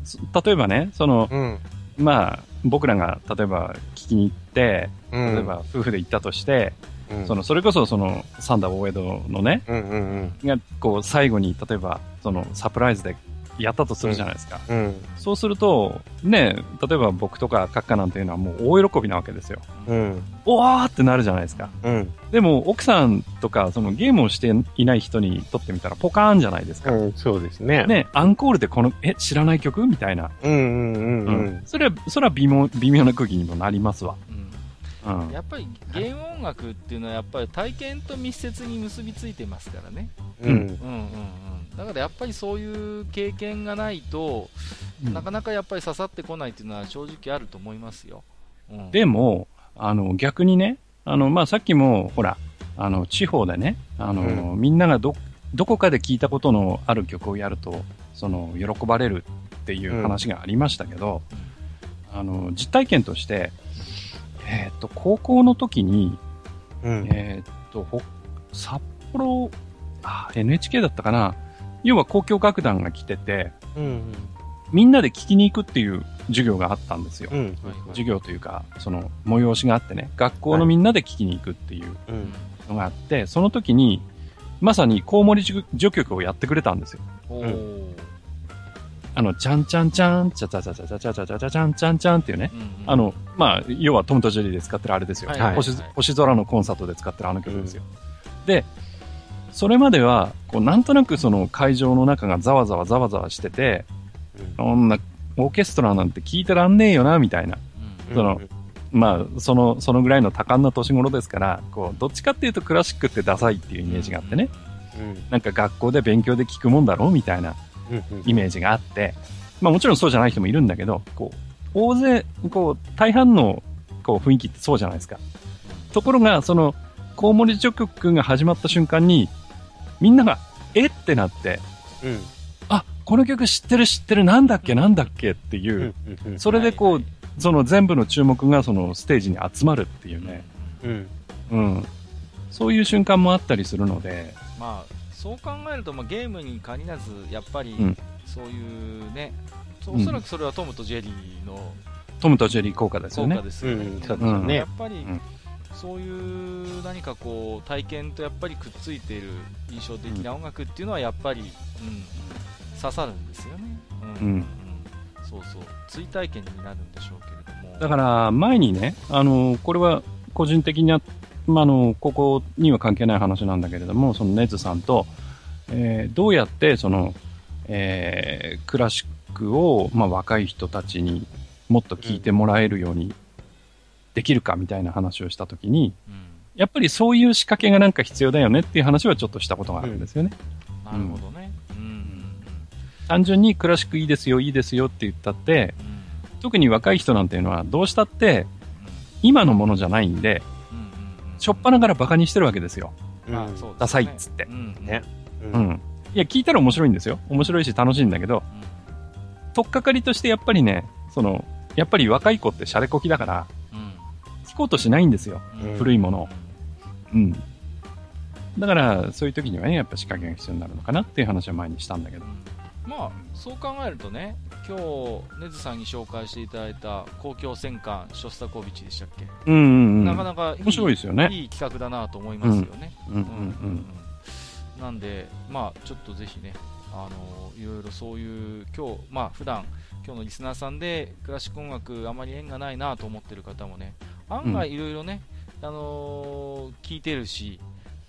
例えばね、その、うん、まあ、僕らが例えば聞きに行って、例えば夫婦で行ったとして、うん、その、それこそその、サンダー大江戸のね、うんうんうん、が、こう、最後に、例えば、その、サプライズでやったとするじゃないですか。うんうん、そうすると、ね、例えば僕とか閣下なんていうのはもう大喜びなわけですよ。うん。おわーってなるじゃないですか。うん。でも、奥さんとか、そのゲームをしていない人にとってみたらポカーンじゃないですか。うん、そうですね。ね、アンコールでこの、え、知らない曲？みたいな。うんうんうん、うん、それは、それは微妙、微妙な空気にもなりますわ。うん、やっぱりゲーム音楽っていうのはやっぱり体験と密接に結びついてますからね。うん。うんうんうんだからやっぱりそういう経験がないと、うん、なかなかやっぱり刺さってこないっていうのは正直あると思いますよ。うん、でも、あの、逆にね、あの、まあ、さっきも、ほら、あの、地方でね、あの、うん、みんながど、どこかで聞いたことのある曲をやると、その、喜ばれるっていう話がありましたけど、あの、実体験として、えっ、ー、と、高校の時に、えっ、と、札幌、あ、NHK だったかな要は交響楽団が来てて、うんうん、みんなで聞きに行くっていう授業があったんですよ。うん。はいはい、授業というか、その催しがあってね、学校のみんなで聞きに行くっていうのがあって、はい、その時に、まさにコウモリ序曲をやってくれたんですよ。あの、ちゃんちゃんちゃん、ちゃちゃちゃちゃちゃちゃちゃちゃちゃちゃんちゃんちゃんっていうね、うんうん、あの、まあ、要はトムとジェリーで使ってるあれですよ、はい。はいはい、星。星空のコンサートで使ってるあの曲ですよ。うん、で、それまでは、こう、なんとなくその会場の中がざわざわざわざわしてて、そん。な、オーケストラなんて聞いてらんねえよな、みたいな。その、まあ、その、そのぐらいの多感な年頃ですから、こう、どっちかっていうとクラシックってダサいっていうイメージがあってね。なんか学校で勉強で聞くもんだろうみたいなイメージがあって、まあもちろんそうじゃない人もいるんだけど、こう、大勢、こう、大半の、こう、雰囲気ってそうじゃないですか。ところが、その、コウモリ序曲が始まった瞬間に、みんなが、え？ってなって、うん、あ、この曲知ってる知ってるなんだっけ？なんだっけ？っていう、それでこう、はいその全部の注目がそのステージに集まるっていうね、うん。うん。そういう瞬間もあったりするので、まあ、そう考えると、まあ、ゲームに限らず、やっぱり、うん。そういうね、うん。おそらくそれはトムとジェリーのトムとジェリー効果ですよね。効果。ですよね。うん。そうですよねやっぱり、んそういう何かこう体験とやっぱりくっついている印象的な音楽っていうのはやっぱり、うん、刺さるんですよね。うんうんそうそう追体験になるんでしょうけれども。だから、前にね、あの、これは個人的な、まあ、あの、ここには関係ない話なんだけれども、そのネズさんと、えーどうやって、その、えークラシックを、まあ、若い人たちにもっと聞いてもらえるようにできるかみたいな話をしたときに、うんやっぱりそういう仕掛けがなんか必要だよねっていう話はちょっとしたことがあるんですよね。なるほどね。うんうん単純にクラシックいいですよ、いいですよって言ったって、特に若い人なんていうのはどうしたって今のものじゃないんで、しょっぱなからバカにしてるわけですよ。まあそうねダサいっつってうんうんねう。ん。いや、聞いたら面白いんですよ。面白いし楽しいんだけど、とっかかりとしてやっぱりね、その、やっぱり若い子ってシャレこきだから、うん聞こうとしないんですよ。うんうん古いものを。うん。だから、そういう時にはね、やっぱ仕掛けが必要になるのかなっていう話は前にしたんだけど。まあそう考えるとね今日ネズさんに紹介していただいた公共戦艦ショスタコービチでしたっけ、うんうんうん。なかなかいい面白いですよね。いい企画だなと思いますよね、うんうんうんうんうんなんでまあちょっとぜひねあのいろいろそういう今日まあ普段今日のリスナーさんでクラシック音楽あまり縁がないなと思ってる方もね案外いろいろね、あのー聞いてるし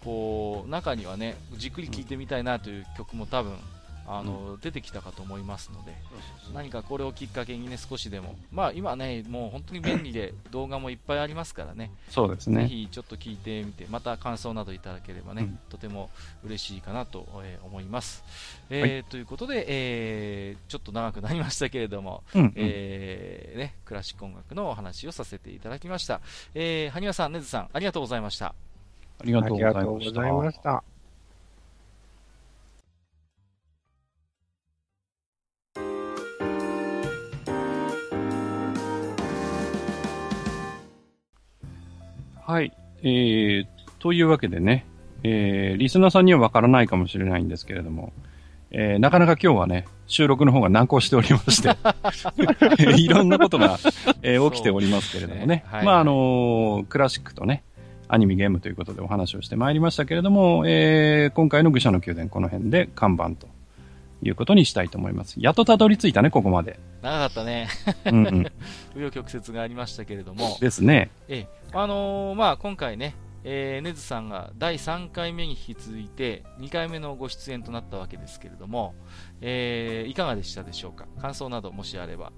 こう中にはねじっくり聴いてみたいなという曲も多分あの出てきたかと思いますので何かこれをきっかけにね少しでも。まあ今ねもう本当に便利で 動画もいっぱいありますからね。そうですぜね。ひちょっと聞いてみてまた感想などいただければね、うん。とても嬉しいかなと、えー思います、えーということで、えーちょっと長くなりましたけれども、うんうん。えーね、クラシック音楽のお話をさせていただきました、えー、埴輪さん、ねずさんありがとうございました。ありがとうございました。はい。えー、というわけでね、えー、リスナーさんにはわからないかもしれないんですけれども、えー、なかなか今日はね、収録の方が難航しておりまして、いろんなことが、えー起きておりますけれどもね。ねはいまあ、あのークラシックとね、アニメゲームということでお話をしてまいりましたけれども、えー、今回の愚者の宮殿この辺で看板ということにしたいと思います。やっとたどり着いたね、ここまで。長かったねうんうん。紆余曲折がありましたけれども、ですね。えーあのーまあ、今回ね、えー、ねずさんが第3回目に引き続いて2回目のご出演となったわけですけれども、えーいかがでしたでしょうか？感想などもしあれば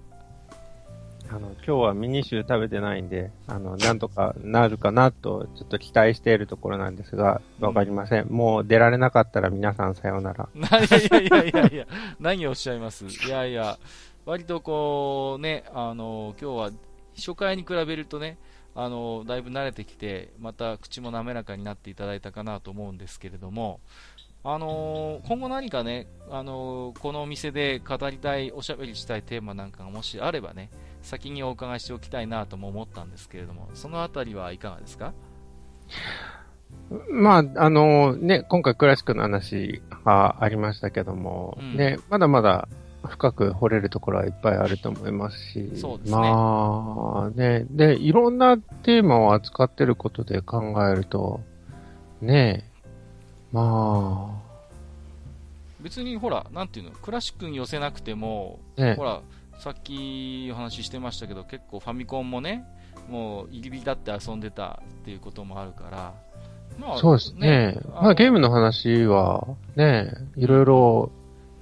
あの、今日はミニシュー食べてないんで、あの、なんとかなるかなと、ちょっと期待しているところなんですが、わかりません。もう出られなかったら皆さんさようなら。いやいやいやいや何をおっしゃいます？いやいや、割とこうね、あの、今日は初回に比べるとね、あの、だいぶ慣れてきて、また口も滑らかになっていただいたかなと思うんですけれども、あの今後何かね、あのこのお店で語りたい、おしゃべりしたいテーマなんかがもしあればね、先にお伺いしておきたいなとも思ったんですけれども、そのあたりはいかがですか？まあ、あの、ね、今回クラシックの話がありましたけども、うん。ね、まだまだ深く掘れるところはいっぱいあると思いますし、そうですね。まあ、ね、で、いろんなテーマを扱ってることで考えると、ね、ま別にほら、なんていうの、クラシックに寄せなくても、あ、ね。ほ、ら、さっきお話ししてましたけど、結構ファミコンもね、もう入り浸って遊んでたっていうこともあるから、まそうですね。まあゲームの話は、ね、いろいろ、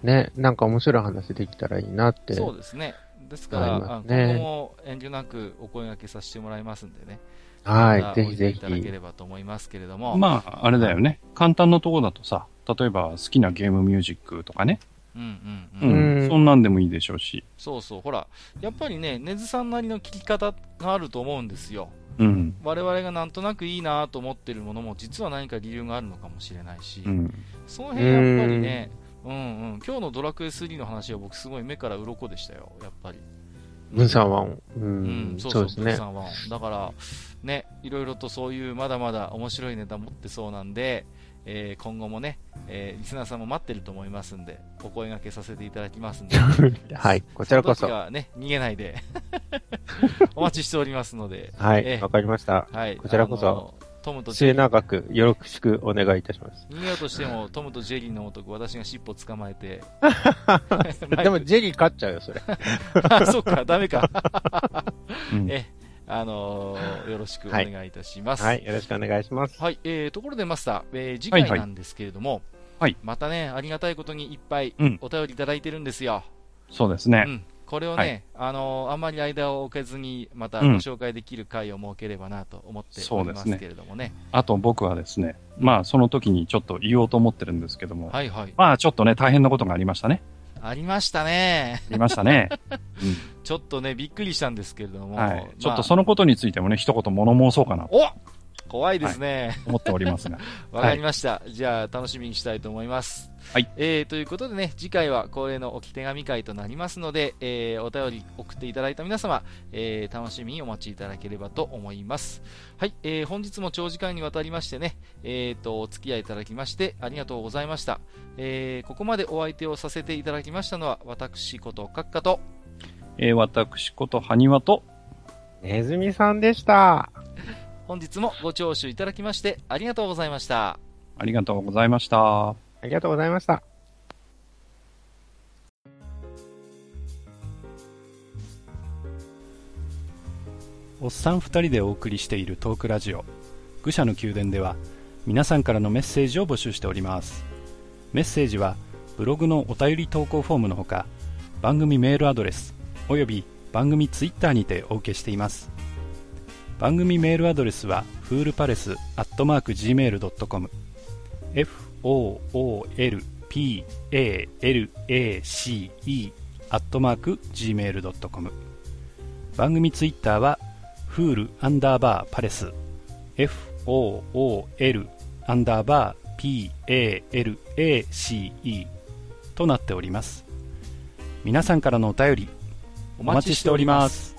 ね、なんか面白い話できたらいいなって。そうですね。ですから、ねあ今後も遠慮なくお声掛けさせてもらいますんでね。はいぜひぜひおいただければと思いますけれども。まあ、あれだよね。簡単なところだとさ、例えば好きなゲームミュージックとかね。うんうんううん。ん。うんそんなんでもいいでしょうし。そうそう、ほら、やっぱりね、根津さんなりの聞き方があると思うんですよ。うん。我々がなんとなくいいなと思ってるものも、実は何か理由があるのかもしれないし、うん。その辺やっぱりね、うんうん。今日のドラクエ3の話は僕すごい目から鱗でしたよ、やっぱり。分散和音。うん、そうそうですね。だから、ね、いろいろとそういうまだまだ面白いネタ持ってそうなんで、えー、今後もね、えー、リスナーさんも待ってると思いますんで、お声掛けさせていただきますんで。はい、こちらこそ。がね、逃げないで お待ちしておりますので。はい、わかりました。はい、こちらこそ。トムと末永くよろしくお願いいたします。逃げようとしても、トムとジェリーの男、私が尻尾捕まえて。でも、ジェリー勝っちゃうよ、それ。あ、そっか、ダメか。うん、え、あのー、よろしくお願いいたします、はい。はい、よろしくお願いします。はい、えー、ところでマスター、えー、次回なんですけれども、はい、またね、ありがたいことにいっぱいお便りいただいてるんですよ。うん、そうですね。うん。これをね、はい、あのー、あんまり間を置けずに、またご紹介できる回を設ければなと思っておりますけれどもね。ねあと僕はですね、まあその時にちょっと言おうと思ってるんですけども、はいはい。まあちょっとね、大変なことがありましたね。ありましたね。ありましたね。うん、ちょっとね、びっくりしたんですけれども。はい。ちょっとそのことについてもね、一言物申そうかな。お怖いですね、はい、思っておりますが。わかりました、はい、じゃあ、楽しみにしたいと思います。はい。えー、ということでね、次回は恒例の置き手紙会となりますので、えー、お便り送っていただいた皆様、えー、楽しみにお待ちいただければと思います。はい。えー、本日も長時間にわたりましてね、えーと、お付き合いいただきましてありがとうございました。えー、ここまでお相手をさせていただきましたのは、私こと閣下と、えー、私こと埴輪と、ネズミさんでした。本日もご聴取いただきましてありがとうございました。ありがとうございました。ありがとうございました。おっさん二人でお送りしているトークラジオ。愚者の宮殿では皆さんからのメッセージを募集しております。メッセージはブログのお便り投稿フォームのほか番組メールアドレスおよび番組ツイッターにてお受けしています。番組メールアドレスはフールパレスアットマーク Gmail.com oolpalace アットマーク Gmail.com 番組ツイッターはフールアンダーバーパレス。FOOL アンダーバー PALACE となっております。皆さんからのお便りお待ちしております。